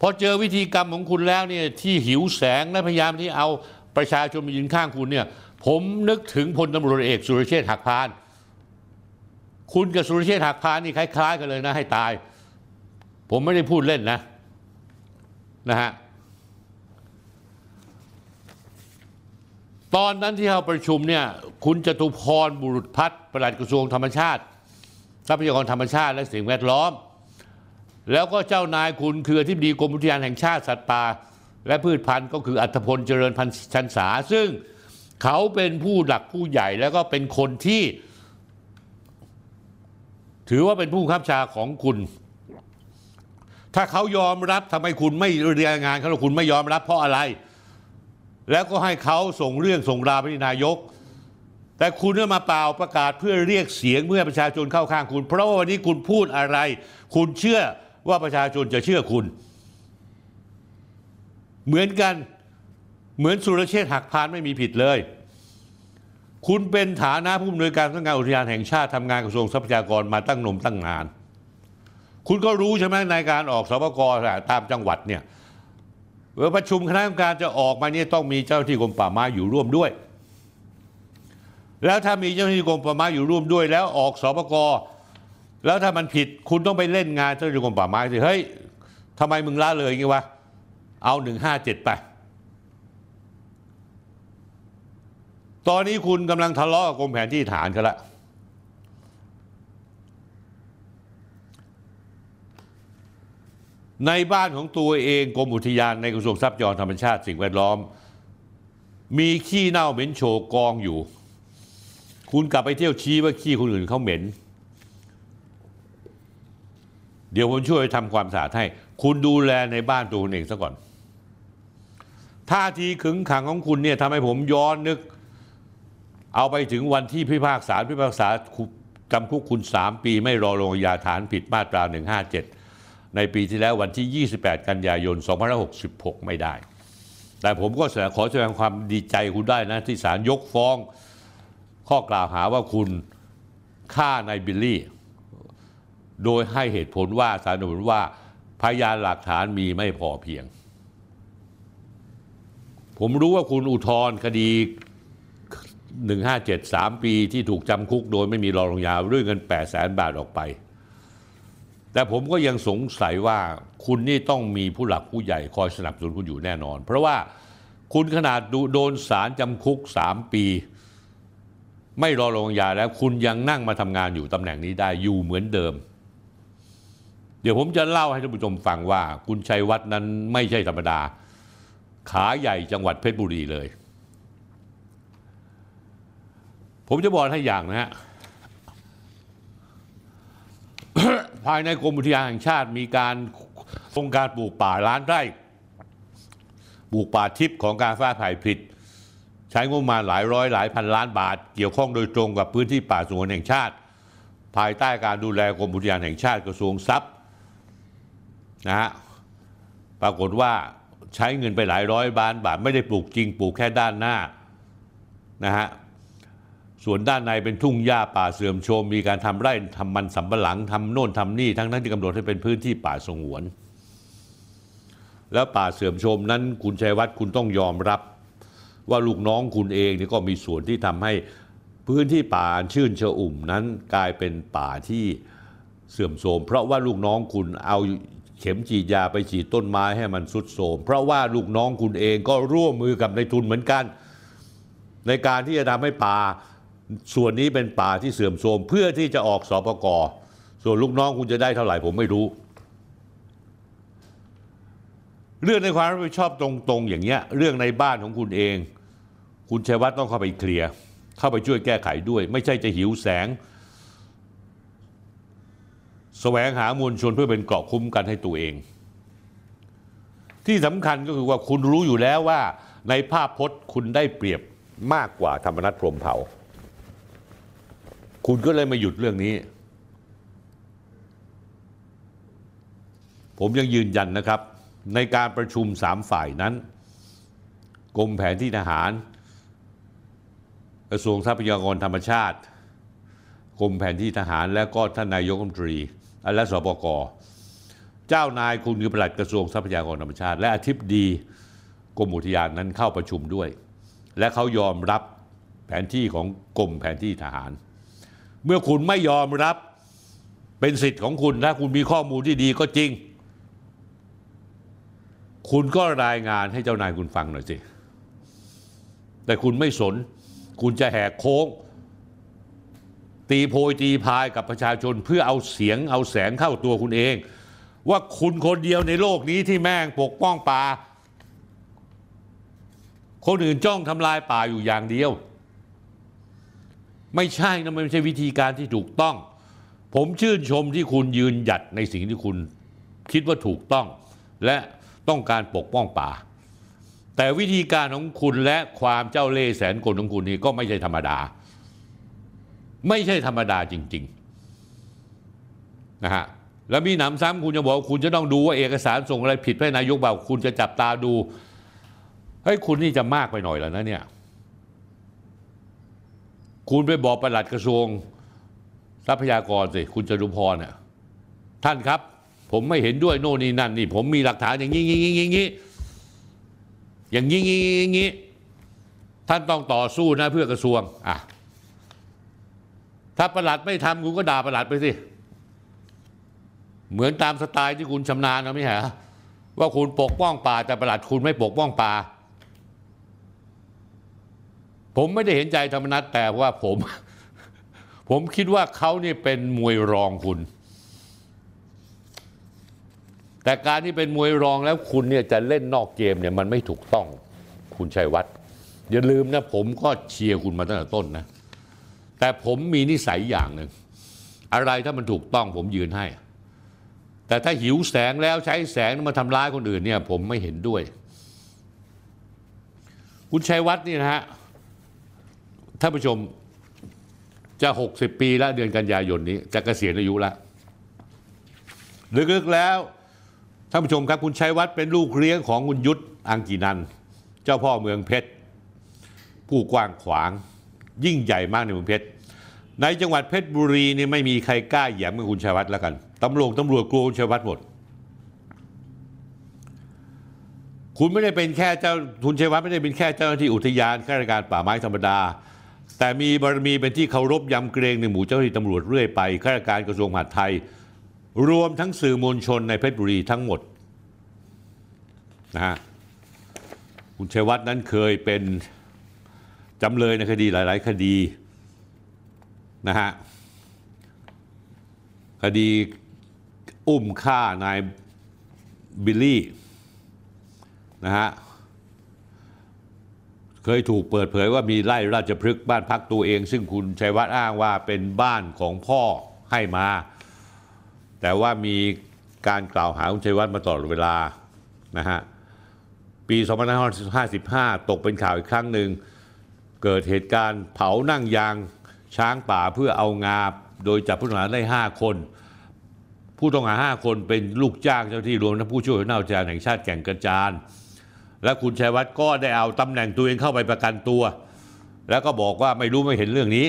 พอเจอวิธีกรรมของคุณแล้วเนี่ยที่หิวแสงและพยายามที่เอาประชาชนมายืนข้างคุณเนี่ยผมนึกถึงพลตำรวจเอกสุรเชษฐ์หักพาน คุณกับสุรเชษฐ์หักพานนี่คล้าย ๆ กันเลยนะให้ตาย ผมไม่ได้พูดเล่นนะนะฮะ ตอนนั้นที่เราประชุมเนี่ยคุณจตุพรบุรุษพัฒน์ปลัดกระทรวงธรรมชาติทรัพยากรธรรมชาติและสิ่งแวดล้อม แล้วก็เจ้านายคุณคืออธิบดีกรมอุทยานแห่งชาติสัตว์ป่าและพืชพันธุ์ก็คืออัธพลเจริญพันธุ์ชันษา ซึ่งเขาเป็นผู้หลักผู้ใหญ่แล้วก็เป็นคนที่ ถือว่าเป็นผู้บังคับชาของคุณ ถ้าเขายอมรับทำไมคุณไม่เรียนงานเขาหรอกคุณไม่ยอมรับเพราะอะไร แล้วก็ให้เขาส่งเรื่องส่งราวไปที่นายก แต่คุณก็มาเปล่าประกาศเพื่อเรียกเสียงเมื่อประชาชนเข้าข้างคุณ เพราะว่าวันนี้คุณพูดอะไร คุณเชื่อว่าประชาชนจะเชื่อคุณ เหมือนกันเหมือนสุรเชษฐ์หักพานไม่มีผิดเลย คุณเป็นฐานะผู้อำนวยการสำนักงานอุทยานแห่งชาติทำงานกระทรวงทรัพยากรมาตั้งนมตั้งนาน คุณก็รู้ใช่ไหมในการออกสปกตามจังหวัดเนี่ย เมื่อประชุมคณะกรรมการจะออกมาเนี่ยต้องมีเจ้าหน้าที่กรมป่าไม้อยู่ร่วมด้วย แล้วถ้ามีเจ้าหน้าที่กรมป่าไม้อยู่ร่วมด้วย แล้วออกสปกแล้วถ้ามันผิดคุณต้องไปเล่นงานเจ้าหน้าที่กรมป่าไม้สิเฮ้ยทำไมมึงละเลยงี้วะเอาหนึ่งห้าเจ็ดไปตอนนี้คุณกำลังทะเลาะกับกรมแผนที่ฐานกันละ ในบ้านของตัวเองกรมอุทยานในกระทรวงทรัพยากรธรรมชาติสิ่งแวดล้อม มีขี้เน่าเหม็นโชกกองอยู่ คุณกลับไปเที่ยวชี้ว่าขี้คนอื่นเขาเหม็น เดี๋ยวผมช่วยทำความสะอาดให้ คุณดูแลในบ้านตัวคุณเองซะก่อนท่าทีขึงขังของคุณเนี่ยทำให้ผมย้อนนึก เอาไปถึงวันที่พิพากษาพิพากษาจำคุกคุณ 3 ปีไม่รอลงอาญาฐานผิดมาตรา 157 ในปีที่แล้ววันที่ 28 กันยายน 2566 ไม่ได้ แต่ผมก็ขอแสดงความดีใจคุณได้นะ ที่ศาลยกฟ้องข้อกล่าวหาว่าคุณฆ่านายบิลลี่ โดยให้เหตุผลว่าสารนุนว่าพยานหลักฐานมีไม่พอเพียง ผมรู้ว่าคุณอุทธรณ์คดี 157 3 ปีที่ถูกจำคุกโดยไม่มีรอลงยาด้วยเงิน 8 0 0แสนบาทออกไป แต่ผมก็ยังสงสัยว่าคุณนี่ต้องมีผู้หลักผู้ใหญ่คอยสนับสนุนคุณอยู่แน่นอน เพราะว่าคุณขนาดโดนสารจำคุก 3 ปี ไม่รอลงยาแล้ว คุณยังนั่งมาทำงานอยู่ตำแหน่งนี้ได้อยู่เหมือนเดิม เดี๋ยวผมจะเล่าให้ท่านผู้ชมฟังว่า คุณชัยวัฒน์นั้นไม่ใช่ธรรมดา ขาใหญ่จังหวัดเพชรบุรีเลย ผมจะบอกให้อย่างนะฮะ ภายในกรมอุทยานแห่งชาติมีการโครงการปลูกป่าล้านไร่ปลูกป่าทิพย์ของการฟ้าผ่ายผลิตใช้งบมาหลายร้อยหลายพันล้านบาท เกี่ยวข้องโดยตรงกับพื้นที่ป่าสงวนแห่งชาติ ภายใต้การดูแลกรมอุทยานแห่งชาติกระทรวงทรัพย์นะฮะปรากฏว่าใช้เงินไปหลายร้อยล้านบาท ไม่ได้ปลูกจริงปลูกแค่ด้านหน้านะฮะ ส่วนด้านในเป็นทุ่งหญ้าป่าเสื่อมโทรมมีการทำไร่ทำมันสำปะหลังทำโน่นทำนี่ทั้งนั้นที่กำหนดให้เป็นพื้นที่ป่าสงวน แล้วป่าเสื่อมโทรมนั้นคุณชัยวัฒน์คุณต้องยอมรับ ว่าลูกน้องคุณเองนี่ก็มีส่วนที่ทำให้พื้นที่ป่าชื่นชอุ่มนั้นกลายเป็นป่าที่เสื่อมโทรมเพราะว่าลูกน้องคุณเอาเข็มฉีดยาไปฉีดต้นไม้ให้มันสุดโทรมเพราะว่าลูกน้องคุณเองก็ร่วมมือกับในทุนเหมือนกัน ในการที่จะทำให้ป่า ส่วนนี้เป็นป่าที่เสื่อมโทรมเพื่อที่จะออกสอปกรส่วนลูกน้องคุณจะได้เท่าไหร่ผมไม่รู้ เรื่องในความรับผิดชอบตรงๆ อย่างเงี้ย เรื่องในบ้านของคุณเอง คุณชัยวัฒน์ต้องเข้าไปเคลียร์เข้าไปช่วยแก้ไขด้วย ไม่ใช่จะหิวแสงแสวงหามวลชนเพื่อเป็นเกราะคุ้มกันให้ตัวเอง ที่สำคัญก็คือว่าคุณรู้อยู่แล้วว่าในภาพพจน์คุณได้เปรียบมากกว่าธรรมนัฐพรหมเผา คุณก็เลยมาหยุดเรื่องนี้ ผมยังยืนยันนะครับ ในการประชุมสามฝ่ายนั้นกรมแผนที่ทหาร กระทรวงทรัพยากรธรรมชาติกรมแผนที่ทหารและก็ท่านนายกรัฐมนตรีและสปกเจ้านายคุณคือปลัดกระทรวงทรัพยากรธรรมชาติ และอธิบดีกรมอุทยานนั้นเข้าประชุมด้วย และเขายอมรับแผนที่ของกรมแผนที่ทหาร เมื่อคุณไม่ยอมรับเป็นสิทธิ์ของคุณถ้าคุณมีข้อมูลที่ดีก็จริง คุณก็รายงานให้เจ้านายคุณฟังหน่อยสิ แต่คุณไม่สน คุณจะแหกโค้ง ตีโพยตีพายกับประชาชนเพื่อเอาเสียงเอาแสงเข้าตัวคุณเอง ว่าคุณคนเดียวในโลกนี้ที่แม่งปกป้องป่า คนอื่นจ้องทำลายป่าอยู่อย่างเดียว ไม่ใช่นะมันไม่ใช่วิธีการที่ถูกต้อง ผมชื่นชมที่คุณยืนหยัดในสิ่งที่คุณคิดว่าถูกต้อง และต้องการปกป้องป่า แต่วิธีการของคุณและความเจ้าเล่ห์แสนกลของคุณนี่ก็ไม่ใช่ธรรมดา ไม่ใช่ธรรมดาจริงๆนะฮะแล้วมีหนำซ้ำคุณจะบอกว่าคุณจะต้องดูว่าเอกสารส่งอะไรผิดให้นายกบอกคุณจะจับตาดูเฮ้ยคุณนี่จะมากไปหน่อยแล้วนะเนี่ย คุณไปบอกประหลัดกระทรวงทรัพยากรสิคุณจตุพรเนี่ยท่านครับ ผมไม่เห็นด้วยโน่นนี่นั่นนี่ ผมมีหลักฐานอย่างนี้อย่างนี้อย่างนี้อย่างนี้อย่างนี้ท่านต้องต่อสู้นะเพื่อกระทรวงอะถ้าประหลัดไม่ทำคุณก็ด่าประหลัดไปสิ เหมือนตามสไตล์ที่คุณชำนาญนะไม่ใช่ว่าคุณปกป้องป่าแต่ประหลัดคุณไม่ปกป้องป่า ผมไม่ได้เห็นใจธรรมนัตแต่ว่าผม ผมคิดว่าเขานี่เป็นมวยรองคุณ แต่การที่เป็นมวยรองแล้วคุณเนี่ยจะเล่นนอกเกมเนี่ยมันไม่ถูกต้องคุณชัยวัฒน์อย่าลืมนะผมก็เชียร์คุณมาตั้งแต่ต้นนะ แต่ผมมีนิสัยอย่างหนึ่งอะไรถ้ามันถูกต้องผมยืนให้ แต่ถ้าหิวแสงแล้วใช้แสงมาทำร้ายคนอื่นเนี่ย ผมไม่เห็นด้วย คุณชัยวัฒน์นี่นะฮะ ท่านผู้ชมจะ 60 ปีแล้วเดือนกันยายนนี้จะเกษียณอายุแล้วลึกๆแล้วท่านผู้ชมครับคุณชัยวัฒน์เป็นลูกเลี้ยงของคุณยุทธอังกีนัน เจ้าพ่อเมืองเพชร ผู้กว้างขวาง ยิ่งใหญ่มากในเมืองเพชร ในจังหวัดเพชรบุรีนี่ไม่มีใครกล้าแหย่มกับคุณชัยวัฒน์แล้วกันตำรวจตำรวจกลัวคุณชัยวัฒน์หมด คุณไม่ได้เป็นแค่เจ้าคุณชัยวัฒน์ไม่ได้เป็นแค่เจ้าหน้าที่อุทยานข้าราชการป่าไม้ธรรมดา แต่มีบารมีเป็นที่เคารพยำเกรงในหมู่เจ้าหน้าที่ตำรวจเรื่อยไปข้าราชการกระทรวงมหาดไทย รวมทั้งสื่อมวลชนในเพชรบุรีทั้งหมดนะฮะคุณชัยวัฒน์นั้นเคยเป็นจำเลยในคดีหลาย ๆ คดีนะฮะคดีอุ้มฆ่านายบิลลี่นะฮะ เคยถูกเปิดเผยว่ามีไร่ราชพฤกษ์บ้านพักตัวเอง ซึ่งคุณชัยวัฒน์อ้างว่าเป็นบ้านของพ่อให้มา แต่ว่ามีการกล่าวหาคุณชัยวัฒน์มาตลอดเวลานะฮะปี2555 ตกเป็นข่าวอีกครั้งหนึ่ง เกิดเหตุการณ์เผานั่งยางช้างป่าเพื่อเอางาโดยจับผู้ต้องหาได้ 5 คน ผู้ต้องหา 5 คนเป็นลูกจ้างเจ้าที่รวมทั้งผู้ช่วยหัวหน้าอุทยานแห่งชาติแก่งกระจาน และคุณชัยวัฒน์ก็ได้เอาตำแหน่งตัวเองเข้าไปประกันตัว แล้วก็บอกว่าไม่รู้ไม่เห็นเรื่องนี้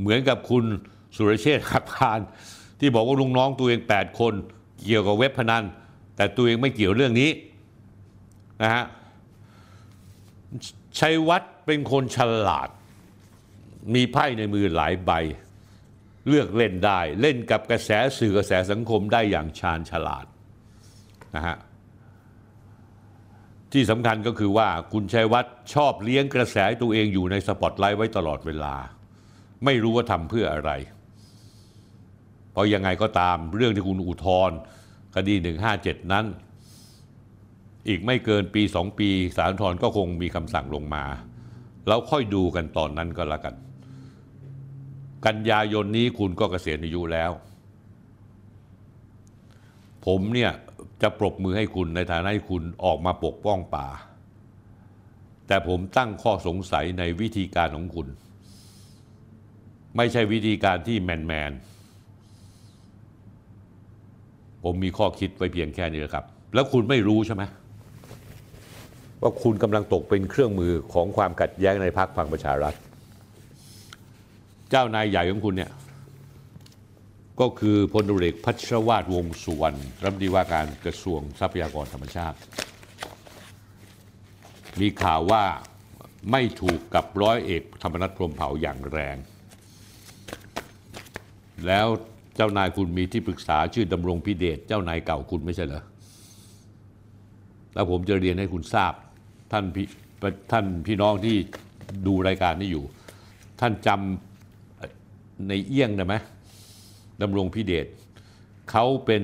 เหมือนกับคุณสุรเชษฐ์หักพาน ที่บอกว่าลุงน้องตัวเอง 8 คน เกี่ยวกับเว็บพนัน แต่ตัวเองไม่เกี่ยวเรื่องนี้นะฮะชัยวัฒน์เป็นคนฉลาด มีไพ่ในมือหลายใบ เลือกเล่นได้ เล่นกับกระแสสื่อกระแสสังคมได้อย่างชาญฉลาดนะฮะ ที่สำคัญก็คือว่าคุณชัยวัฒน์ชอบเลี้ยงกระแสตัวเองอยู่ในสปอตไลท์ไว้ตลอดเวลา ไม่รู้ว่าทำเพื่ออะไร เพราะยังไงก็ตามเรื่องที่คุณอุทธรคดี 157 นั้น อีกไม่เกินปี 2 ปีศาลอุทรก็คงมีคำสั่งลงมา แล้วค่อยดูกันตอนนั้นก็แล้วกัน กันยายนนี้คุณก็เกษียณอายุแล้ว ผมเนี่ย จะปรบมือให้คุณในฐานะที่คุณออกมาปกป้องป่า แต่ผมตั้งข้อสงสัยในวิธีการของคุณ ไม่ใช่วิธีการที่แมนแมนผมมีข้อคิดไว้เพียงแค่นี้นครับ แล้วคุณไม่รู้ใช่ไหมว่าคุณกำลังตกเป็นเครื่องมือของความขัดแย้งในพรรคพลังประชารัฐ เจ้านายใหญ่ของคุณเนี่ย ก็คือพลตุเอกพัชรวาทวงสุวรรณรัฐมนตรีว่าการกระทรวงทรัพยากรธรรมชาติ มีข่าวว่าไม่ถูกกับร้อยเอกธรรมนัฐพรมเผาอย่างแรง แล้วเจ้านายคุณมีที่ปรึกษาชื่อดำรงพิเดชเจ้านายเก่าคุณไม่ใช่เหรอแล้วผมจะเรียนให้คุณทราบท่านพี่ท่านพี่น้องที่ดูรายการนี้อยู่ ท่านจำในเอี้ยงได้ไหม ดำรงพิเดชเขาเป็น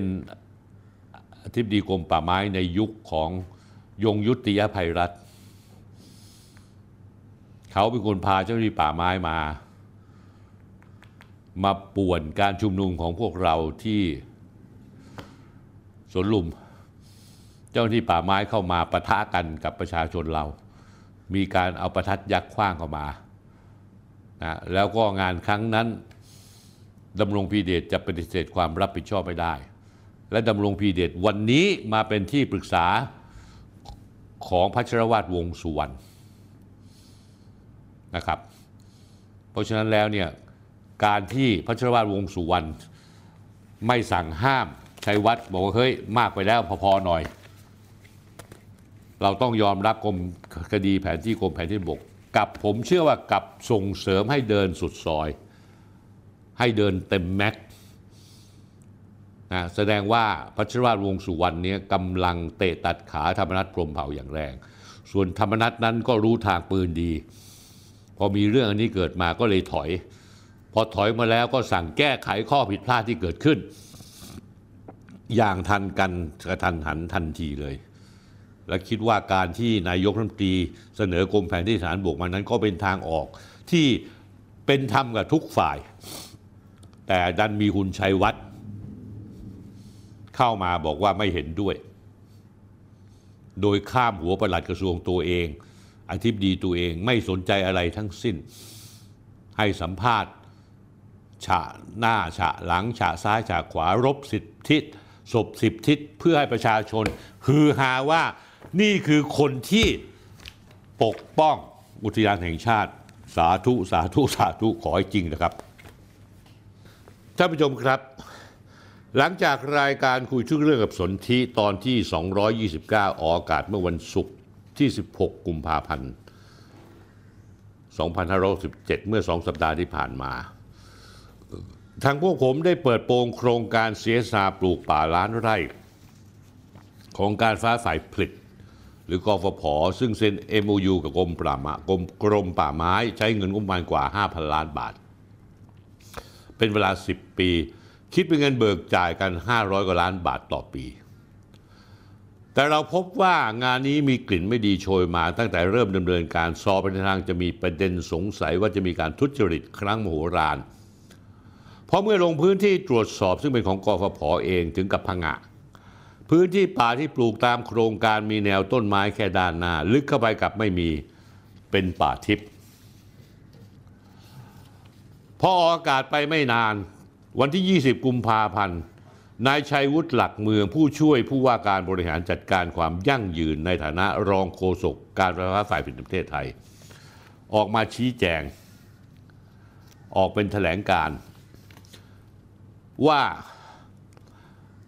อธิบดีกรมป่าไม้ในยุคของยงยุติยภัยรัฐเขาเป็นคนพาเจ้าหน้าที่ป่าไม้มา มาป่วนการชุมนุมของพวกเราที่สวนลุม เจ้าหน้าที่ป่าไม้เข้ามาปะทะกันกับประชาชนเรา มีการเอาประทัดยักษ์คว้างเข้ามานะแล้วก็งานครั้งนั้น ดำรงพีเดชจะปฏิเสธความรับผิดชอบไม่ได้ และดำรงพีเดชวันนี้มาเป็นที่ปรึกษาของพัชรวาทวงศ์สุวรรณนะครับ เพราะฉะนั้นแล้วเนี่ยการที่พัชรวาทวงศ์สุวรรณไม่สั่งห้ามชัยวัฒน์บอกว่าเฮ้ยมากไปแล้วพอๆหน่อย เราต้องยอมรับกรมคดีแผนที่กรมแผนที่บกกับผมเชื่อว่ากับส่งเสริมให้เดินสุดซอย ให้เดินเต็มแม็กซ์นะแสดงว่าพัชรวาทวงสุวรรณเนี้ยกำลังเตะตัดขาธรรมนัฐพรมเผ่าอย่างแรง ส่วนธรรมนัฐนั้นก็รู้ทางปืนดี พอมีเรื่องอันนี้เกิดมาก็เลยถอย พอถอยมาแล้วก็สั่งแก้ไขข้อผิดพลาดที่เกิดขึ้น อย่างทันกันกระทันหันทันทีเลย และคิดว่าการที่นายกรัฐมนตรีเสนอกรมแผนที่ฐานบกมานั้นก็เป็นทางออกที่เป็นธรรมกับทุกฝ่าย แต่ดันมีคุณชัยวัฒน์เข้ามาบอกว่าไม่เห็นด้วย โดยข้ามหัวประหลัดกระทรวงตัวเองอธิบดีตัวเองไม่สนใจอะไรทั้งสิ้น ให้สัมภาษณ์ ฉะหน้าฉะหลังฉะซ้ายฉะขวารบสิบทิศศพสิบทิศเพื่อให้ประชาชนฮือฮาว่านี่คือคนที่ปกป้องอุทยานแห่งชาติ สาธุ สาธุ สาธุ ขอให้จริงนะครับ ท่านผู้ชมครับ หลังจากรายการคุยทุกเรื่องกับสนธิตอนที่ 229 ออกอากาศเมื่อวันศุกร์ที่ 16 กุมภาพันธ์ 2517 เมื่อสองสัปดาห์ที่ผ่านมา ทางพวกผมได้เปิดโปงโครงการเสียสาปลูกป่าล้านไร่ ของการฟ้าฝ่ายผลิต หรือกอฟผ ซึ่งเซ็น MOU กับกรมป่าไม้กรมกรมป่าไม้ ใช้เงินงบประมาณกว่า 5,000 ล้านบาท เป็นเวลา 10 ปี คิดเป็นเงินเบิกจ่ายกัน 500 กว่าล้านบาทต่อปี แต่เราพบว่างานนี้มีกลิ่นไม่ดีโชยมาตั้งแต่เริ่มดำเนินการสอบไปในทางจะมีประเด็นสงสัยว่าจะมีการทุจริตครั้งมโหฬารเพราะเมื่อลงพื้นที่ตรวจสอบซึ่งเป็นของกฟผอเองถึงกับพังะพื้นที่ป่าที่ปลูกตามโครงการมีแนวต้นไม้แค่ด้านหน้า ลึกเข้าไปกับไม่มีเป็นป่าทิพย์ พอออกอากาศไปไม่นาน วันที่ 20 กุมภาพันธ์นายชัยวุฒิหลักเมืองผู้ช่วยผู้ว่าการบริหารจัดการความยั่งยืนในฐานะรองโฆษกการไฟฟ้าฝ่ายผลิตแห่งประเทศไทย ออกมาชี้แจง ออกเป็นแถลงการ ว่า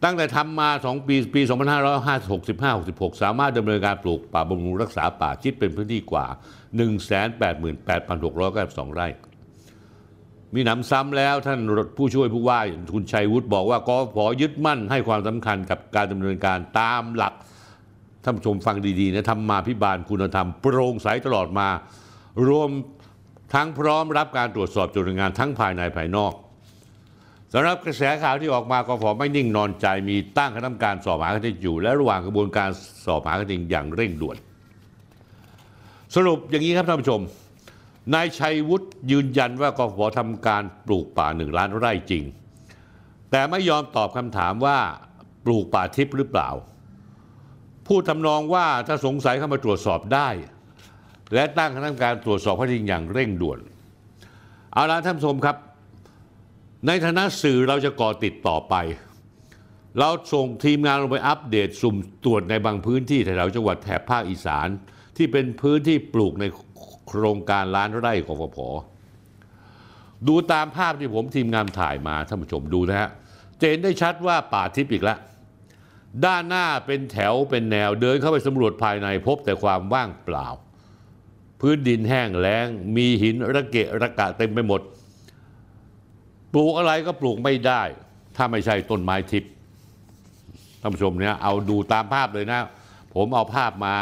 ตั้งแต่ทำมา 2 ปี ปี 2565 66 สามารถดำเนินการปลูกป่าบำรุงรักษาป่าคิดเป็นพื้นที่กว่า 188,692 ไร่ มีหนำซ้ำแล้วท่านรถผู้ช่วยผู้ว่าคุณชัยวุฒิบอกว่ากฟผยึดมั่นให้ความสำคัญกับการดำเนินการตามหลักท่านผู้ชมฟังดีๆนะทำมาพิบาลคุณธรรม โปร่งใสตลอดมา รวมทั้งพร้อมรับการตรวจสอบจุดงานทั้งภายในภายนอกสำหรับกระแสข่าวที่ออกมากฟไม่นิ่งนอนใจมีตั้งคณะกรรมการสอบหาข้อเท็จจริงและระหว่างกระบวนการสอบหาข้อเท็จจริงอย่างเร่งด่วน สรุปอย่างนี้ครับท่านผู้ชม นายชัยวุฒิยืนยันว่ากฟผทำการปลูกป่าหนึ่งล้านไร่จริง แต่ไม่ยอมตอบคำถามว่าปลูกป่าทิพย์หรือเปล่า พูดทำนองว่าถ้าสงสัยเข้ามาตรวจสอบได้ และตั้งคณะกรรมการตรวจสอบข้อจริงอย่างเร่งด่วน เอาละท่านผู้ชมครับ ในฐานะสื่อเราจะก่อติดต่อไป เราส่งทีมงานลงไปอัปเดตสุ่มตรวจในบางพื้นที่แถวจังหวัดแถบภาคอีสานที่เป็นพื้นที่ปลูกใน โครงการล้านไร่กฟผดูตามภาพที่ผมทีมงานถ่ายมาท่านผู้ชมดูนะฮะจะเห็นได้ชัดว่าป่าทิพย์อีกแล้วด้านหน้าเป็นแถวเป็นแนวเดินเข้าไปสำรวจภายในพบแต่ความว่างเปล่า พื้นดินแห้งแล้ง มีหินระเกะระกะเต็มไปหมด ปลูกอะไรก็ปลูกไม่ได้ ถ้าไม่ใช่ต้นไม้ทิพย์ท่านผู้ชมเนี่ยเอาดูตามภาพเลยนะ ผมเอาภาพมา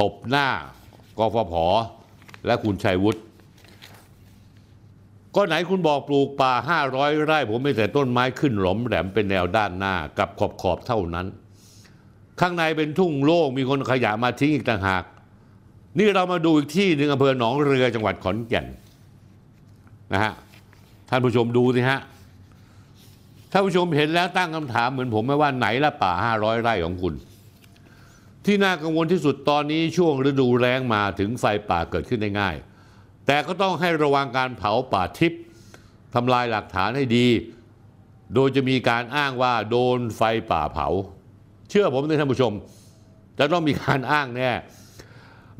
ตบหน้า กฟผและคุณชัยวุฒิก็ไหนคุณบอกปลูกป่า 500 ไร่ ผมไม่แต่ต้นไม้ขึ้นหลอมแหลมเป็นแนวด้านหน้ากับขอบขอบเท่านั้น ข้างในเป็นทุ่งโล่งมีคนขยะมาทิ้งอีกต่างหาก นี่เรามาดูอีกที่หนึ่งอำเภอหนองเรือจังหวัดขอนแก่นนะฮะท่านผู้ชมดูสิฮะท่านผู้ชมเห็นแล้วตั้งคำถามเหมือนผมไหมว่าไหนละป่า 500 ไร่ของคุณ ที่น่ากังวลที่สุดตอนนี้ช่วงฤดูแล้งมาถึงไฟป่าเกิดขึ้นได้ง่าย แต่ก็ต้องให้ระวังการเผาป่าทิพย์ทำลายหลักฐานให้ดี โดยจะมีการอ้างว่าโดนไฟป่าเผา เชื่อผมเลยท่านผู้ชมจะต้องมีการอ้างแน่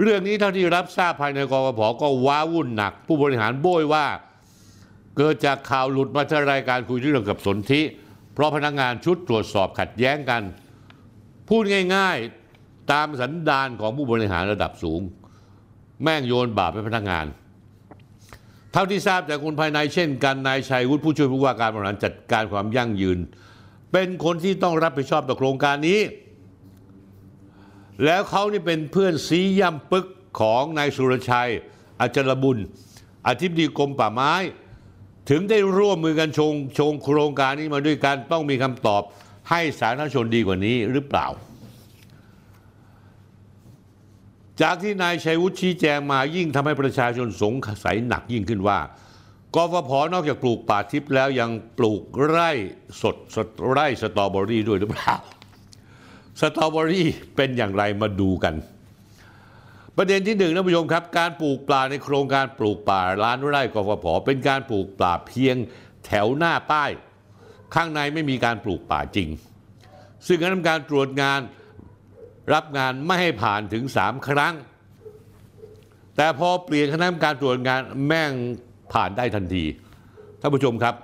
เรื่องนี้เท่าที่รับทราบภายในกรกภก็ว้าวุ่นหนัก ผู้บริหารโบยว่า เกิดจากข่าวหลุดมาที่รายการคุยเรื่องกับสนธิเพราะพนักงานชุดตรวจสอบขัดแย้งกัน พูดง่าย ๆ ตามสันดานของผู้บริหารระดับสูง แม่งโยนบาปให้พนักงาน เท่าที่ทราบจากคนภายในเช่นกันนายชัยวุฒิผู้ช่วยผู้ว่าการบริหารจัดการความยั่งยืน เป็นคนที่ต้องรับผิดชอบต่อโครงการนี้ แล้วเขานี่เป็นเพื่อนซีย่ำปึกของนายสุรชัยอาจารบุญอธิบดีกรมป่าไม้ ถึงได้ร่วมมือกันชงชงโครงการนี้มาด้วยกันต้องมีคำตอบให้สาธารณชนดีกว่านี้หรือเปล่า จากที่นายชัยวุฒิชี้แจงมายิ่งทำให้ประชาชนสงสัยหนักยิ่งขึ้นว่ากฟผนอกจากปลูกป่าทิพย์แล้วยังปลูกไร่สดสดไร่สตรอเบอรี่ด้วยหรือเปล่าสตรอเบอรี่เป็นอย่างไรมาดูกัน ประเด็นที่หนึ่งท่านผู้ชมครับ การปลูกป่าในโครงการปลูกป่าล้านไร่กฟผเป็นการปลูกป่าเพียงแถวหน้าป้าย ข้างในไม่มีการปลูกป่าจริง ซึ่งคณะกรรมการตรวจงาน รับงานไม่ให้ผ่านถึง3ครั้ง แต่พอเปลี่ยนคณะกรรมการตรวจงานแม่งผ่านได้ทันทีท่านผู้ชมครับ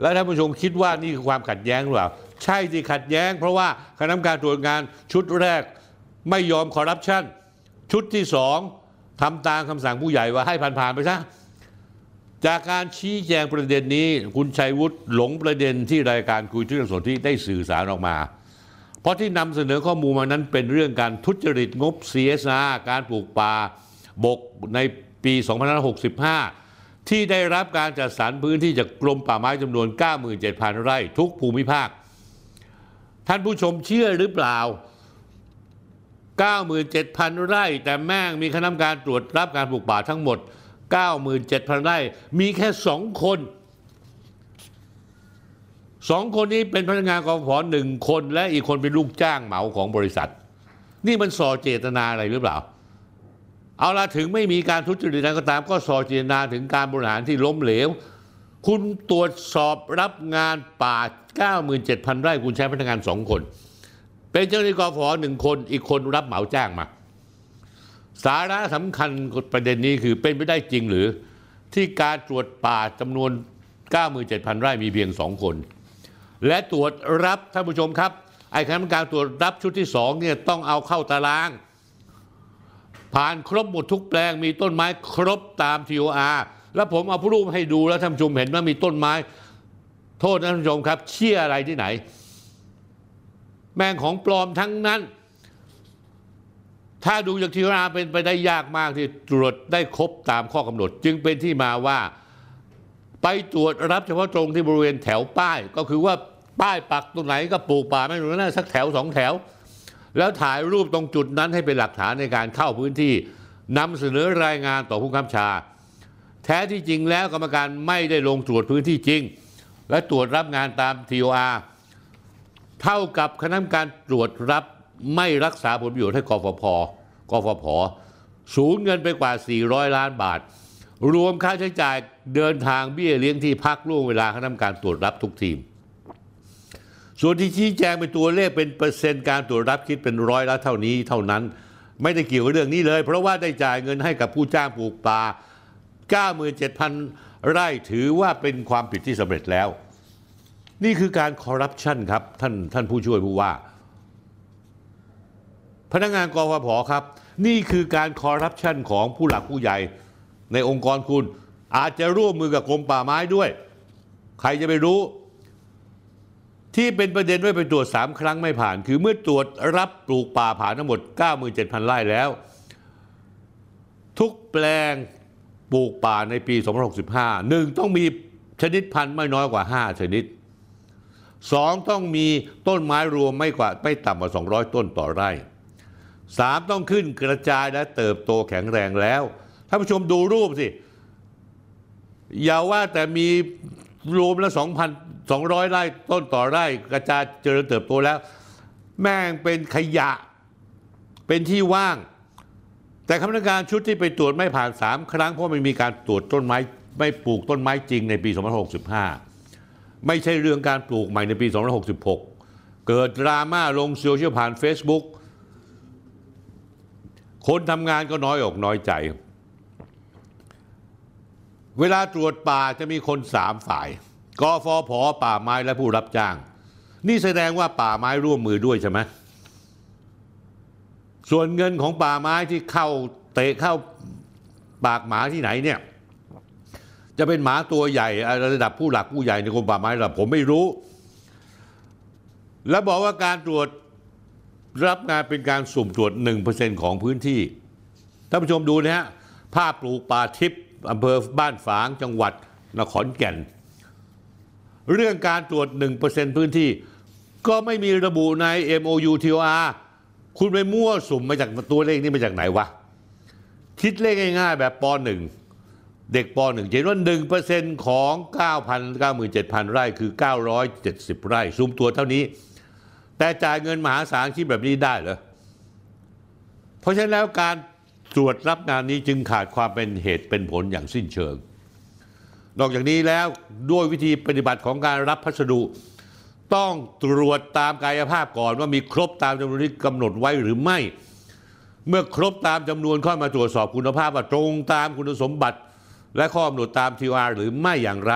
และท่านผู้ชมคิดว่านี่คือความขัดแย้งหรือเปล่าใช่ที่ขัดแย้ง เพราะว่าคณะกรรมการตรวจงานชุดแรกไม่ยอมคอร์รัปชันชุดที่สองทำตามคำสั่งผู้ใหญ่ว่าให้ผ่านๆไปซะจากการชี้แจงประเด็นนี้ คุณชัยวุฒิหลงประเด็นที่รายการคุยเรื่องสนที่ได้สื่อสารออกมา เพราะที่นำเสนอข้อมูลมานั้นเป็นเรื่องการทุจริตงบ CSR การปลูกป่าบกในปี 2565 ที่ได้รับการจัดสรรพื้นที่จากกรมป่าไม้จำนวน 97,000 ไร่ทุกภูมิภาค ท่านผู้ชมเชื่อหรือเปล่า 97,000 ไร่ แต่แม่งมีคณะกรรมการตรวจรับการปลูกป่าทั้งหมด 97,000 ไร่ มีแค่สองคน สองคนนี้เป็นพนักงานกฟผอหนึ่งคนและอีกคนเป็นลูกจ้างเหมาของบริษัท นี่มันส่อเจตนาอะไรหรือเปล่า เอาละถึงไม่มีการทุจริตก็ตาม ก็ส่อเจตนาถึงการบริหารที่ล้มเหลว คุณตรวจสอบรับงานป่า 97,000 ไร่คุณใช้พนักงานสองคน เป็นเจ้าหน้าที่กฟผหนึ่งคนอีกคนรับเหมาจ้างมา สาระสำคัญประเด็นนี้คือเป็นไปได้จริงหรือที่การตรวจป่าจำนวน 97,000 ไร่มีเพียงสองคน และตรวจรับท่านผู้ชมครับ ไอ้คณะกรรมการตรวจรับชุดที่สองเนี่ยต้องเอาเข้าตาราง ผ่านครบหมดทุกแปลงมีต้นไม้ครบตาม TOR แล้วผมเอารูปให้ดูแล้วท่านผู้ชมเห็นว่ามีต้นไม้ โทษนะท่านผู้ชมครับ เชี่ยอะไรที่ไหน แม่งของปลอมทั้งนั้น ถ้าดูจากทีราเป็นไปได้ยากมากที่ตรวจได้ครบตามข้อกำหนด จึงเป็นที่มาว่า ไปตรวจรับเฉพาะตรงที่บริเวณแถวป้าย ก็คือว่าป้ายปักตรงไหนก็ปลูกป่าไม่รู้นะสักแถวสองแถว แล้วถ่ายรูปตรงจุดนั้นให้เป็นหลักฐานในการเข้าพื้นที่นำเสนอรายงานต่อผู้กำกับชา แท้ที่จริงแล้วกรรมการไม่ได้ลงตรวจพื้นที่จริง และตรวจรับงานตาม TOR เท่ากับคณะกรรมการตรวจรับไม่รักษาผลประโยชน์ให้กฟผกฟผสูญเงินไปกว่า 400 ล้านบาท รวมค่าใช้จ่ายเดินทางเบี้ยเลี้ยงที่พักล่วงเวลาคณะกรรมการตรวจรับทุกทีม ส่วนที่ชี้แจงเป็นตัวเลขเป็นเปอร์เซ็นต์การตรวจรับคิดเป็นร้อยละเท่านี้เท่านั้น ไม่ได้เกี่ยวกับเรื่องนี้เลย เพราะว่าได้จ่ายเงินให้กับผู้จ้างปลูกป่า 97,000 ไร่ถือว่าเป็นความผิดที่สำเร็จแล้ว นี่คือการคอร์รัปชันครับท่านท่านผู้ช่วยผู้ว่า พนักงานกรฟผครับ นี่คือการคอร์รัปชันของผู้หลักผู้ใหญ่ ในองค์กรคุณ อาจจะร่วมมือกับกรมป่าไม้ด้วย ใครจะไปรู้ ที่เป็นประเด็นไว้ไปตรวจสามครั้งไม่ผ่าน คือเมื่อตรวจรับปลูกป่าผ่านทั้งหมด 97,000 ไร่แล้ว ทุกแปลงปลูกป่าในปี2065หนึ่งต้องมีชนิดพันธุ์ไม่น้อยกว่า 5 ชนิดสองต้องมีต้นไม้รวมไม่กว่าไม่ต่ำกว่า 200 ต้นต่อไร่สามต้องขึ้นกระจายและเติบโตแข็งแรงแล้ว ท่านผู้ชมดูรูปสิ อย่าว่าแต่มีรวมแล้ว2,200 ไร่ต้นต่อไร่กระจายเจริญเติบโตแล้ว แม่งเป็นขยะเป็นที่ว่าง แต่คณะกการชุดที่ไปตรวจไม่ผ่าน 3 ครั้งเพราะไม่มีการตรวจต้นไม้ไม่ปลูกต้นไม้จริงในปี2565 ไม่ใช่เรื่องการปลูกใหม่ในปี 2566 เกิดดราม่าลงโซเชียลผ่าน Facebook คนทำงานก็น้อยอกน้อยใจ เวลาตรวจป่าจะมีคนสามฝ่ายกฟผป่าไม้และผู้รับจ้าง นี่แสดงว่าป่าไม้ร่วมมือด้วยใช่ไหมส่วนเงินของป่าไม้ที่เข้าเตะเข้าปากหมาที่ไหนเนี่ย จะเป็นหมาตัวใหญ่ระดับผู้หลักผู้ใหญ่ในกรมป่าไม้ระดับผมไม่รู้ และบอกว่าการตรวจรับงานเป็นการสุ่มตรวจ 1%ของพื้นที่ท่านผู้ชมดูนะฮะภาพปลูกป่าทิพย์ อำเภอบ้านฝางจังหวัดนครแก่น เรื่องการตรวจ 1%พื้นที่ ก็ไม่มีระบุใน MOU TOR คุณไปมั่วสุ่มมาจากตัวเลขนี้มาจากไหนวะ คิดเลขง่ายๆ แบบป .1 เด็กป .1 เห็นว่า 1%ของ 9,000 97,000 ไร่คือ 970 ไร่สุ่มตัวเท่านี้ แต่จ่ายเงินมหาศาลคิดแบบนี้ได้เหรอเพราะฉะนั้นแล้วการ ตรวจรับงานนี้จึงขาดความเป็นเหตุเป็นผลอย่างสิ้นเชิง นอกจากนี้แล้วด้วยวิธีปฏิบัติของการรับพัสดุ ต้องตรวจตามกายภาพก่อนว่ามีครบตามจำนวนที่กำหนดไว้หรือไม่ เมื่อครบตามจำนวนค่อยมาตรวจสอบคุณภาพว่าตรงตามคุณสมบัติ และข้อกำหนดตาม TOR หรือไม่อย่างไร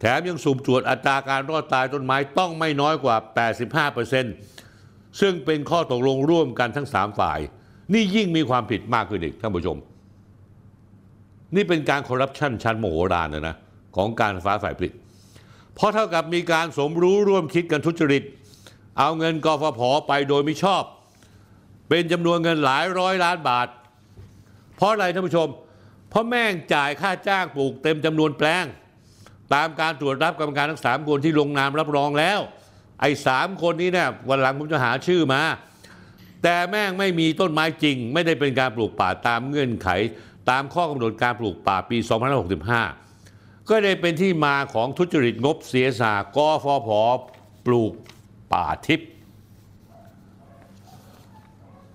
แถมยังสุ่มตรวจอัตราการรอดตายต้นไม้ต้องไม่น้อยกว่า 85%ซึ่งเป็นข้อตกลงร่วมกันทั้ง 3 ฝ่าย นี่ยิ่งมีความผิดมากขึ้นอีกท่านผู้ชม นี่เป็นการคอร์รัปชันชั้นโมโหรานนะนะของการฟฟ้าฝ่ายผลิต เพราะเท่ากับมีการสมรู้ร่วมคิดกันทุจริต เอาเงินกฟผไปโดยไม่ชอบ เป็นจำนวนเงินหลายร้อยล้านบาท เพราะอะไรท่านผู้ชม เพราะแม่งจ่ายค่าจ้างปลูกเต็มจำนวนแปลง ตามการตรวจรับกรรมการทั้งสามคนที่ลงนามรับรองแล้ว ไอ้สามคนนี้เนี่ยวันหลังผมจะหาชื่อมา แต่แม่งไม่มีต้นไม้จริง ไม่ได้เป็นการปลูกป่าตามเงื่อนไข ตามข้อกำหนดการปลูกป่าปี 2565 ก็ได้เป็นที่มาของทุจริตงบเสียสากกฟผปลูกป่าทิพย์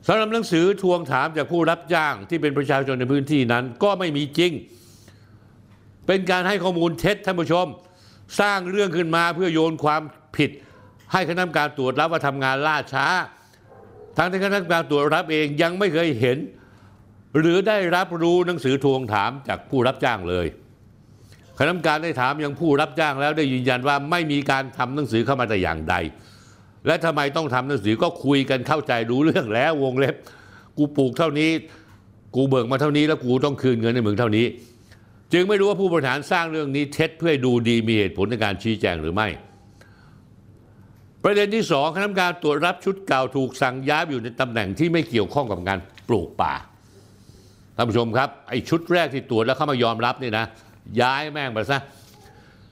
สำหรับหนังสือทวงถามจากผู้รับจ้างที่เป็นประชาชนในพื้นที่นั้น ก็ไม่มีจริง เป็นการให้ข้อมูลเท็จท่านผู้ชม สร้างเรื่องขึ้นมาเพื่อโยนความผิด ให้คณะกรรมการตรวจรับว่าทำงานล่าช้า ทั้งที่คณะกรรมการตรวจรับเองยังไม่เคยเห็น หรือได้รับรู้หนังสือทวงถามจากผู้รับจ้างเลยคณะกรรมการได้ถามยังผู้รับจ้างแล้วได้ยืนยันว่าไม่มีการทำหนังสือเข้ามาแต่อย่างใด และทำไมต้องทำหนังสือก็คุยกันเข้าใจรู้เรื่องแล้ววงเล็บ กูปลูกเท่านี้ กูเบิกมาเท่านี้แล้วกูต้องคืนเงินในมึงเท่านี้ จึงไม่รู้ว่าผู้บริหารสร้างเรื่องนี้เท็จเพื่อดูดีมีเหตุผลในการชี้แจงหรือไม่ ประเด็นที่สองคณะกรรมการตรวจรับชุดเก่าถูกสั่งย้ายอยู่ในตำแหน่งที่ไม่เกี่ยวข้องกับการปลูกป่าท่านผู้ชมครับไอ้ชุดแรกที่ตรวจแล้วเข้ามายอมรับนี่นะย้ายแม่งไปซะ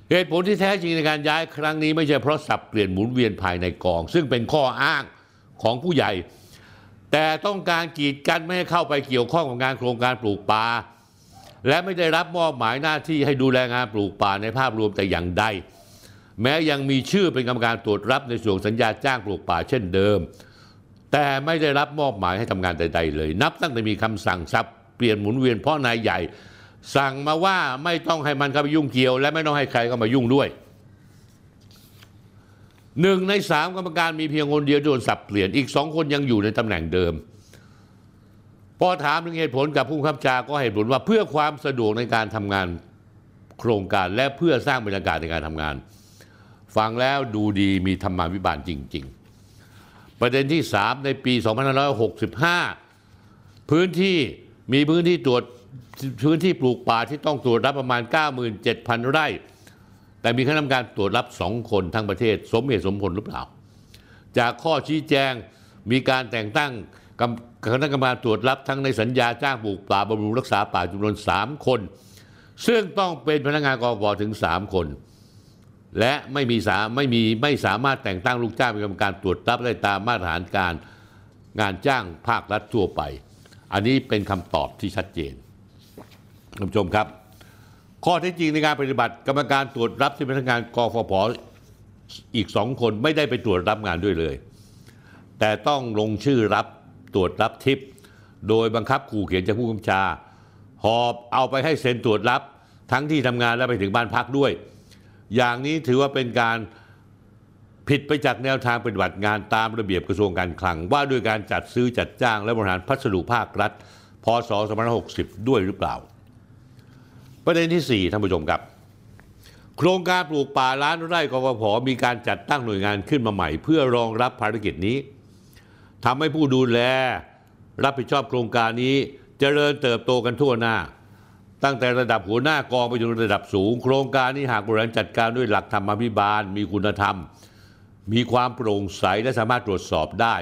เหตุผลที่แท้จริงในการย้ายครั้งนี้ไม่ใช่เพราะสับเปลี่ยนหมุนเวียนภายในกอง ซึ่งเป็นข้ออ้างของผู้ใหญ่ แต่ต้องการกีดกันไม่ให้เข้าไปเกี่ยวข้องกับงานโครงการปลูกป่าและไม่ได้รับมอบหมายหน้าที่ให้ดูแลงานปลูกป่าในภาพรวมแต่อย่างใด แม้ยังมีชื่อเป็นกรรมการตรวจรับในส่วนสัญญาจ้างปลูกป่าเช่นเดิม แต่ไม่ได้รับมอบหมายให้ทำงานใดๆเลย นับตั้งแต่มีคำสั่งซับเปลี่ยนหมุนเวียนเพราะนายใหญ่ สั่งมาว่าไม่ต้องให้มันเข้าไปยุ่งเกี่ยว และไม่ต้องให้ใครเข้ามายุ่งด้วยหนึ่งในสามกรรมการมีเพียงคนเดียวโดนสับเปลี่ยนอีกสองคนยังอยู่ในตำแหน่งเดิมพอถามถึงเหตุผลกับผู้ขับจาก็เหตุผลว่าเพื่อความสะดวกในการทำงานโครงการและเพื่อสร้างบรรยากาศในการทำงาน ฟังแล้วดูดีมีธรรมาภิบาลจริง ๆ ประเด็นที่ 3 ในปี 2565 พื้นที่มีพื้นที่ตรวจพื้นที่ปลูกป่าที่ต้องตรวจรับประมาณ 97,000 ไร่ แต่มีคณะกรรมการตรวจรับสองคนทั้งประเทศ สมเหตุสมผลหรือเปล่า จากข้อชี้แจงมีการแต่งตั้งคณะกรรมการตรวจรับทั้งในสัญญาจ้างปลูกป่าบำรุงรักษาป่าจำนวน 3 คน ซึ่งต้องเป็นพนักงานกอบถึง 3 คน และไม่มีสาไม่มีไม่สามารถแต่งตั้งลูกจ้างเป็นกรรมการตรวจรับได้ตามมาตรฐานการงานจ้างภาครัฐทั่วไป อันนี้เป็นคำตอบที่ชัดเจนท่านผู้ชมครับ ข้อเท็จจริงในการปฏิบัติกรรมการตรวจรับที่พนักงานกฟผอีกสองคนไม่ได้ไปตรวจรับงานด้วยเลย แต่ต้องลงชื่อรับตรวจรับทิป โดยบังคับขู่เขียนจากผู้กำกับชา หอบเอาไปให้เซ็นตรวจรับทั้งที่ทำงานและไปถึงบ้านพักด้วย อย่างนี้ถือว่าเป็นการผิดไปจากแนวทางปฏิบัติงานตามระเบียบกระทรวงการคลัง ว่าด้วยการจัดซื้อจัดจ้างและบริหารพัสดุภาครัฐ พศ 2560 ด้วยหรือเปล่า ประเด็นที่ 4 ท่านผู้ชมครับ โครงการปลูกป่าล้านไร่กฟผมีการจัดตั้งหน่วยงานขึ้นมาใหม่ เพื่อรองรับภารกิจนี้ทำให้ผู้ดูแล รับผิดชอบโครงการนี้จเจริญเติบโตกันทั่วหน้า ตั้งแต่ระดับหัวหน้ากองไปจนระดับสูง โครงการนี้หากบริหารจัดการด้วยหลักธรรมพิบาล มีคุณธรรม มีความโปร่งใสและสามารถตรวจสอบได้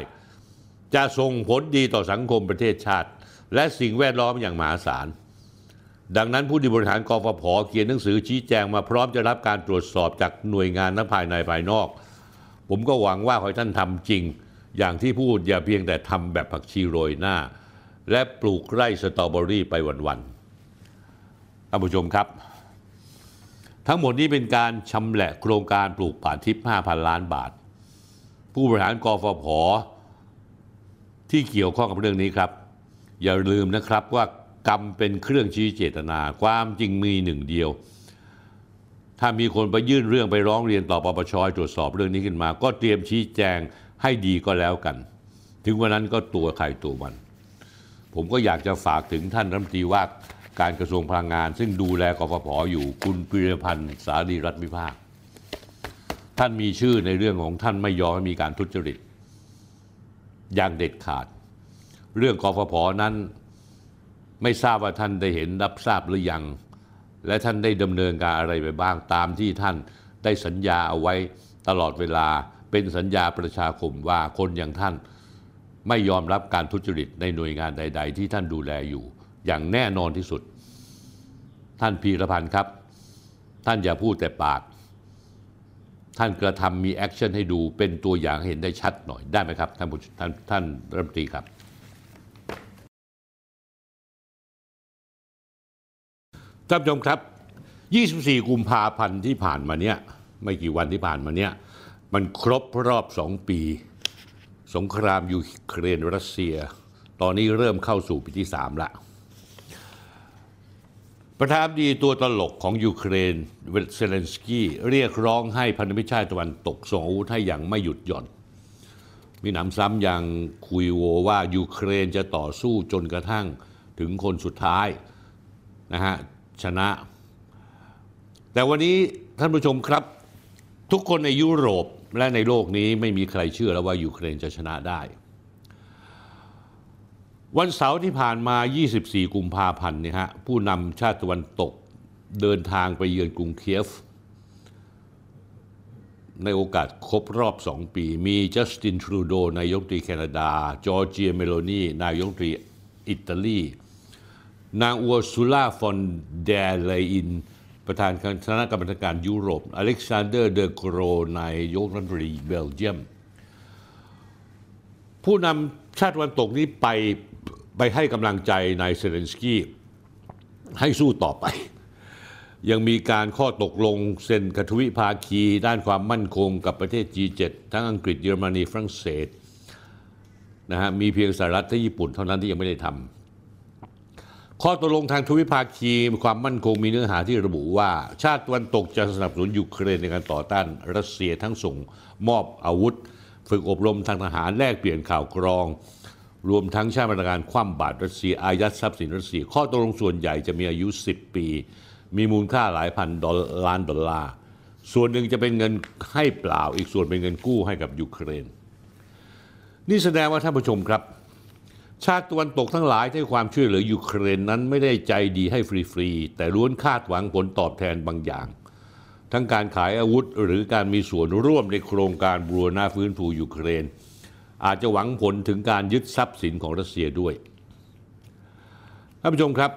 จะส่งผลดีต่อสังคมประเทศชาติ และสิ่งแวดล้อมอย่างมหาศาลดังนั้นผู้ที่บริหารกฟผเขียนหนังสือชี้แจงมาพร้อมจะรับการตรวจสอบจากหน่วยงานทั้งภายในภายนอก ผมก็หวังว่าขอให้ท่านทำจริง อย่างที่พูดอย่าเพียงแต่ทำแบบผักชีโรยหน้า และปลูกไร่สตรอเบอรี่ไปวันๆ ท่านผู้ชมครับ ทั้งหมดนี้เป็นการชำแหละโครงการปลูกป่าทิพย์5,000 ล้านบาท ผู้บริหารกฟผที่เกี่ยวข้องกับเรื่องนี้ครับ อย่าลืมนะครับว่ากรรมเป็นเครื่องชี้เจตนา ความจริงมีหนึ่งเดียว ถ้ามีคนไปยื่นเรื่องไปร้องเรียนต่อปปชตรวจสอบเรื่องนี้ขึ้นมา ก็เตรียมชี้แจงให้ดีก็แล้วกัน ถึงวันนั้นก็ตัวใครตัวมัน ผมก็อยากจะฝากถึงท่านรัฐมนตรีว่า การกระทรวงพลังงาน ซึ่งดูแลกฟผอยู่คุณปิรพันธ์สารีรัฐวิภาค ท่านมีชื่อในเรื่องของท่านไม่ยอมมีการทุจริต อย่างเด็ดขาด เรื่องกฟผนั้นไม่ทราบว่าท่านได้เห็นรับทราบหรือยัง และท่านได้ดำเนินการอะไรไปบ้างตามที่ท่านได้สัญญาเอาไว้ตลอดเวลาเป็นสัญญาประชาคมว่าคนอย่างท่านไม่ยอมรับการทุจริตในหน่วยงานใด ๆ ที่ท่านดูแลอยู่ อย่างแน่นอนที่สุด ท่านพีระพันธุ์ครับ ท่านอย่าพูดแต่ปาก ท่านกระทำมี action ให้ดูเป็นตัวอย่างเห็นได้ชัดหน่อยได้ไหมครับ ท่านท่านท่านรัฐมนตรีครับ ท่านผู้ชมครับ 24 กุมภาพันธ์ที่ผ่านมาเนี้ยไม่กี่วันที่ผ่านมาเนี้ยมันครบรอบสองปี สงครามยูเครนรัสเซีย ตอนนี้เริ่มเข้าสู่ปีที่สามละ ประธานาธิบดีตัวตลกของยูเครนเวเซเลนสกี้เรียกร้องให้พันธมิตรชาติตะวันตกส่งอาวุธให้อย่างไม่หยุดหย่อน มีหนำซ้ำยังคุยโวว่ายูเครนจะต่อสู้จนกระทั่งถึงคนสุดท้ายนะฮะชนะ แต่วันนี้ท่านผู้ชมครับ ทุกคนในยุโรปและในโลกนี้ไม่มีใครเชื่อแล้วว่ายูเครนจะชนะได้ วันเสาร์ที่ผ่านมา 24 กุมภาพันธ์เนี่ยฮะผู้นำชาติตะวันตกเดินทางไปเยือนกรุงเคียฟ ในโอกาสครบรอบสองปี มีจัสตินทรูโดนายกตรีแคนาดา จอร์เจียเมโลนีนายกตรีอิตาลี นางอัวซูล่าฟอนเดเลอิน ประธานคณะกรรมการยุโรป อเล็กซานเดอร์เดอโกรนายกรัฐมนตรีเบลเยียม ผู้นำชาติตะวันตกนี้ไป ไปให้กำลังใจนายเซเลนสกี้ให้สู้ต่อไป ยังมีการข้อตกลงเซ็นกทวิภาคีด้านความมั่นคงกับประเทศ G7 ทั้งอังกฤษเยอรมนีฝรั่งเศสนะฮะมีเพียงสหรัฐและญี่ปุ่นเท่านั้นที่ยังไม่ได้ทำข้อตกลงทางทวิภาคีความมั่นคงมีเนื้อหาที่ระบุว่า ชาติตะวันตกจะสนับสนุนยูเครนในการต่อต้านรัสเซียทั้งส่งมอบอาวุธ ฝึกอบรมทางทหารแลกเปลี่ยนข่าวกรอง รวมทั้งชาติมาตรการคว่ำบาตรรัสเซียอายัดทรัพย์สินรัสเซีย ข้อตกลงส่วนใหญ่จะมีอายุ 10 ปี มีมูลค่าหลายพันดอลล้านดอลลาร์ ส่วนหนึ่งจะเป็นเงินให้เปล่า อีกส่วนเป็นเงินกู้ให้กับยูเครน นี่แสดงว่าท่านผู้ชมครับ ชาติตะวันตกทั้งหลายให้ความช่วยเหลือยูเครนนั้นไม่ได้ใจดีให้ฟรีๆ แต่ล้วนคาดหวังผลตอบแทนบางอย่าง ทั้งการขายอาวุธหรือการมีส่วนร่วมในโครงการบูรณะฟื้นฟูยูเครน อาจจะหวังผลถึงการยึดทรัพย์สินของรัสเซียด้วยท่านผู้ชมครับ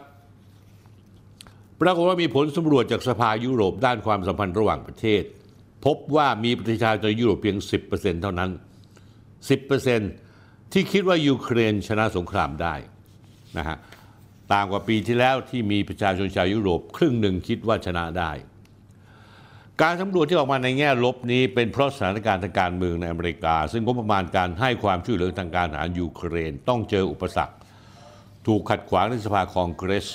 ปรากฏว่ามีผลสำรวจจากสภายุโรปด้านความสัมพันธ์ระหว่างประเทศ พบว่ามีประชาชนยุโรปเพียง 10%เท่านั้น 10%ที่คิดว่ายูเครนชนะสงครามได้นะฮะต่างกว่าปีที่แล้วที่มีประชาชนชาวยุโรป ครึ่งหนึ่งคิดว่าชนะได้ การสำรวจที่ออกมาในแง่ลบนี้เป็นเพราะสถานการณ์ทางการเมืองในอเมริกา ซึ่งงบประมาณการให้ความช่วยเหลือทางการทหารยูเครน ต้องเจออุปสรรค ถูกขัดขวางในสภาคองเกรส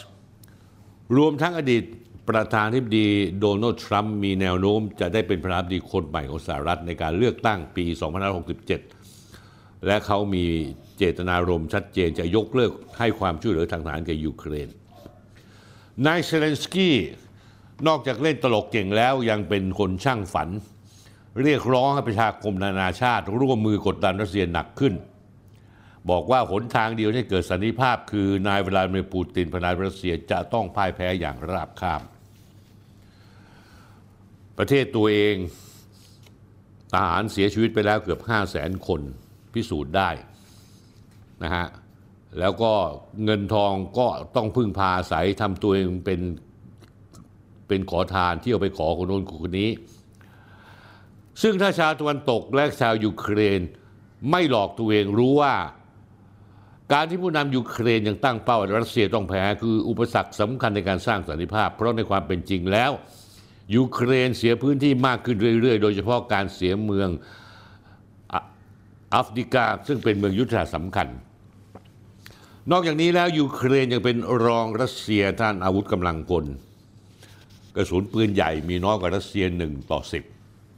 รวมทั้งอดีตประธานาธิบดีโดนัลด์ทรัมป์มีแนวโน้ม จะได้เป็นประธานาธิบดีคนใหม่ของสหรัฐในการเลือกตั้งปี 2567 และเขามีเจตนารมณ์ชัดเจนจะยกเลิกให้ความช่วยเหลือทางทหารแก่ยูเครนนายเซเลนสกี้ นอกจากเล่นตลกเก่งแล้วยังเป็นคนช่างฝัน เรียกร้องให้ประชาคมนานาชาติ ร่วมมือกดดันรัสเซียหนักขึ้น บอกว่าหนทางเดียวที่เกิดสันติภาพ คือนายเวลาดิเมียร์ปูตินประธานาธิบดีรัสเซียจะต้องพ่ายแพ้อย่างราบคาบประเทศตัวเองทหารเสียชีวิตไปแล้วเกือบ 5 0 0แสนคนพิสูจน์ได้นะฮะแล้วก็เงินทองก็ต้องพึ่งพาอาศัยทำตัวเองเป็น เป็นขอทานที่เอาไปขอคนโน้นคนนี้ ซึ่งถ้าชาวตะวันตกและชาวยูเครนไม่หลอกตัวเองรู้ว่า การที่ผู้นำยูเครนยังตั้งเป้ารัสเซียต้องแพ้คืออุปสรรคสำคัญในการสร้างสันติภาพ เพราะในความเป็นจริงแล้วยูเครนเสียพื้นที่มากขึ้นเรื่อย ๆ โดยเฉพาะการเสียเมืองอัฟริกาซึ่งเป็นเมืองยุทธศาสตร์สำคัญ นอกจากนี้แล้วยูเครนยังเป็นรองรัสเซียด้านอาวุธกำลังพล กระสุนปืนใหญ่มีน้อยกว่ารัสเซีย1ต่อ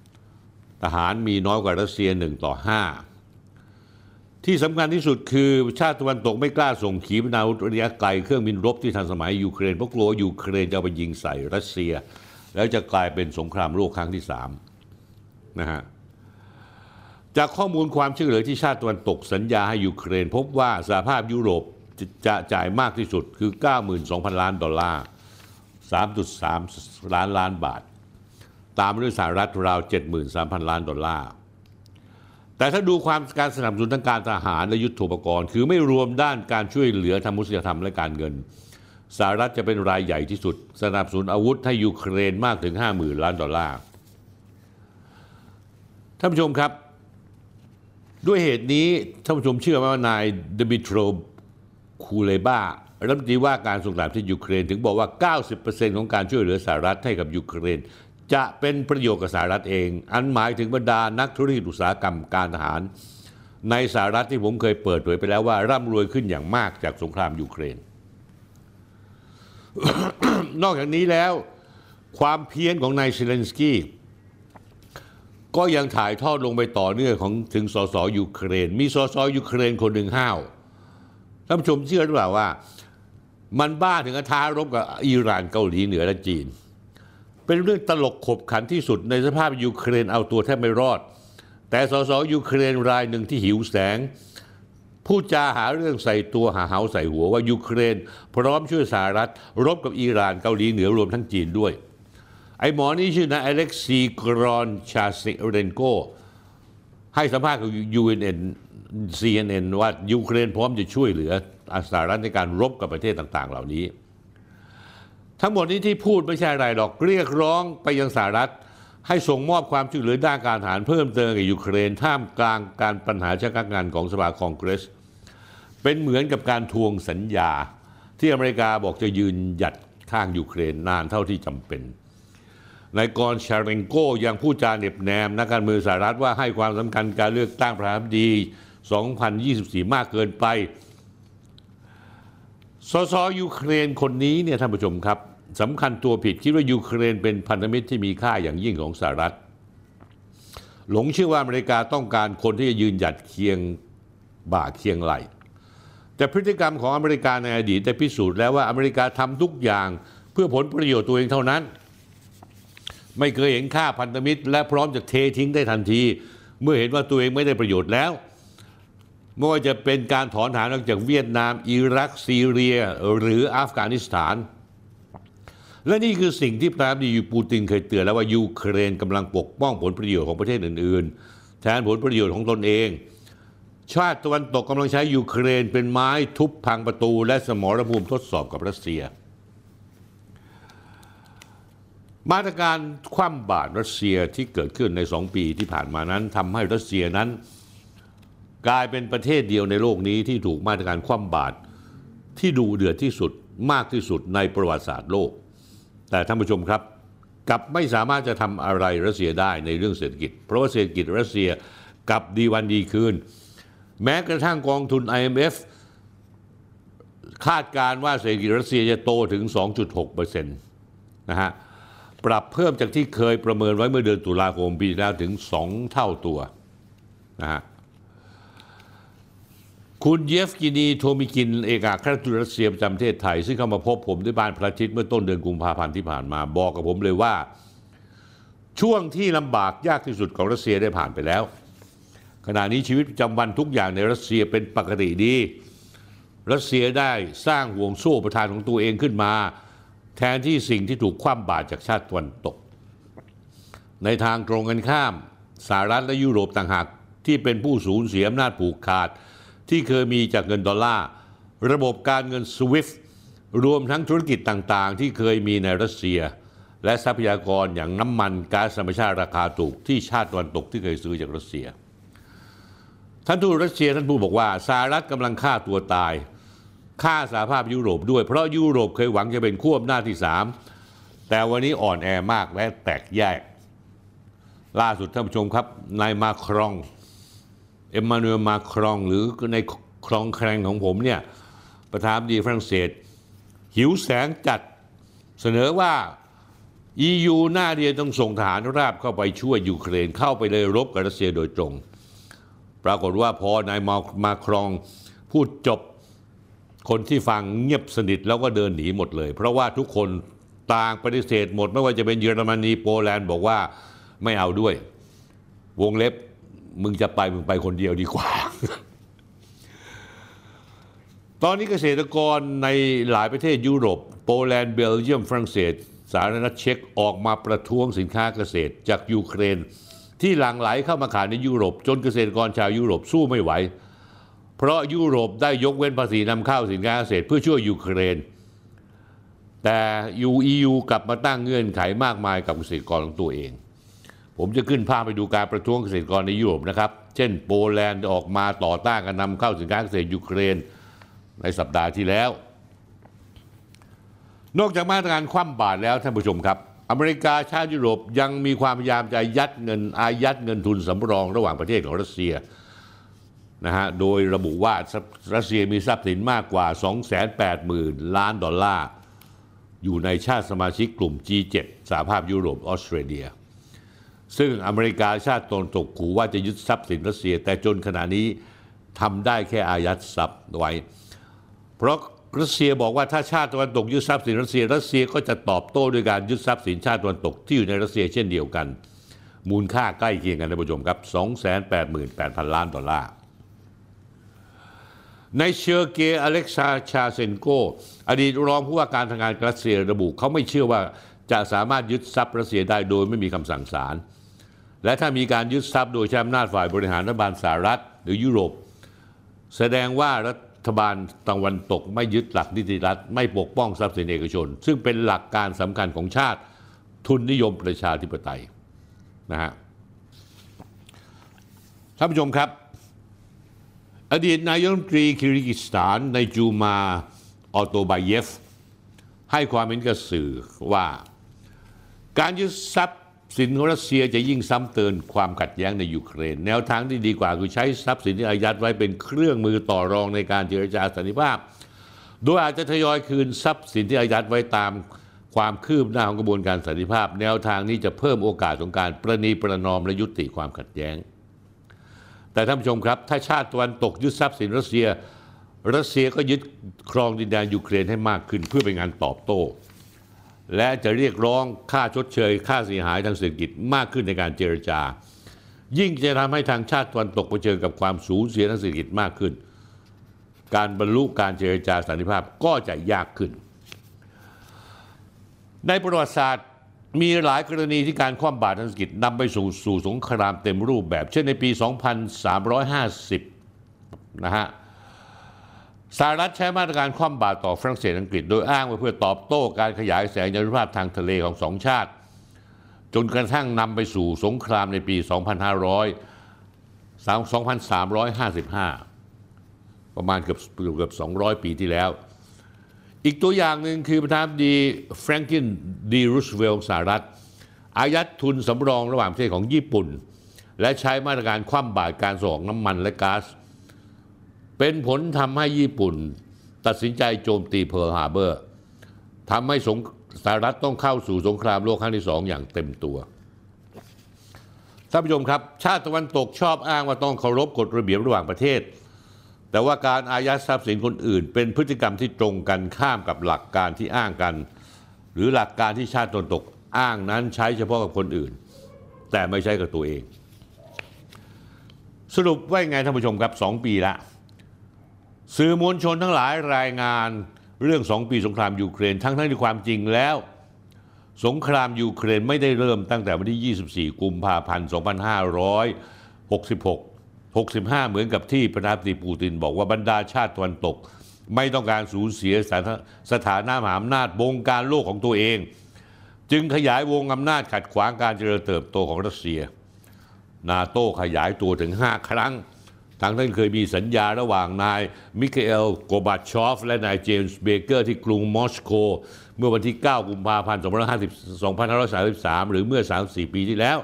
10 ทหารมีน้อยกว่ารัสเซีย1ต่อ 5 ที่สำคัญที่สุดคือชาติตะวันตกไม่กล้าส่งขีปนาวุธระยะไกลเครื่องบินรบที่ทันสมัยยูเครนเพราะกลัวยูเครนจะไปยิงใส่รัสเซีย แล้วจะกลายเป็นสงครามโลกครั้งที่3นะฮะจากข้อมูลความช่วยเหลือที่ชาติตะวันตกสัญญาให้ยูเครน พบว่าสหภาพยุโรปจะจ่ายมากที่สุดคือ 92,000 ล้านดอลลาร์ 3.3 ล้านล้านบาท ตามด้วยสหรัฐราว 73,000 ล้านดอลลาร์ แต่ถ้าดูความการสนับสนุนทางการทหารและยุทโธปกรณ์ คือไม่รวมด้านการช่วยเหลือทางมุสยธรรมและการเงินสหรัฐจะเป็นรายใหญ่ที่สุด สนับสนุนอาวุธให้ยูเครนมากถึง 50,000 ล้านดอลลาร์ ท่านผู้ชมครับ ด้วยเหตุนี้ท่านผู้ชมเชื่อไหมว่านายเดมิโตรคูเลบา รัฐมนตรีว่าการต่างประเทศยูเครน ถึงบอกว่า 90%ของการช่วยเหลือสหรัฐให้กับยูเครน จะเป็นประโยชน์กับสหรัฐเอง อันหมายถึงบรรดานักธุรกิจอุตสาหกรรมการทหาร ในสหรัฐที่ผมเคยเปิดเผยไปแล้วว่าร่ำรวยขึ้นอย่างมากจากสงครามยูเครน นอกจากนี้แล้วความเพี้ยนของนายเซเลนสกี้ก็ยังถ่ายทอดลงไปต่อเนื่องของถึงสสยูเครน มีสสยูเครนคนหนึ่งห้าวท่านผู้ชมเชื่อหรือเปล่าว่า มันบ้าถึงกับท้ารบกับอิหร่านเกาหลีเหนือและจีน เป็นเรื่องตลกขบขันที่สุดในสภาพยูเครนเอาตัวแทบไม่รอด แต่สสยูเครนรายหนึ่งที่หิวแสงพูดจาหาเรื่องใส่ตัวหาเหาใส่หัวว่ายูเครน พร้อมช่วยสหรัฐ รบกับอิหร่านเกาหลีเหนือรวมทั้งจีนด้วย ไอ้หมอนี่ชื่อนายอเล็กซีกรอนชาเซเรนโก ให้สัมภาษณ์กับ UNN CNN ว่ายูเครนพร้อมจะช่วยเหลือ สหรัฐในการรบกับประเทศต่างๆ เหล่านี้ ทั้งหมดนี้ที่พูดไม่ใช่อะไรหรอกเรียกร้องไปยังสหรัฐ ให้ส่งมอบความช่วยเหลือด้านการทหารเพิ่มเติมกับยูเครนท่ามกลางการปัญหาชะกักงานของสภาคองเกรส เป็นเหมือนกับการทวงสัญญา ที่อเมริกาบอกจะยืนหยัดข้างยูเครนนานเท่าที่จำเป็นนายกอนชาเรนโกยังพูดจาเหน็บแนมนักการเมืองสหรัฐว่าให้ความสำคัญการเลือกตั้งประธานาธิบดี 2024 มากเกินไป สสยูเครนคนนี้เนี่ยท่านผู้ชมครับสำคัญตัวผิดคิดว่ายูเครนเป็นพันธมิตรที่มีค่าอย่างยิ่งของสหรัฐ หลงเชื่อว่าอเมริกาต้องการคนที่จะยืนหยัดเคียงบ่าเคียงไหลแต่พฤติกรรมของอเมริกาในอดีตได้พิสูจน์แล้วว่าอเมริกาทำทุกอย่างเพื่อผลประโยชน์ตัวเองเท่านั้น ไม่เคยเห็นค่าพันธมิตร และพร้อมจะเททิ้งได้ทันที เมื่อเห็นว่าตัวเองไม่ได้ประโยชน์แล้ว ไม่ว่าจะเป็นการถอนฐานออกจากเวียดนาม อิรักซีเรีย หรืออัฟกานิสถาน และนี่คือสิ่งที่ประธานาธิบดีปูตินเคยเตือนแล้วว่ายูเครนกำลังปกป้องผลประโยชน์ของประเทศอื่นๆ แทนผลประโยชน์ของตนเอง ชาติตะวันตกกำลังใช้ยูเครนเป็นไม้ทุบพังประตู และสมรภูมิทดสอบกับรัสเซีย มาตรการคว่ำบาตรรัสเซียที่เกิดขึ้นในสองปีที่ผ่านมานั้นทำให้รัสเซียนั้น กลายเป็นประเทศเดียวในโลกนี้ที่ถูกมาตรการคว่ำบาตรที่ดูเดือดที่สุดมากที่สุดในประวัติศาสตร์โลก แต่ท่านผู้ชมครับกลับไม่สามารถจะทำอะไรรัสเซียได้ในเรื่องเศรษฐกิจ เพราะว่าเศรษฐกิจรัสเซียกลับดีวันดีคืน แม้กระทั่งกองทุน IMF คาดการณ์ว่าเศรษฐกิจรัสเซียจะโตถึง 2.6%นะฮะปรับเพิ่มจากที่เคยประเมินไว้เมื่อเดือนตุลาคมปีที่แล้วถึง 2 เท่าตัวนะฮะ คุณเยฟกินีโทมิคิน เอกอัครราชทูตรัสเซียประจำประเทศไทย ซึ่งเข้ามาพบผมที่บ้านพระอาทิตย์เมื่อต้นเดือนกุมภาพันธ์ที่ผ่านมาบอกกับผมเลยว่า ช่วงที่ลำบากยากที่สุดของรัสเซียได้ผ่านไปแล้ว ขณะนี้ชีวิตประจำวันทุกอย่างในรัสเซียเป็นปกติดี รัสเซียได้สร้างห่วงโซ่ประทานของตัวเองขึ้นมา แทนที่สิ่งที่ถูกคว่ำบาตรจากชาติตะวันตก ในทางตรงกันข้ามสหรัฐและยุโรปต่างหากที่เป็นผู้สูญเสียอำนาจผูกขาด ที่เคยมีจากเงินดอลลาร์ ระบบการเงิน SWIFT รวมทั้งธุรกิจต่างๆ ที่เคยมีในรัสเซีย และทรัพยากรอย่างน้ำมันก๊าซธรรมชาติราคาถูกที่ชาติตะวันตกที่เคยซื้อจากรัสเซีย ท่านทูตรัสเซียท่านพูดบอกว่าสหรัฐกำลังฆ่าตัวตายฆ่าสหภาพยุโรปด้วยเพราะยุโรปเคยหวังจะเป็นขั้วอำนาจที่สามแต่วันนี้อ่อนแอมากและแตกแยก ล่าสุดท่านผู้ชมครับนายมาครอง เอ็มมานูเอลมาครองหรือในครองแครงของผมเนี่ยประธานาธิบดีฝรั่งเศส หิวแสงจัดเสนอว่า EU หน้าเดียวต้องส่งทหารราบเข้าไปช่วยยูเครนเข้าไปเลยรบกับรัสเซียโดยตรง ปรากฏว่าพอนายมาครองพูดจบคนที่ฟังเงียบสนิทแล้วก็เดินหนีหมดเลย เพราะว่าทุกคนต่างปฏิเสธหมด ไม่ว่าจะเป็นเยอรมนีโปแลนด์บอกว่าไม่เอาด้วย วงเล็บ มึงจะไปมึงไปคนเดียวดีกว่า ตอนนี้เกษตรกรในหลายประเทศยุโรป โปแลนด์เบลเยียมฝรั่งเศส สาธารณรัฐเช็กออกมาประท้วงสินค้าเกษตรจากยูเครน ที่หลั่งไหลเข้ามาขายในยุโรป จนเกษตรกรชาวยุโรปสู้ไม่ไหว เพราะยุโรปได้ยกเว้นภาษีนำเข้าสินค้าเกษตรเพื่อช่วยยูเครนแต่ยูอียูกลับมาตั้งเงื่อนไขมากมายกับเกษตรกรของตัวเอง ผมจะขึ้นภาพไปดูการประท้วงเกษตรกรในยุโรปนะครับ เช่นโปแลนด์ออกมาต่อต้านการนำเข้าสินค้าเกษตรยูเครนในสัปดาห์ที่แล้ว นอกจากมาตรการคว่ำบาตรแล้วท่านผู้ชมครับ อเมริกาชาติยุโรปยังมีความพยายามจะยัดเงินอายัดเงินทุนสำรองระหว่างประเทศของรัสเซียนะฮะโดยระบุว่ารัสเซียมีทรัพย์สินมากกว่า 280,000 ล้านดอลลาร์ อยู่ในชาติสมาชิกกลุ่ม G7 สหภาพยุโรปออสเตรเลีย ซึ่งอเมริกาชาติตนตกขู่ว่าจะยึดทรัพย์สินรัสเซีย แต่จนขณะนี้ทำได้แค่อายัดทรัพย์ไว้ เพราะรัสเซียบอกว่าถ้าชาติตะวันตกยึดทรัพย์สินรัสเซีย รัสเซียก็จะตอบโต้ด้วยการยึดทรัพย์สินชาติตะวันตกที่อยู่ในรัสเซียเช่นเดียวกัน มูลค่าใกล้เคียงกันท่านผู้ชมครับ 288,000 ล้านดอลลาร์นายเซอร์เกอเล็กซาเชนโก อดีตรองผู้ว่าการธนาคารกลางรัสเซียระบุเขาไม่เชื่อว่าจะสามารถยึดทรัพย์รัสเซียได้โดยไม่มีคำสั่งศาล และถ้ามีการยึดทรัพย์โดยใช้อำนาจฝ่ายบริหารรัฐบาลสหรัฐหรือยุโรป แสดงว่ารัฐบาลตะวันตกไม่ยึดหลักนิติรัฐ ไม่ปกป้องทรัพย์สินเอกชน ซึ่งเป็นหลักการสำคัญของชาติทุนนิยมประชาธิปไตยนะฮะท่านผู้ชมครับ อดีตนายกรัฐมนตรีคิริกิสถานในจูมาออโตบายเยฟ ให้ความเห็นกับสื่อว่า การยึดทรัพย์ สินของรัสเซียจะยิ่งซ้ำเติมความขัดแย้งในยูเครน แนวทางที่ดีกว่าคือใช้ทรัพย์สินที่อายัดไว้เป็นเครื่องมือต่อรองในการเจรจาสันติภาพ โดยอาจจะทยอยคืนทรัพย์สินที่อายัดไว้ตามความคืบหน้าของกระบวนการสันติภาพ แนวทางนี้จะเพิ่มโอกาสของการประนีประนอมและยุติความขัดแย้ง แต่ท่านผู้ชมครับ ถ้าชาติตะวันตกยึดทรัพย์สินรัสเซีย รัสเซียก็ยึดครองดินแดนยูเครนให้มากขึ้น เพื่อเป็นงานตอบโต้ และจะเรียกร้องค่าชดเชย ค่าเสียหายทางเศรษฐกิจมากขึ้นในการเจรจา ยิ่งจะทำให้ทางชาติตะวันตกเผชิญกับความสูญเสียทางเศรษฐกิจมากขึ้น การบรรลุการเจรจาสันติภาพก็จะยากขึ้น ในประวัติศาสตร์มีหลายกรณีที่การคว่ำบาตรทางเศรษฐกิจนำไปสู่สู่สงครามเต็มรูปแบบ เช่นในปี 2350 นะฮะ สหรัฐใช้มาตรการคว่ำบาตรต่อฝรั่งเศสอังกฤษโดยอ้างว่าเพื่อตอบโต้การขยายแสงยานุภาพทางทะเลของสองชาติ จนกระทั่งนำไปสู่สงครามในปี 2500 2355 ประมาณเกือบเกือบ 200 ปีที่แล้ว อีกตัวอย่างหนึ่งคือประธานาธิบดีแฟรงกินดีรูสเวลต์สหรัฐ อายัดทุนสำรองระหว่างประเทศของญี่ปุ่น และใช้มาตรการคว่ำบาตรการส่งน้ำมันและก๊าซ เป็นผลทำให้ญี่ปุ่น ตัดสินใจโจมตีเพิร์ลฮาร์เบอร์ทำให้สงสหรัฐต้องเข้าสู่สงครามโลกครั้งที่สองอย่างเต็มตัวท่านผู้ชมครับ ชาติตะวันตกชอบอ้างว่าต้องเคารพกฎระเบียบระหว่างประเทศ แต่ว่าการอายัดทรัพย์สินคนอื่น เป็นพฤติกรรมที่ตรงกันข้ามกับหลักการที่อ้างกัน หรือหลักการที่ชาติตะวันตกอ้างนั้นใช้เฉพาะกับคนอื่น แต่ไม่ใช่กับตัวเอง สรุปว่ายังไงท่านผู้ชมครับสองปีละ สื่อมวลชนทั้งหลายรายงานเรื่องสองปีสงครามยูเครน ทั้งทั้งที่ความจริงแล้ว สงครามยูเครนไม่ได้เริ่มตั้งแต่วันที่ 24 กุมภาพันธ์ 2566 65 เหมือนกับที่ประธานาธิบดีปูตินบอกว่าบรรดาชาติตะวันตก ไม่ต้องการสูญเสียสถาสถานะมหาอำนาจบงการโลกของตัวเอง จึงขยายวงอำนาจขัดขวางการเจริญเติบโตของรัสเซีย นาโต้ขยายตัวถึง 5 ครั้ง ทั้งที่เคยมีสัญญาระหว่างนายมิคาอิลกอร์บาชอฟ และนายเจมส์เบเกอร์ที่กรุงมอสโก เมื่อวันที่ 9 กุมภาพันธ์ 2533 หรือเมื่อ 34 ปีที่แล้ว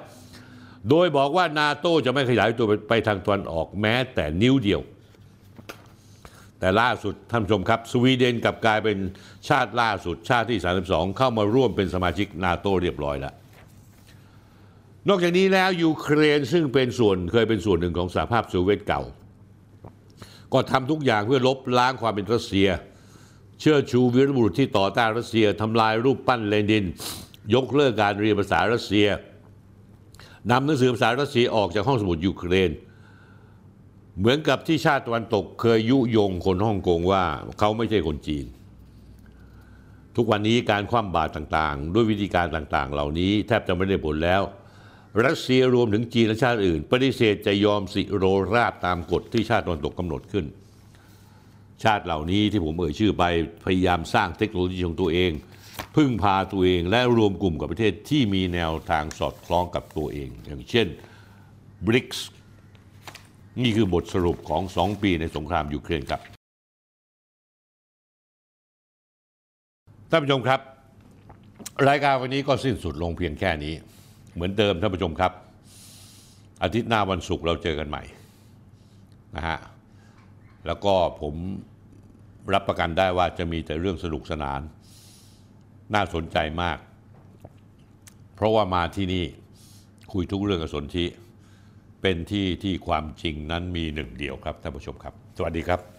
โดยบอกว่านาโต้จะไม่ขยายตัวไปทางตะวันออกแม้แต่นิ้วเดียว แต่ล่าสุดท่านผู้ชมครับ สวีเดนกลับกลายเป็นชาติล่าสุดชาติที่ 32 เข้ามาร่วมเป็นสมาชิกนาโต้เรียบร้อยแล้ว นอกจากนี้แล้วยูเครนซึ่งเป็นส่วนเคยเป็นส่วนหนึ่งของสหภาพโซเวียตเก่า ก็ทำทุกอย่างเพื่อลบล้างความเป็นรัสเซีย เชิดชูวีรบุรุษที่ต่อต้านรัสเซียทำลายรูปปั้นเลนิน ยกเลิกการเรียนภาษารัสเซียนำหนังสือภาษารัสเซียออกจากห้องสมุดยูเครน เหมือนกับที่ชาติตะวันตกเคยยุยงคนฮ่องกงว่าเขาไม่ใช่คนจีน ทุกวันนี้การคว่ำบาตรต่างๆ ด้วยวิธีการต่างๆ เหล่านี้แทบจะไม่ได้ผลแล้ว รัสเซียรวมถึงจีนและชาติอื่น ปฏิเสธจะยอมสิโรราบตามกฎที่ชาติตะวันตกกำหนดขึ้น ชาติเหล่านี้ที่ผมเอ่ยชื่อไปพยายามสร้างเทคโนโลยีของตัวเอง พึ่งพาตัวเองและรวมกลุ่มกับประเทศที่มีแนวทางสอดคล้องกับตัวเอง อย่างเช่น BRICS นี่คือบทสรุปของสองปีในสงครามยูเครนครับท่านผู้ชมครับ รายการวันนี้ก็สิ้นสุดลงเพียงแค่นี้ เหมือนเดิมท่านผู้ชมครับ อาทิตย์หน้าวันศุกร์เราเจอกันใหม่นะฮะแล้วก็ผมรับประกันได้ว่าจะมีแต่เรื่องสนุกสนาน น่าสนใจมาก เพราะว่ามาที่นี่คุยทุกเรื่องกับสนธิเป็นที่ที่ความจริงนั้นมีหนึ่งเดียวครับท่านผู้ชมครับ สวัสดีครับ